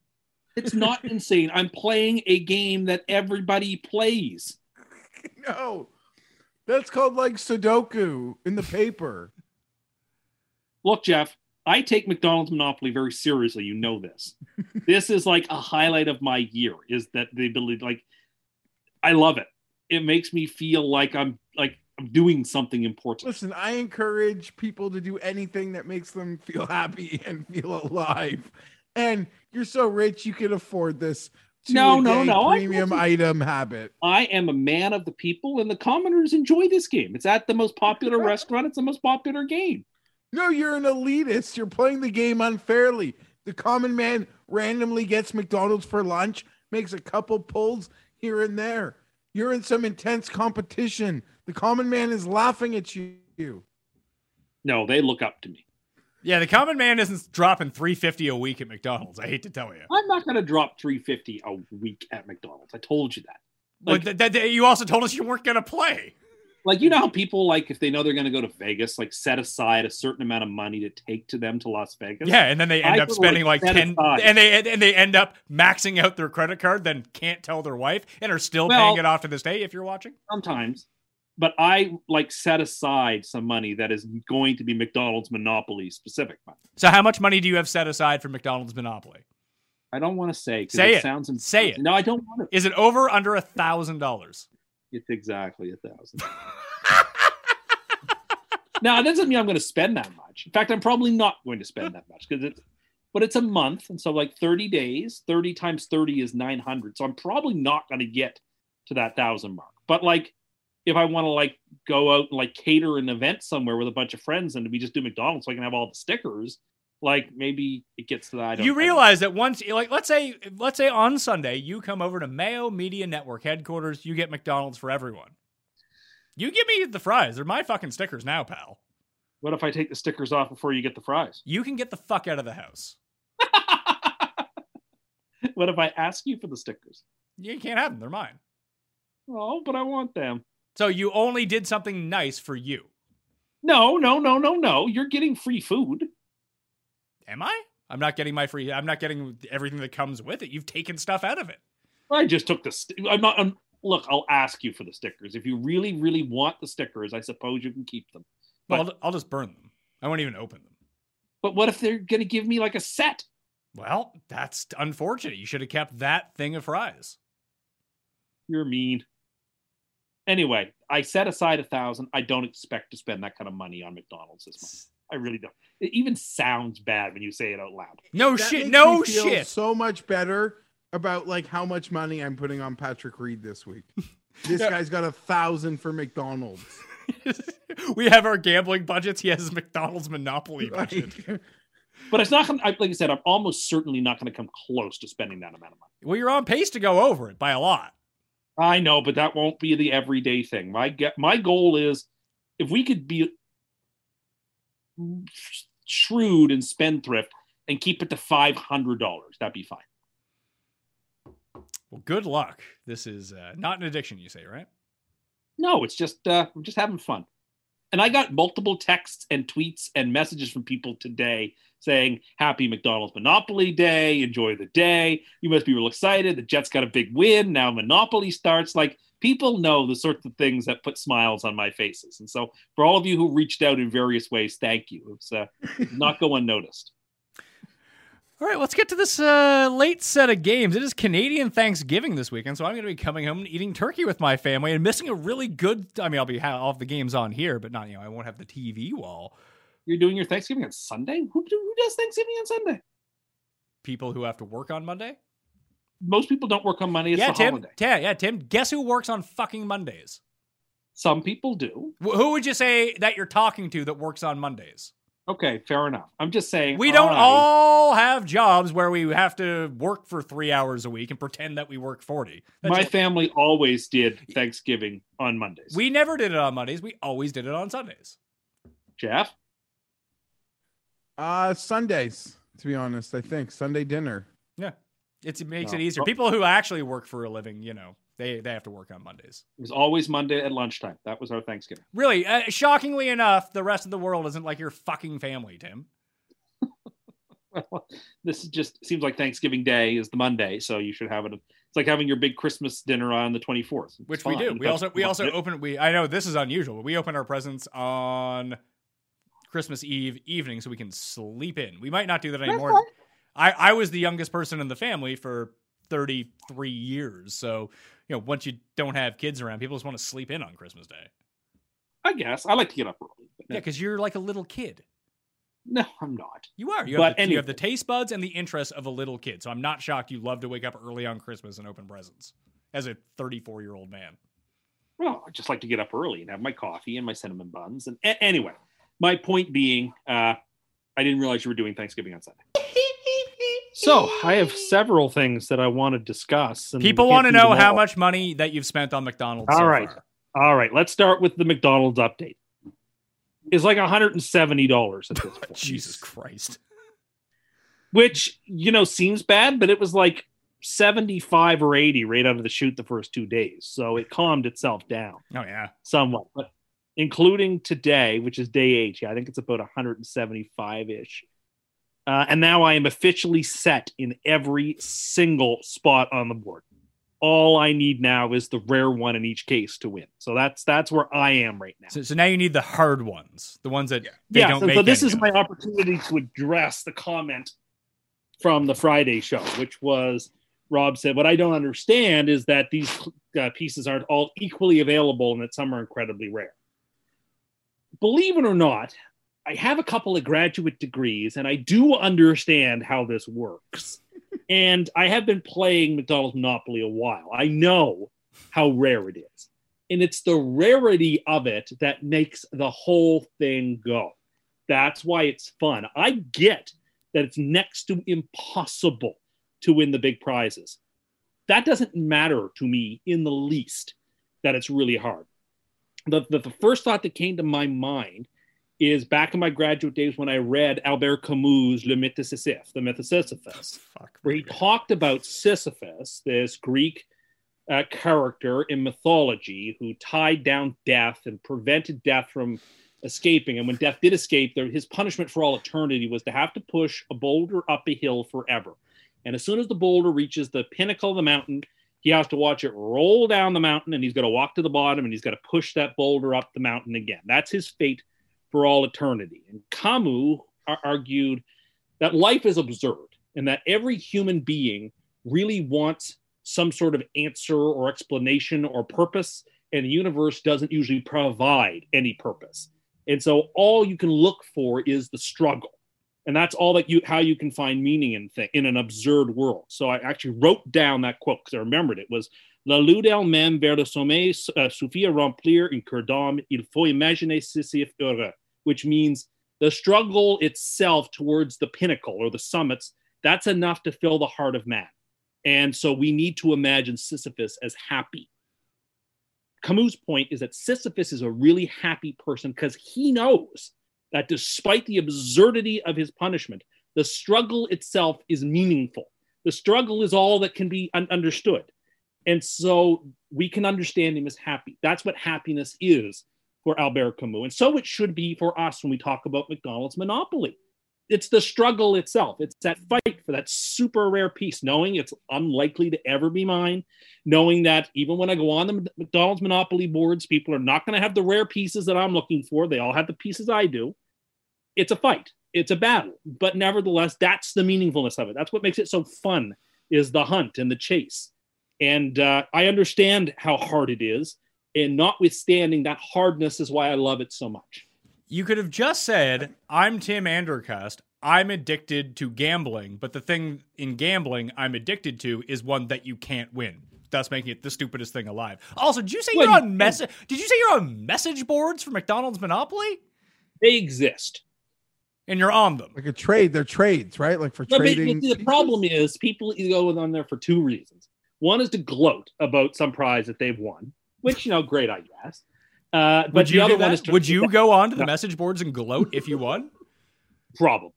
It's not (laughs) insane. I'm playing a game that everybody plays. (laughs) No, that's called like Sudoku in the paper. Look, Jeff, I take McDonald's Monopoly very seriously. You know this. (laughs) this is like a highlight of my year. Is that the ability? Like, I love it. It makes me feel like I'm like I'm doing something important. Listen, I encourage people to do anything that makes them feel happy (laughs) and feel alive. And you're so rich, you can afford this. No, no, no, Premium wasn't- item habit. I am a man of the people, and the commoners enjoy this game. It's at the most popular (laughs) restaurant. It's the most popular game. No, you're an elitist. You're playing the game unfairly. The common man randomly gets McDonald's for lunch, makes a couple pulls here and there. You're in some intense competition. The common man is laughing at you. No, they look up to me. Yeah, the common man isn't dropping three fifty a week at McDonald's. I hate to tell you. I'm not going to drop 350 a week at McDonald's. I told you that. Like, Like, that, that- you also told us you weren't going to play. Like you know how people like if they know they're going to go to Vegas, like set aside a certain amount of money to take to them to Las Vegas. Yeah, and then they end I up spending like, like ten, aside- and they and they end up maxing out their credit card, then can't tell their wife, and are still Well- paying it off to this day. If you're watching, sometimes. But I like set aside some money that is going to be McDonald's Monopoly specific money. so how much money do you have set aside for McDonald's Monopoly? I don't want to say. Say it. Sounds Say it. No, I don't want to. Is it over under a thousand dollars? It's exactly a thousand. (laughs) now, it doesn't mean I'm going to spend that much. In fact, I'm probably not going to spend that much because it's, but it's a month, and so like 30 days, 30 times 30 is 900. So I'm probably not going to get to that thousand mark. But like, if I want to like go out and like cater an event somewhere with a bunch of friends and we just do McDonald's, so I can have all the stickers, like maybe it gets to that. I don't- You I don't- realize that once, like, let's say, let's say on Sunday you come over to Mayo Media Network headquarters, you get McDonald's for everyone. You give me the fries; they're my fucking stickers now, pal. What if I take the stickers off before you get the fries? You can get the fuck out of the house. (laughs) what if I ask you for the stickers? You can't have them; they're mine. Oh, but I want them. So you only did something nice for you. No, no, no, no, no. You're getting free food. Am I? I'm not getting my free. I'm not getting everything that comes with it. You've taken stuff out of it. I just took the. St- I'm not. I'm, look, I'll ask you for the stickers. If you really, really want the stickers, I suppose you can keep them. Well, But, I'll, I'll just burn them. I won't even open them. but what if they're going to give me like a set? Well, that's unfortunate. You should have kept that thing of fries. You're mean. Anyway, I set aside a thousand. I don't expect to spend that kind of money on McDonald's this month. I really don't. It even sounds bad when you say it out loud. No That shit. makes No me feel shit. So much better about like how much money I'm putting on Patrick Reed this week. (laughs) This guy's got a thousand for McDonald's. (laughs) we have our gambling budgets. He has McDonald's monopoly budget. Like, (laughs) But it's not going to, like I said, I'm almost certainly not going to come close to spending that amount of money. Well, you're on pace to go over it by a lot. I know, but that won't be the everyday thing. My get my goal is if we could be shrewd and spendthrift and keep it to five hundred dollars, that'd be fine. Well, good luck. This is uh, not an addiction, you say, right? No, it's just uh, I'm just having fun. And I got multiple texts and tweets and messages from people today saying, Happy McDonald's Monopoly Day. Enjoy the day. You must be real excited. The Jets got a big win. Now Monopoly starts. Like, people know the sorts of things that put smiles on my faces. And so, for all of you who reached out in various ways, thank you. It's uh, (laughs) not go unnoticed. All right, let's get to this uh, late set of games. It is Canadian Thanksgiving this weekend, so I'm going to be coming home and eating turkey with my family and missing a really good. I mean, I'll be ha- all of the games on here, but not you know I won't have the TV wall. You're doing your Thanksgiving on Sunday? Who, who does Thanksgiving on Sunday? People who have to work on Monday. Most people don't work on Monday. It's yeah, a Tim. holiday. Yeah, yeah, Tim. Guess who works on fucking Mondays? Some people do. Who would you say that you're talking to that works on Mondays? Okay, fair enough. I'm just saying. We don't I- all have jobs where we have to work for three hours a week and pretend that we work 40. That's My just- family always did Thanksgiving on Mondays. we never did it on Mondays. We always did it on Sundays. Jeff? uh, Sundays, to be honest, I think Sunday dinner. Yeah. It's, it makes No. it easier. People who actually work for a living, you know, they, they have to work on Mondays. It was always Monday at lunchtime. That was our Thanksgiving. Really, uh, shockingly enough, the rest of the world isn't like your fucking family, Tim. (laughs) well, this just seems like Thanksgiving Day is the Monday, so you should have it. It's like having your big Christmas dinner on the 24th, Which we do. We also we also open we I know this is unusual, but we open our presents on Christmas Eve evening so we can sleep in. We might not do that anymore. I I was the youngest person in the family for 33 years. So, you know, once you don't have kids around, people just want to sleep in on Christmas Day. I guess I like to get up early. But Yeah, cuz you're like a little kid. no, I'm not. You are. You But have, the, you have the taste buds and the interest of a little kid. So I'm not shocked you love to wake up early on Christmas and open presents as a 34 year old man. Well, I just like to get up early and have my coffee and my cinnamon buns. And a- anyway, my point being, uh, I didn't realize you were doing Thanksgiving on Sunday. So I have several things that I want to discuss. and People want to know how all. much money that you've spent on McDonald's. All so right. far. All right, let's start with the McDonald's update. It's like $170 at this (laughs) point. Jesus Christ. Which, you know, seems bad, but it was like 75 or 80 right out of the chute the first two days. So it calmed itself down Oh yeah. somewhat. But including today, which is day eight, yeah, I think it's about 175 ish. Uh, and now I am officially set in every single spot on the board. All I need now is the rare one in each case to win. So that's that's where I am right now. So, so now you need the hard ones, the ones that they yeah, don't so, make. so this is of. my opportunity to address the comment from the Friday show, which was Rob said, What I don't understand is that these uh, pieces aren't all equally available and that some are incredibly rare. Believe it or not, I have a couple of graduate degrees and I do understand how this works. (laughs) and I have been playing McDonald's Monopoly a while. I know how rare it is. And it's the rarity of it that makes the whole thing go. That's why it's fun. I get that it's next to impossible to win the big prizes. That doesn't matter to me in the least that it's really hard. The, the, the first thought that came to my mind is back in my graduate days when I read Albert Camus' Le Mythe de Sisyphe, The Myth of Sisyphus, where he talked about Sisyphus, this Greek uh, character in mythology who tied down death and prevented death from escaping. And when death did escape, there, his punishment for all eternity was to have to push a boulder up a hill forever. And as soon as the boulder reaches the pinnacle of the mountain, he has to watch it roll down the mountain and he's got to walk to the bottom and he's got to push that boulder up the mountain again. That's his fate for all eternity. And Camus ar- argued that life is absurd and that every human being really wants some sort of answer or explanation or purpose, and the universe doesn't usually provide any purpose. And so all you can look for is the struggle. and that's all that you how you can find meaning in thing in an absurd world. So I actually wrote down that quote because I remembered it was La lutte elle-même vers le sommet uh, suffit à remplir un cœur d'homme. Il faut imaginer Sisyphe heureux, which means the struggle itself towards the pinnacle or the summits. That's enough to fill the heart of man. And so we need to imagine Sisyphus as happy. Camus' point is that Sisyphus is a really happy person because he knows that despite the absurdity of his punishment, the struggle itself is meaningful. The struggle is all that can be un- understood. And so we can understand him as happy. That's what happiness is for Albert Camus. And so it should be for us when we talk about McDonald's monopoly it's the struggle itself. It's that fight for that super rare piece, knowing it's unlikely to ever be mine, knowing that even when I go on the McDonald's Monopoly boards, people are not going to have the rare pieces that I'm looking for. They all have the pieces I do. It's a fight. It's a battle, but nevertheless, that's the meaningfulness of it. That's what makes it so fun is the hunt and the chase. And uh, I understand how hard it is, and notwithstanding that hardness is why I love it so much. You could have just said, I'm Tim Andercust. I'm addicted to gambling, but the thing in gambling I'm addicted to is one that you can't win. Thus making it the stupidest thing alive. Also, did you say you're on message? Did you say you're on message boards for McDonald's Monopoly? They exist, and you're on them like a trade. They're trades, right? Like for no, trading. the problem is people go on there for two reasons. One is to gloat about some prize that they've won, which you know, great, I guess. Uh, but the other one is to, would you (laughs) go on to the no. message boards and gloat if you won? Probably.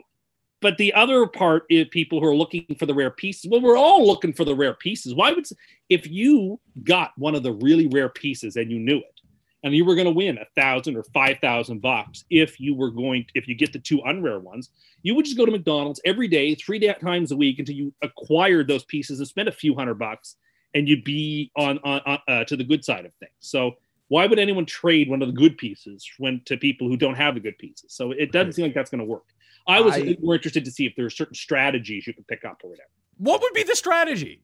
But the other part is people who are looking for the rare pieces. Well, we're all looking for the rare pieces. Why would if you got one of the really rare pieces and you knew it, and you were going to win a thousand or five thousand bucks if you were going if you get the two unrare ones, you would just go to McDonald's every day, three times a week until you acquired those pieces and spent a few hundred bucks, and you'd be on on uh, to the good side of things. So why would anyone trade one of the good pieces when to people who don't have the good pieces? So it doesn't seem like that's going to work. I was I, more interested to see if there are certain strategies you could pick up or whatever. What would be the strategy?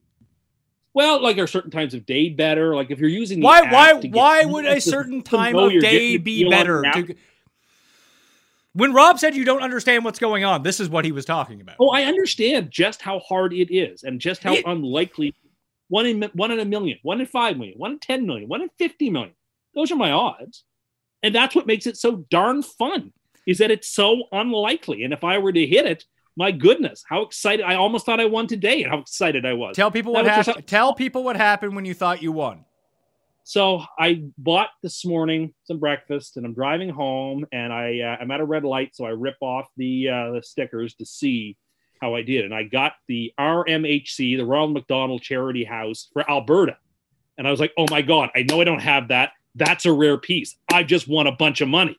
Well, like are certain times of day better? Like if you're using why why why would a certain time of day be better? To, when Rob said you don't understand what's going on, this is what he was talking about. Oh, I understand just how hard it is and just how it, unlikely one in one in a million, one in five million, one in ten million, one in fifty million. Those are my odds. And that's what makes it so darn fun is that it's so unlikely. And if I were to hit it, my goodness, how excited! I almost thought I won today, and how excited I was. Tell people what happened. Tell people what happened when you thought you won. So I bought this morning some breakfast, and I'm driving home, and I uh, I'm at a red light, so I rip off the uh, the stickers to see how I did, and I got the RMHC, the Ronald McDonald Charity House for Alberta, and I was like, oh my god, I know I don't have that. That's a rare piece. I just won a bunch of money.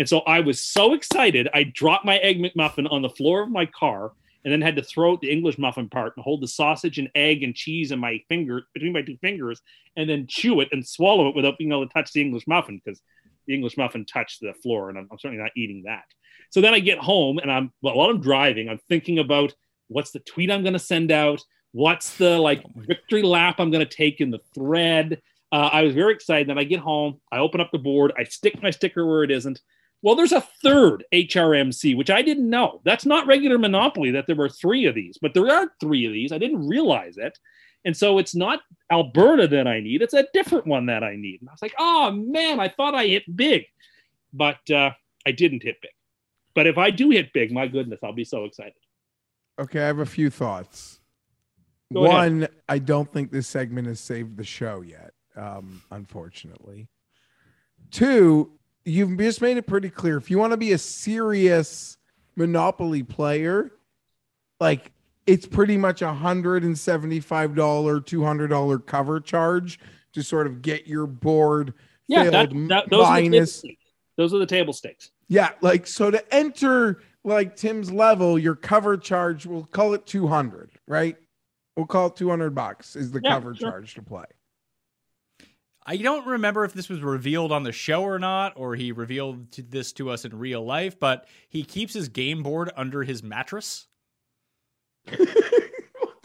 And so I was so excited, I dropped my egg McMuffin on the floor of my car and then had to throw out the English muffin part and hold the sausage and egg and cheese in my finger between my two fingers and then chew it and swallow it without being able to touch the English muffin because the English muffin touched the floor and I'm, I'm, certainly not eating that. So then I get home and I'm well, while I'm driving, I'm thinking about what's the tweet I'm going to send out, what's the like victory lap I'm going to take in the thread, uh, I was very excited. Then I get home, I open up the board, I stick my sticker where it isn't. Well, there's a third HRMC, which I didn't know. That's not regular Monopoly that there were three of these, but there are three of these. I didn't realize it. And so it's not Alberta that I need, it's a different one that I need. And I was like, oh man, I thought I hit big, but uh, I didn't hit big. But if I do hit big, my goodness, I'll be so excited. Okay, I have a few thoughts. Go One, ahead. I don't think this segment has saved the show yet um, unfortunately. Two, you've just made it pretty clear. If you want to be a serious Monopoly player, like it's pretty much a hundred and seventy-five dollar, two hundred dollar cover charge to sort of get your board yeah, that, that, those minus. Are those are the table stakes. Yeah, like so to enter like Tim's level, your cover charge, we'll call it two hundred, right? We'll call it two hundred bucks is the yeah, cover sure. charge to play. I don't remember if this was revealed on the show or not, or he revealed this to us in real life, but he keeps his game board under his mattress. (laughs)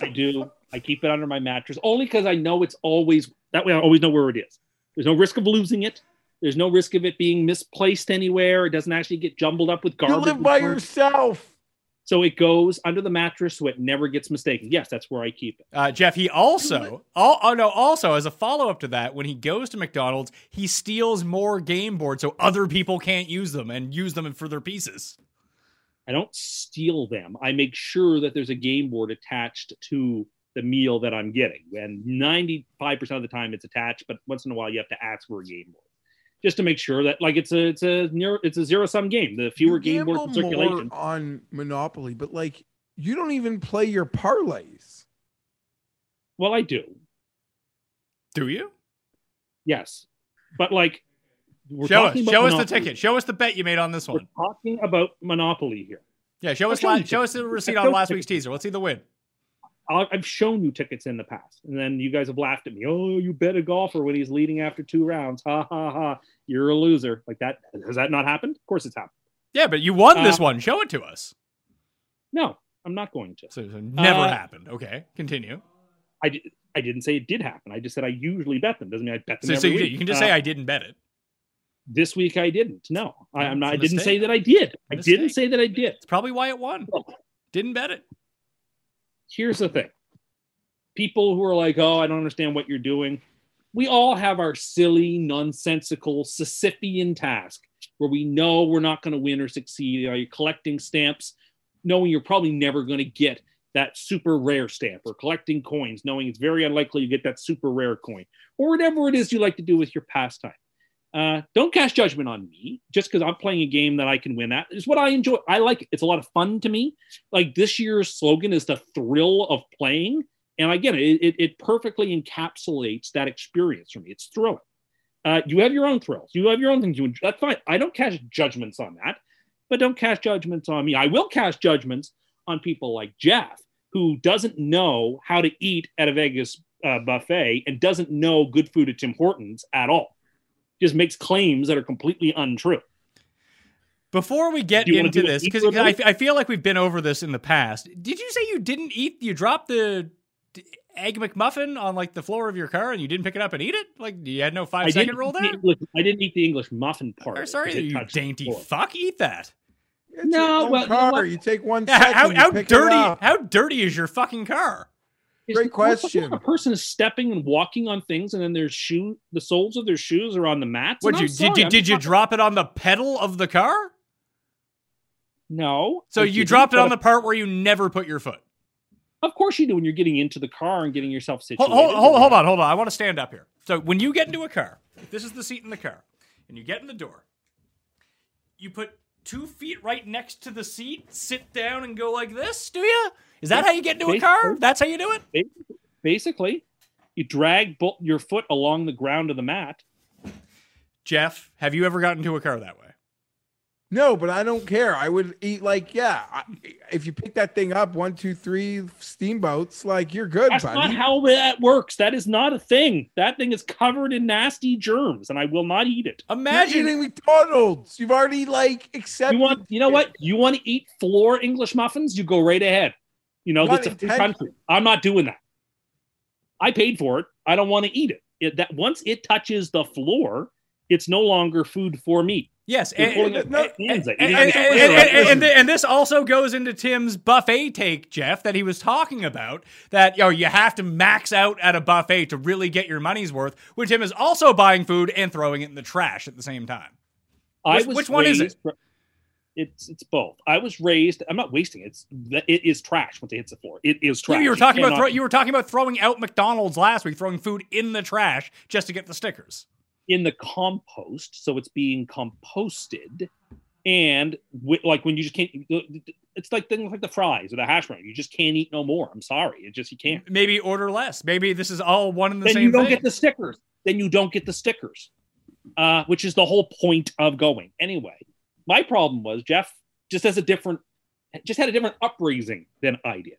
I do. I keep it under my mattress only because I know it's always that way. I always know where it is. There's no risk of losing it. There's no risk of it being misplaced anywhere. It doesn't actually get jumbled up with garbage. You live by yourself. So it goes under the mattress so it never gets mistaken. Yes, that's where I keep it. Uh, Jeff, he also, oh, oh no, also as a follow up to that, when he goes to McDonald's, he steals more game boards so other people can't use them and use them for their pieces. I don't steal them. I make sure that there's a game board attached to the meal that I'm getting. And 95% of the time it's attached, but once in a while you have to ask for a game board. Just to make sure that like it's a it's a near it's a zero sum game. The fewer game boards in gamble more circulation. on Monopoly, but like you don't even play your parlays. Well, I do. Do you? Yes. But like we're show us, talking about show us the ticket. Show us the bet you made on this one. We're one. talking about Monopoly here. Yeah, show us show show us the receipt (laughs) on last week's teaser. Let's see the win. I- I've shown you tickets in the past, and then you guys have laughed at me. Oh, you bet a golfer when he's leading after two rounds. Ha ha ha! You're a loser. Like that has that not happened? Of course it's happened. Yeah, but you won this Uh, one. Show it to us. No, I'm not going to. So, so never Uh, happened. Okay, continue. I, di- I didn't say it did happen. I just said I usually bet them. Doesn't mean I bet them So, every so you, week. you can just Uh, say I didn't bet it. this week I didn't. No, I, I'm not. I didn't say that I did. I didn't say that I did. It's probably why it won. Didn't bet it. Here's the thing. People who are like oh i don't understand what you're doing. We all have our silly nonsensical sisyphean task where we know we're not going to win or succeed. Are you're collecting stamps knowing you're probably never going to get that super rare stamp or collecting coins knowing it's very unlikely you get that super rare coin or whatever it is you like to do with your pastime uh, don't cast judgment on me just because I'm playing a game that I can win at. It's what I enjoy. I like it. It's a lot of fun to me. Like this year's slogan is the thrill of playing. And again, it, it, it perfectly encapsulates that experience for me. It's thrilling. Uh, you have your own thrills. You have your own things you enjoy. That's fine. I don't cast judgments on that, but don't cast judgments on me. I will cast judgments on people like Jeff, who doesn't know how to eat at a Vegas uh, buffet and doesn't know good food at Tim Hortons at all. Just makes claims that are completely untrue. Before we get Do you wanna into this, because for a I, minute? I feel like we've been over this in the past. Did you say you didn't eat? You dropped the d- egg McMuffin on like the floor of your car and you didn't pick it up and eat it? Like you had no five I second rule eat the there? English, I didn't eat the English muffin part. Or of it sorry, 'cause it you dainty fuck, eat that. It's No, your own well, you know car. You take one (laughs) Yeah, second. how, you how pick it dirty? up. How dirty is your fucking car? Is- Great what the question. A person is stepping and walking on things, and then their shoe, the soles of their shoes are on the mats. What you I'm did? You, I'm did you not- drop it on the pedal of the car? No. So I you dropped it on the part where you never put your foot. Of course you do when you're getting into the car and getting yourself Hold, situated. hold, hold, hold on, hold on. I want to stand up here. So when you get into a car, this is the seat in the car, and you get in the door, you put two feet right next to the seat, sit down, and go like this. Do you? Is that how you get into a car? That's how you do it. Basically, basically, you drag bo- your foot along the ground of the mat. Jeff, have you ever gotten into a car that way? No, but I don't care. I would eat like yeah. I, if you pick that thing up, one, two, three steamboats, like you're good, That's buddy. not how that works. That is not a thing. That thing is covered in nasty germs, and I will not eat it. You're Imagine. eating McDonald's. You've already like accepted. You want, you know what? You want to eat floor English muffins? You go right ahead. You know, Not that's a free country. I'm not doing that. I paid for it. I don't want to eat it. it. That once it touches the floor, it's no longer food for me. Yes, and, and, no, this also goes into Tim's buffet take, Jeff, that he was talking about. That you know you have to max out at a buffet to really get your money's worth. When Tim is also buying food and throwing it in the trash at the same time. I Which- was which one is it? It's it's both. I was raised. I'm not wasting it. It's it is trash once it hits the floor. It is trash. You, were talking about throw, you were talking about throwing out McDonald's last week, throwing food in the trash just to get the stickers. in the compost, so it's being composted, and wi- like when you just can't, it's like things like the fries or the hash brown. You just can't eat no more. I'm sorry, it just you can't. Maybe order less. Maybe this is all one and the Then same Then you don't thing. get the stickers. Then you don't get the stickers, uh, which is the whole point of going. Anyway, my problem was Jeff just has a different, just had a different upraising than I did.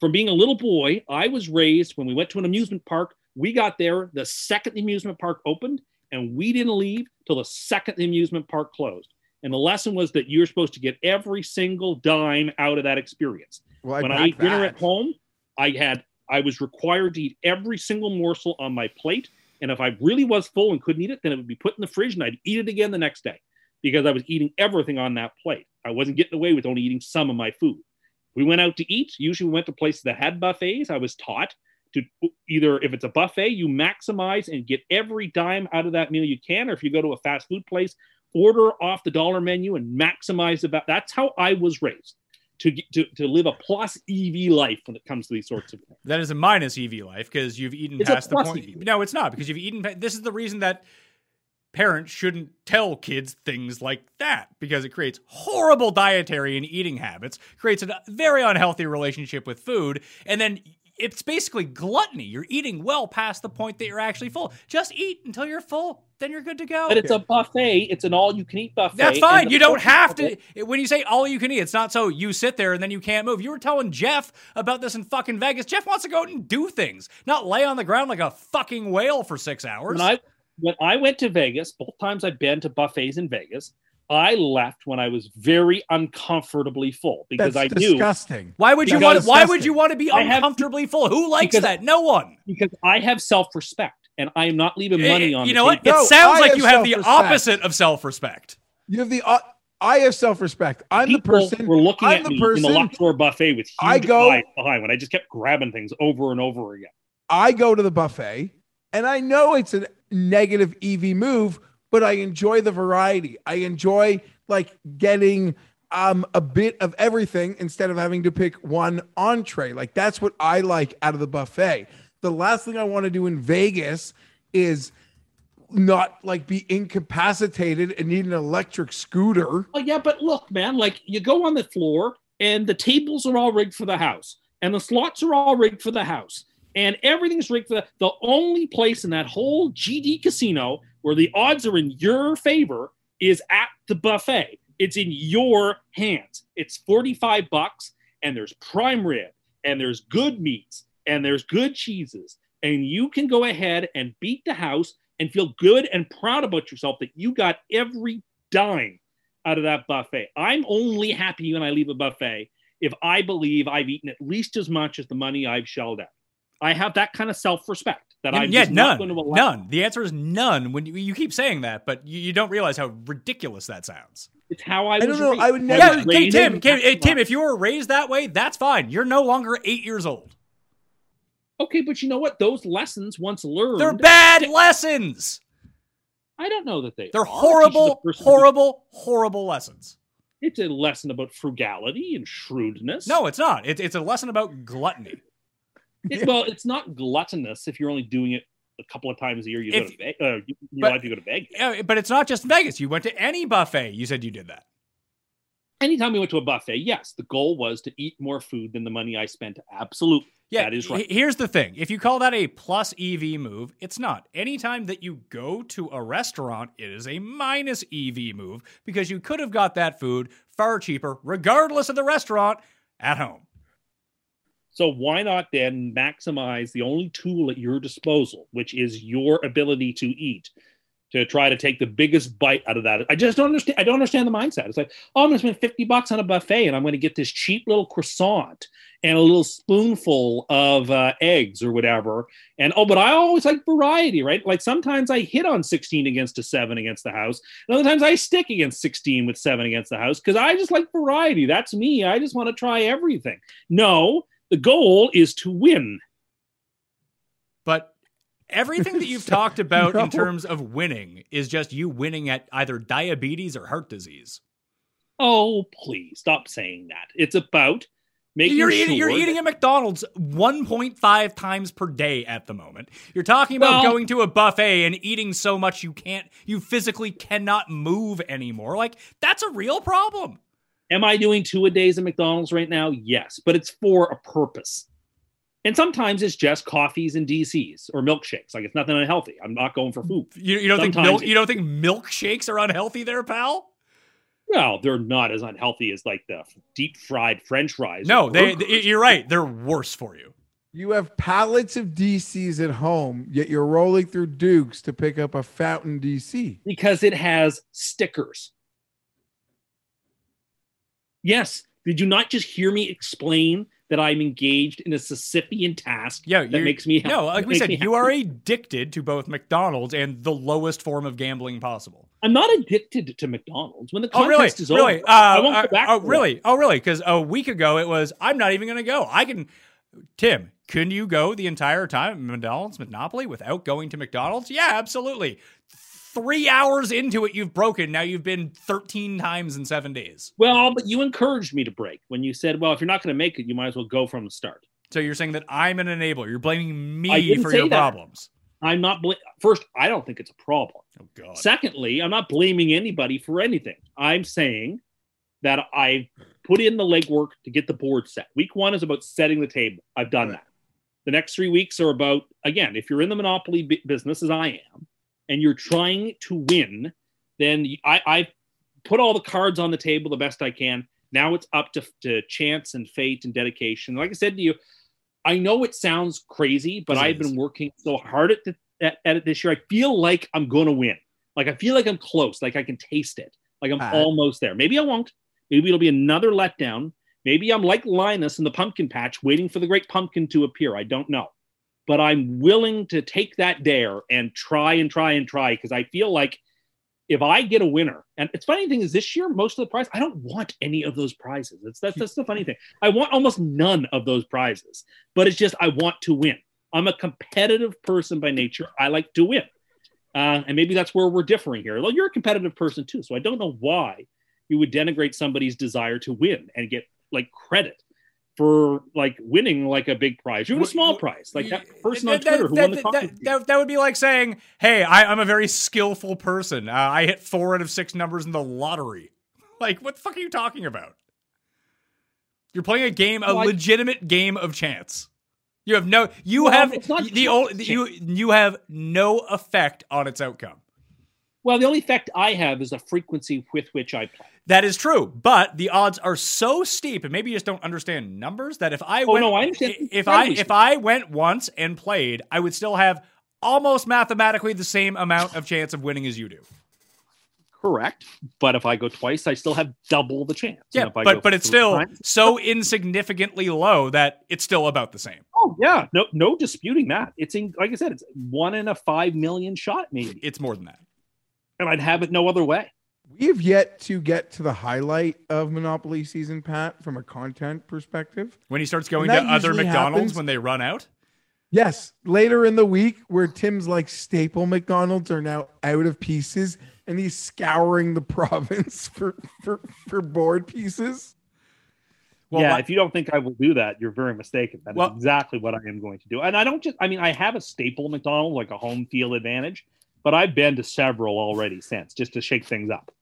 From being a little boy, I was raised when we went to an amusement park. We got there the second the amusement park opened, and we didn't leave till the second the amusement park closed. And the lesson was that you're supposed to get every single dime out of that experience. Well, I when I ate dinner at home, I had I was required to eat every single morsel on my plate. And if I really was full and couldn't eat it, then it would be put in the fridge and I'd eat it again the next day because I was eating everything on that plate. I wasn't getting away with only eating some of my food. We went out to eat. Usually we went to places that had buffets. I was taught to either if it's a buffet, you maximize and get every dime out of that meal you can, or if you go to a fast food place, order off the dollar menu and maximize the. That's how I was raised to, to, to live a plus EV life when it comes to these sorts of things. That is a minus EV life because you've eaten It's past the point. EV. No, it's not because you've eaten. This is the reason that parents shouldn't tell kids things like that because it creates horrible dietary and eating habits, creates a very unhealthy relationship with food, and then it's basically gluttony. You're eating well past the point that you're actually full. Just eat until you're full, then you're good to go. But it's a buffet. It's an all-you-can-eat buffet. That's fine. You don't have to. When you say all you can eat, it's not so you sit there and then you can't move. You were telling Jeff about this in fucking Vegas. Jeff wants to go out and do things, not lay on the ground like a fucking whale for six hours. When I when I went to Vegas, both times I've been to buffets in Vegas, I left when I was very uncomfortably full because That's I knew disgusting. why would you Because- want? Why would you want to be I have- uncomfortably full? Who likes because- that? No one. because I have self-respect and I am not leaving money Eh, on you the know what? It. No, sounds I like you have the opposite of self-respect. You have the. Uh, I have self-respect. I'm the person. We're looking I'm at the me person. in the Luxor buffet with huge I go- eyes behind when I just kept grabbing things over and over again. I go to the buffet and I know it's a negative EV move, but I enjoy the variety. I enjoy like getting um a bit of everything instead of having to pick one entree. Like that's what I like out of the buffet. The last thing I want to do in Vegas is not like be incapacitated and need an electric scooter. Oh yeah, but look, man, like you go on the floor and the tables are all rigged for the house, and the slots are all rigged for the house, and everything's rigged for the. The only place in that whole GD casino where the odds are in your favor is at the buffet. It's in your hands. It's forty-five bucks, and there's prime rib, and there's good meats, and there's good cheeses, and you can go ahead and beat the house and feel good and proud about yourself that you got every dime out of that buffet. I'm only happy when I leave a buffet if I believe I've eaten at least as much as the money I've shelled out. I have that kind of self-respect that I'm yeah, just not none, going to allow. none. The answer is none. When you, you keep saying that, but you, you don't realize how ridiculous that sounds. It's how I, I don't was know. raised. I would was never- Yeah, okay, Tim, in Tim, Tim, if you were raised that way, that's fine. You're no longer eight years old. okay, but you know what? Those lessons once learned, They're bad lessons. I don't know that they They're are. It teaches horrible, person to- horrible, horrible lessons. It's a lesson about frugality and shrewdness. No, it's not. It's it's a lesson about gluttony. It- well, it's not gluttonous if you're only doing it a couple of times a year. You If- go to Vegas. Uh, you, but- life, you go to Vegas. Yeah, but it's not just Vegas. You went to any buffet. You said you did that. Anytime we went to a buffet, yes, the goal was to eat more food than the money I spent. Absolutely. Yeah, that is right. Here's the thing: if you call that a plus EV move, it's not. Anytime that you go to a restaurant, it is a minus EV move because you could have got that food far cheaper, regardless of the restaurant, at home. So why not then maximize the only tool at your disposal, which is your ability to eat, to try to take the biggest bite out of that? I just don't understand. I don't understand the mindset. It's like, oh, I'm going to spend 50 bucks on a buffet and I'm going to get this cheap little croissant and a little spoonful of uh, eggs or whatever. And oh, but I always like variety, right? Like sometimes I hit on 16 against a seven against the house. And other times I stick against 16 with seven against the house because I just like variety. That's me. I just want to try everything. No, the goal is to win. But everything that you've (laughs) talked about No. in terms of winning is just you winning at either diabetes or heart disease. Oh, please stop saying that. It's about making You're sure eating, you're eating at McDonald's 1.5 times per day at the moment. You're talking about Well- going to a buffet and eating so much you can't, you physically cannot move anymore. Like, that's a real problem. Am I doing two a days at McDonald's right now? Yes, but it's for a purpose. And sometimes it's just coffees and DCs or milkshakes. Like it's nothing unhealthy. I'm not going for food. You, you don't think Sometimes milk, you don't think milkshakes are unhealthy there, pal? Well, they're not as unhealthy as like the deep fried French fries. No, they, they- you're right. They're worse for you. You have pallets of DCs at home, yet you're rolling through Dukes to pick up a fountain DC. because it has stickers. Yes. Did you not just hear me explain that I'm engaged in a Sisyphean task Yeah, that makes me no. Like we said, you are addicted to both McDonald's and the lowest form of gambling possible. I'm not addicted to McDonald's. When the Oh, really? is really? over, Uh, I won't uh, go back. oh, to it. really? Oh, really? Because a week ago it was, I'm not even going to go. I can. Tim, can you go the entire time at McDonald's Monopoly without going to McDonald's? Yeah, absolutely. Three hours into it, you've broken. Now you've been 13 times in seven days. Well, but you encouraged me to break when you said, "Well, if you're not going to make it, you might as well go from the start." So you're saying that I'm an enabler. You're blaming me for your that. problems. I'm not. Bla- First, I don't think it's a problem. Oh, God. Secondly, I'm not blaming anybody for anything. I'm saying that I've put in the legwork to get the board set. Week one is about setting the table. I've done that. The next three weeks are about, again, if you're in the monopoly bu- business as I am, and you're trying to win, then I put all the cards on the table the best I can. Now it's up to, to chance and fate and dedication. Like I said to you, I know it sounds crazy, but I've been working so hard at, the, at, at it this year. I feel like I'm going to win. Like I feel like I'm close. Like I can taste it. Like I'm Pat. almost there. Maybe I won't. Maybe it'll be another letdown. Maybe I'm like Linus in the pumpkin patch, waiting for the great pumpkin to appear. I don't know. But I'm willing to take that dare and try and try and try because I feel like if I get a winner, and it's funny thing is this year, most of the prize, I don't want any of those prizes. That's that's, that's the funny thing. I want almost none of those prizes, but it's just I want to win. I'm a competitive person by nature. I like to win. Uh, and maybe that's where we're differing here. Well, you're a competitive person too, so I don't know why you would denigrate somebody's desire to win and get like credit for like winning like a big prize. You're in a small prize, like that person on That- Twitter who that, won the that, coffee. that, that, that would be like saying, "Hey, I, I'm a very skillful person. Uh, I hit four out of six numbers in the lottery." (laughs) Like, what the fuck are you talking about? You're playing a game, a Well, I- legitimate game of chance. You have no, you Well, have the only chance. you you have no effect on its outcome. Well, the only effect I have is the frequency with which I play. That is true, but the odds are so steep, and maybe you just don't understand numbers. That if I Oh, went, no, I understand. if I Incredibly if I went once and played, I would still have almost mathematically the same amount of chance of winning as you do. Correct. But if I go twice, I still have double the chance. Yeah, if I go but but it's still times- so insignificantly low that it's still about the same. oh yeah, no no disputing that. It's in, like I said, it's one in a five million shot maybe, It's more than that. And I'd have it no other way. We have yet to get to the highlight of Monopoly season, Pat, from a content perspective. When he starts going to other McDonald's happens- when they run out. Yes, later in the week, where Tim's like staple McDonald's are now out of pieces, and he's scouring the (laughs) province for for for board pieces. Well, yeah, why- if you don't think I will do that, you're very mistaken. That is Well- exactly what I am going to do. And I don't just, I mean, I have a staple McDonald's, like a home field advantage, but I've been to several already since just to shake things up.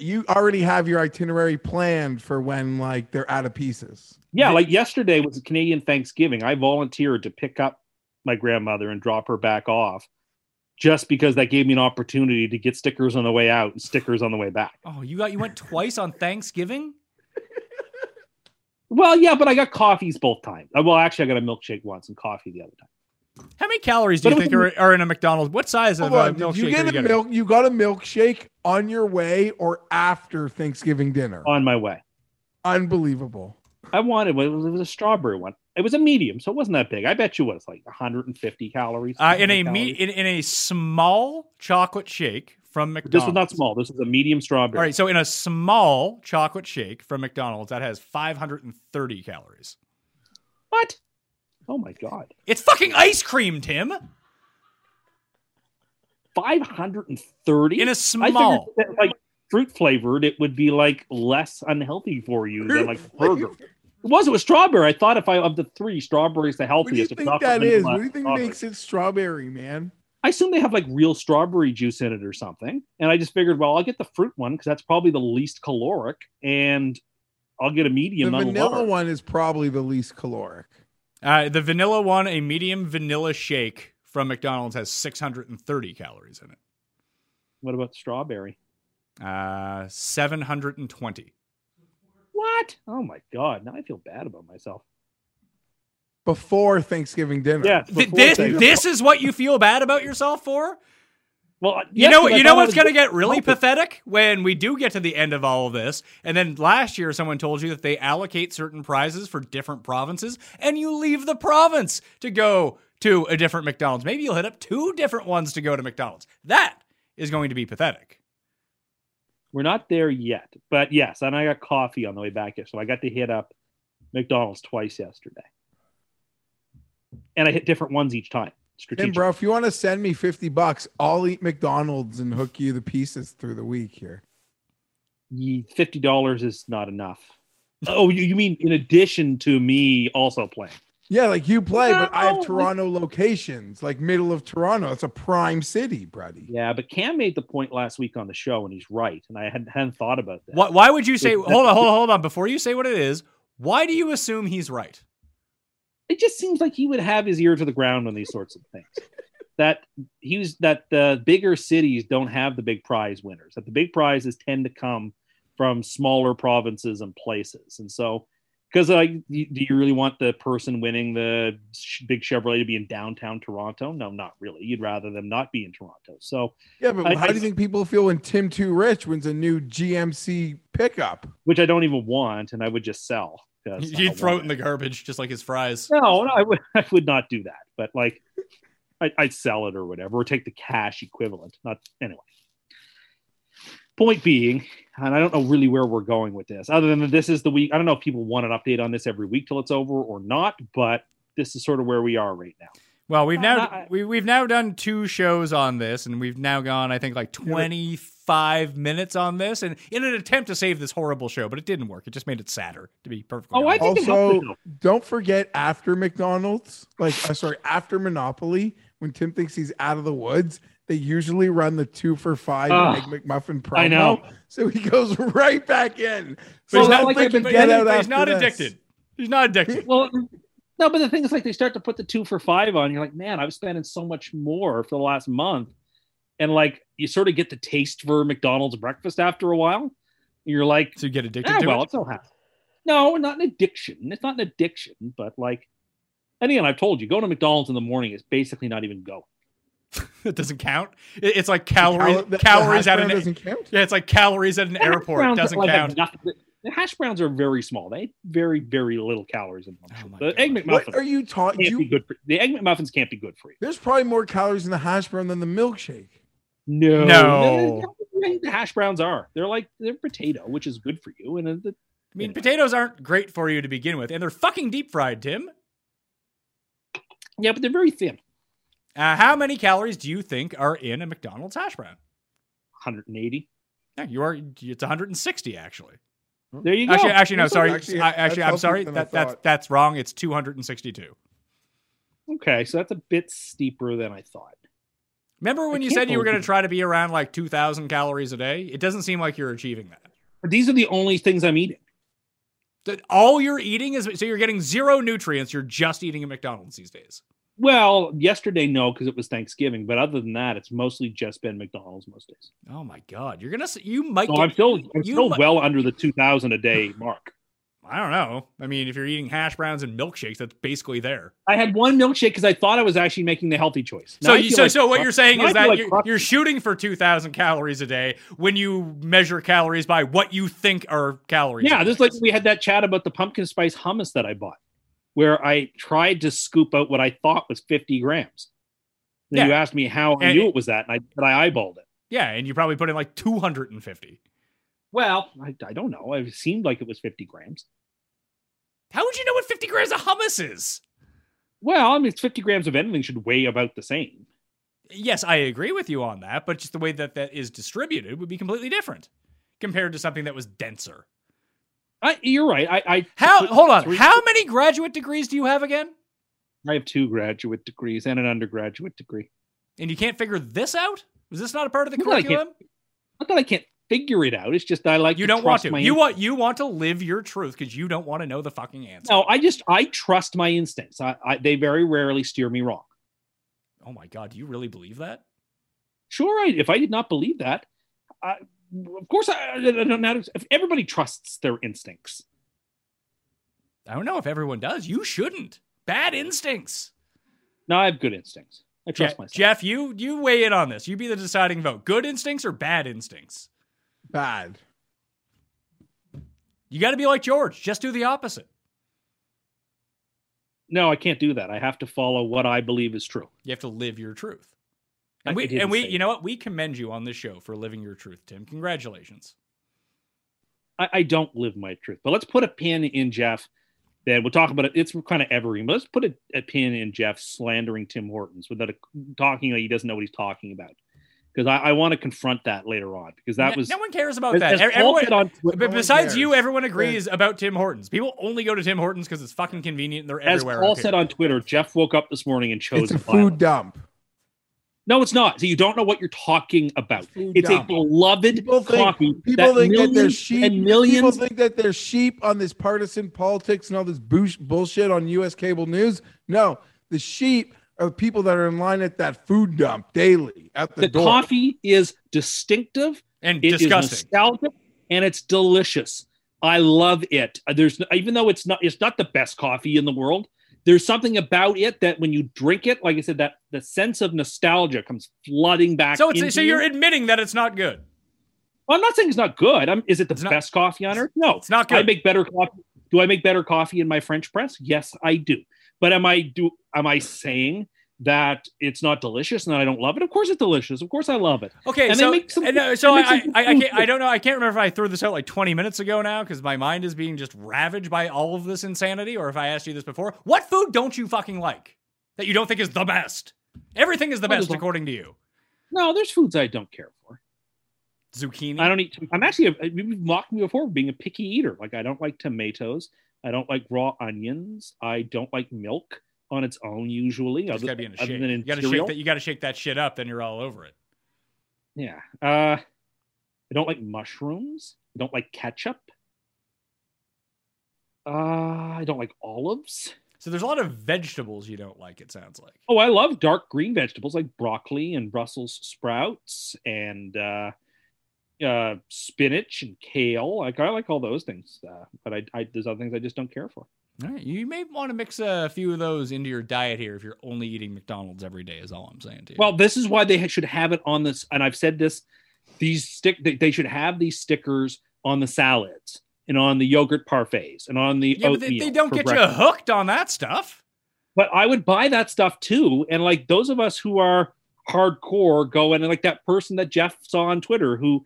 You already have your itinerary planned for when like they're out of pieces. Yeah, like yesterday was a Canadian Thanksgiving. I volunteered to pick up my grandmother and drop her back off just because that gave me an opportunity to get stickers on the way out and stickers on the way back. Oh, you got you went twice on Thanksgiving. Well, yeah, but I got coffees both times. Uh, Well, actually, I got a milkshake once and coffee the other time. How many calories do you think are, are in a McDonald's? What size of Hold uh, on, did milkshake you are get you a getting? milk? You got a milkshake on your way or after Thanksgiving dinner? On my way. Unbelievable. I wanted one. It was, it was a strawberry one. It was a medium, so it wasn't that big. I bet you what it's like 150 calories. Uh, in a 200 me- in, in a small chocolate shake from McDonald's. This McDonald's. was not small. This is a medium strawberry. All right, so in a small chocolate shake from McDonald's that has 530 calories. What? Oh my god. It's fucking ice cream, Tim. 530 In a small. figured that, like fruit flavored, it would be like less unhealthy for you than like (laughs) burger. It was. It was strawberry. I thought if I of the three, strawberry is the What do you healthiest. if think not that vanilla is? What do you think strawberry. makes it strawberry, man? I assume they have like real strawberry juice in it or something. And I just figured, well, I'll get the fruit one because that's probably the least caloric, and I'll get a medium. the on vanilla lower. one is probably the least caloric. Uh, the vanilla one, a medium vanilla shake from McDonald's, has 630 calories in it. What about strawberry? Uh, 720. What? Oh my god! Now I feel bad about myself. Before Thanksgiving dinner. Yeah, Th- this, they- this is what you feel bad about yourself for? Well, You know, you know what's going to get really pathetic when we do get to the end of all of this, and then last year someone told you that they allocate certain prizes for different provinces, and you leave the province to go to a different McDonald's. Maybe you'll hit up two different ones to go to McDonald's. That is going to be pathetic. We're not there yet, but yes, and I got coffee on the way back here, so I got to hit up McDonald's twice yesterday, and I hit different ones each time. Tim, Strategic. bro, if you want to send me 50 bucks, I'll eat McDonald's and hook you the pieces through the week here. Fifty dollars is not enough. Oh, you, you mean in addition to me also playing? Yeah, like you play, but I have Toronto locations, like middle of Toronto. It's a prime city, buddy. Yeah, but Cam made the point last week on the show, and he's right, and I hadn't, hadn't thought about that. Why, why would you say? It- Hold on, hold on, hold on. Before you say what it is, why do you assume he's right? It just seems like he would have his ear to the ground on these sorts of things. that he was that the bigger cities don't have the big prize winners. That the big prizes tend to come from smaller provinces and places, and so because like, uh, you- do you really want the person winning the big Chevrolet to be in downtown Toronto? No, not really. You'd rather them not be in Toronto. So, Yeah, but I- how I- do you think people feel when Tim Too Rich wins a new GMC pickup? which I don't even want, and I would just sell. I You'd throw it in the garbage just like his fries. No, no, I would (laughs) I would not do that. But like I, I'd sell it or whatever, or take the cash equivalent. Not anyway. Point being, and I don't know really where we're going with this, other than that this is the week. I don't know if people want an update on this every week till it's over or not, but this is sort of where we are right now. Well, we've now I- we, we've now done two shows on this, and we've now gone, I think, like twenty five minutes on this, and in an attempt to save this horrible show, but it didn't work. It just made it sadder, to be perfectly Oh, I honest. think Also, don't forget after McDonald's, like uh, sorry, after Monopoly, when Tim thinks he's out of the woods, they usually run the two for five Ugh, egg McMuffin promo. I know. So he goes (laughs) right back in. But he's not, that but- they but- out but he's after not this. addicted. He's not addicted. (laughs) Well, no, but the thing is, like, they start to put the two for five on. You're like, man, I was spending so much more for the last month, and like, you sort of get the taste for McDonald's breakfast after a while. You're like, So you get addicted ah, to well, it. it's no hassle. No, not an addiction. It's not an addiction, but like, and again, I've told you, going to McDonald's in the morning is basically not even going. (laughs) It doesn't count. It's like calories Cal- the- the calories hash at brown an doesn't count. yeah. It's like calories at an airport. browns are Doesn't like count. nothing- The hash browns are very small. They have very, very little calories in them. Oh the God. egg What McMuffin are you talking? You, good for the egg McMuffins can't be good for you. there's probably more calories in the hash brown than the milkshake. No, No. The hash browns are. They're like they're potato, which is good for you. And uh, the, I mean, potatoes aren't great for you to begin with, and they're fucking deep fried, Tim. yeah, but they're very thin. Uh, how many calories do you think are in a McDonald's hash brown? 180. Yeah, you are. It's 160 actually. There you go. Actually, actually, no. Sorry. actually- I, actually I'm sorry. than I That that's that's wrong. It's 262. Okay, so that's a bit steeper than I thought. Remember when I you said you were going to try to be around like 2,000 calories a day? It doesn't seem like you're achieving that. But these are the only things I'm eating. That all you're eating is so you're getting zero nutrients. You're just eating at McDonald's these days. Well, yesterday no, because it was Thanksgiving. But other than that, it's mostly just been McDonald's most days. Oh my god, you're gonna you might. So get, I'm still I'm still might- well under the 2,000 a day mark. I don't know. I mean, if you're eating hash browns and milkshakes, that's basically there. I had one milkshake because I thought I was actually making the healthy choice. Now So, you, so, like so what you're saying is that like you're, you're shooting for 2,000 calories a day when you measure calories by what you think are calories. Yeah, just like we had that chat about the pumpkin spice hummus that I bought, where I tried to scoop out what I thought was 50 grams. Then Yeah. you asked me how I And- knew it was that, and I, but I eyeballed it. yeah, and you probably put in like 250. Well, I, I don't know. It seemed like it was 50 grams. How would you know what 50 grams of hummus is? Well, I mean, it's 50 grams of anything should weigh about the same. Yes, I agree with you on that, but just the way that that is distributed would be completely different compared to something that was denser. I, you're right. I, I How? Hold on. three- How (laughs) many graduate degrees do you have again? I have two graduate degrees and an undergraduate degree. And you can't figure this out? Was this not a part of the Not that I can't- curriculum? That I can't figure it out. It's just I like You don't want to. You want you want to live your truth because you don't want to know the fucking answer. No, I just I trust my instincts. I, I they very rarely steer me wrong. Oh my god, do you really believe that? Sure, I, if I did not believe that, I, of course I, I don't know. If everybody trusts their instincts, I don't know if everyone does. You shouldn't. Bad instincts. no, I have good instincts. I trust Jeff, myself. Jeff, you you weigh in on this. You be the deciding vote. Good instincts or bad instincts? Bad. You got to be like George. Just do the opposite. No, I can't do that. I have to follow what I believe is true. You have to live your truth. I- And we and we you know what? We commend you on this show for living your truth, Tim. Congratulations. I, I don't live my truth. But let's put a pin in Jeff. That we'll talk about it. It's kind of evergreen, but let's put a, a pin in Jeff slandering Tim Hortons without a, talking like he doesn't know what he's talking about. Because I, I want to confront that later on. Because that no, was no one cares about as- that. as everyone- on Twitter- but besides cares. you, everyone agrees about Tim Hortons. People only go to Tim Hortons because it's fucking convenient and they're as everywhere. Paul out said on Twitter, Jeff woke up this morning and chose It's a violence. food dump. No, it's not. So you don't know what you're talking about. Food It's dump. a beloved People think, coffee. people think that they're millions sheep. and People think that they're sheep on this partisan politics and all this bush, bullshit on U.S. cable news. No, the sheep are the people that are in line at that food dump daily at the, the door. coffee is distinctive. and It is disgusting. nostalgic and it's delicious. I love it. There's even though it's not it's not the best coffee in the world. There's something about it that when you drink it, like I said, that the sense of nostalgia comes flooding back. so it's, so you're you. admitting that it's not good. Well, I'm not saying it's not good. I'm, is it the It's not- best coffee on earth? No, It's not good. I make better coffee. Do I make better coffee in my French press? Yes, I do. But am I do am I saying that it's not delicious and that I don't love it? Of course it's delicious. Of course I love it. Okay, And so make some- and, uh, so I, some I, I, can't. I don't know. I can't remember if I threw this out like 20 minutes ago now because my mind is being just ravaged by all of this insanity, or if I asked you this before. What food don't you fucking like that you don't think is the best? Everything is the Oh, best according to you. No, there's foods I don't care for. Zucchini. I don't eat. I'm actually. A, you've mocked me before for being a picky eater. Like I don't like tomatoes. I don't like raw onions. I don't like milk on its own. Usually, It's other, gotta be in a than You gotta shake that. You gotta shake that shit up. Then you're all over it. Yeah. Uh, I don't like mushrooms. I don't like ketchup. Uh, I don't like olives. So there's a lot of vegetables you don't like. It sounds like. Oh, I love dark green vegetables like broccoli and Brussels sprouts and uh, uh, spinach and kale. Like I like all those things, uh, but I, I there's other things I just don't care for. All right, you may want to mix a few of those into your diet here if you're only eating McDonald's every day. Is all I'm saying to you. Well, this is why they should have it on this, and I've said this. These stick they, should have these stickers on the salads and on the yogurt parfaits and on the yeah, but they, they don't get breakfast. you hooked on that stuff. But I would buy that stuff too. And like those of us who are hardcore go in and like that person that Jeff saw on Twitter who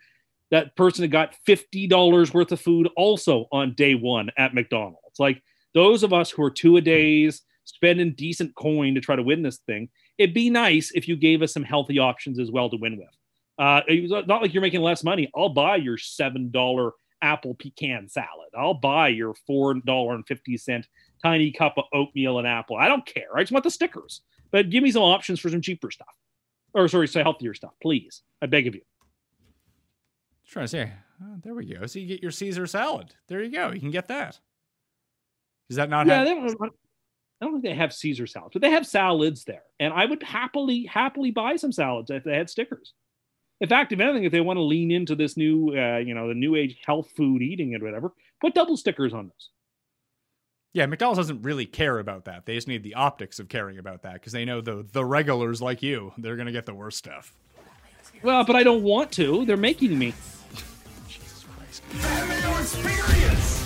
that person that got $50 worth of food also on day one at McDonald's. Like those of us who are two a days spending decent coin to try to win this thing, it'd be nice if you gave us some healthy options as well to win with. Uh, it's not like you're making less money. I'll buy your $7 apple pecan salad. I'll buy your $4.50 tiny cup of oatmeal and apple. I don't care. I just want the stickers. But give me some options for some cheaper stuff. Or sorry, say healthier stuff, please. I beg of you. Just trying to say, oh, there we go. So you get your Caesar salad. There you go. You can get that. Does that not yeah, have? they don't, I don't think they have Caesar salads, but they have salads there. And I would happily, happily buy some salads if they had stickers. In fact, if anything, if they want to lean into this new, uh, you know, the new age health food eating and whatever, put double stickers on those. Yeah, McDonald's doesn't really care about that. They just need the optics of caring about that because they know the the regulars like you, they're gonna get the worst stuff. Well, but I don't want to. They're making me. Fat Mayo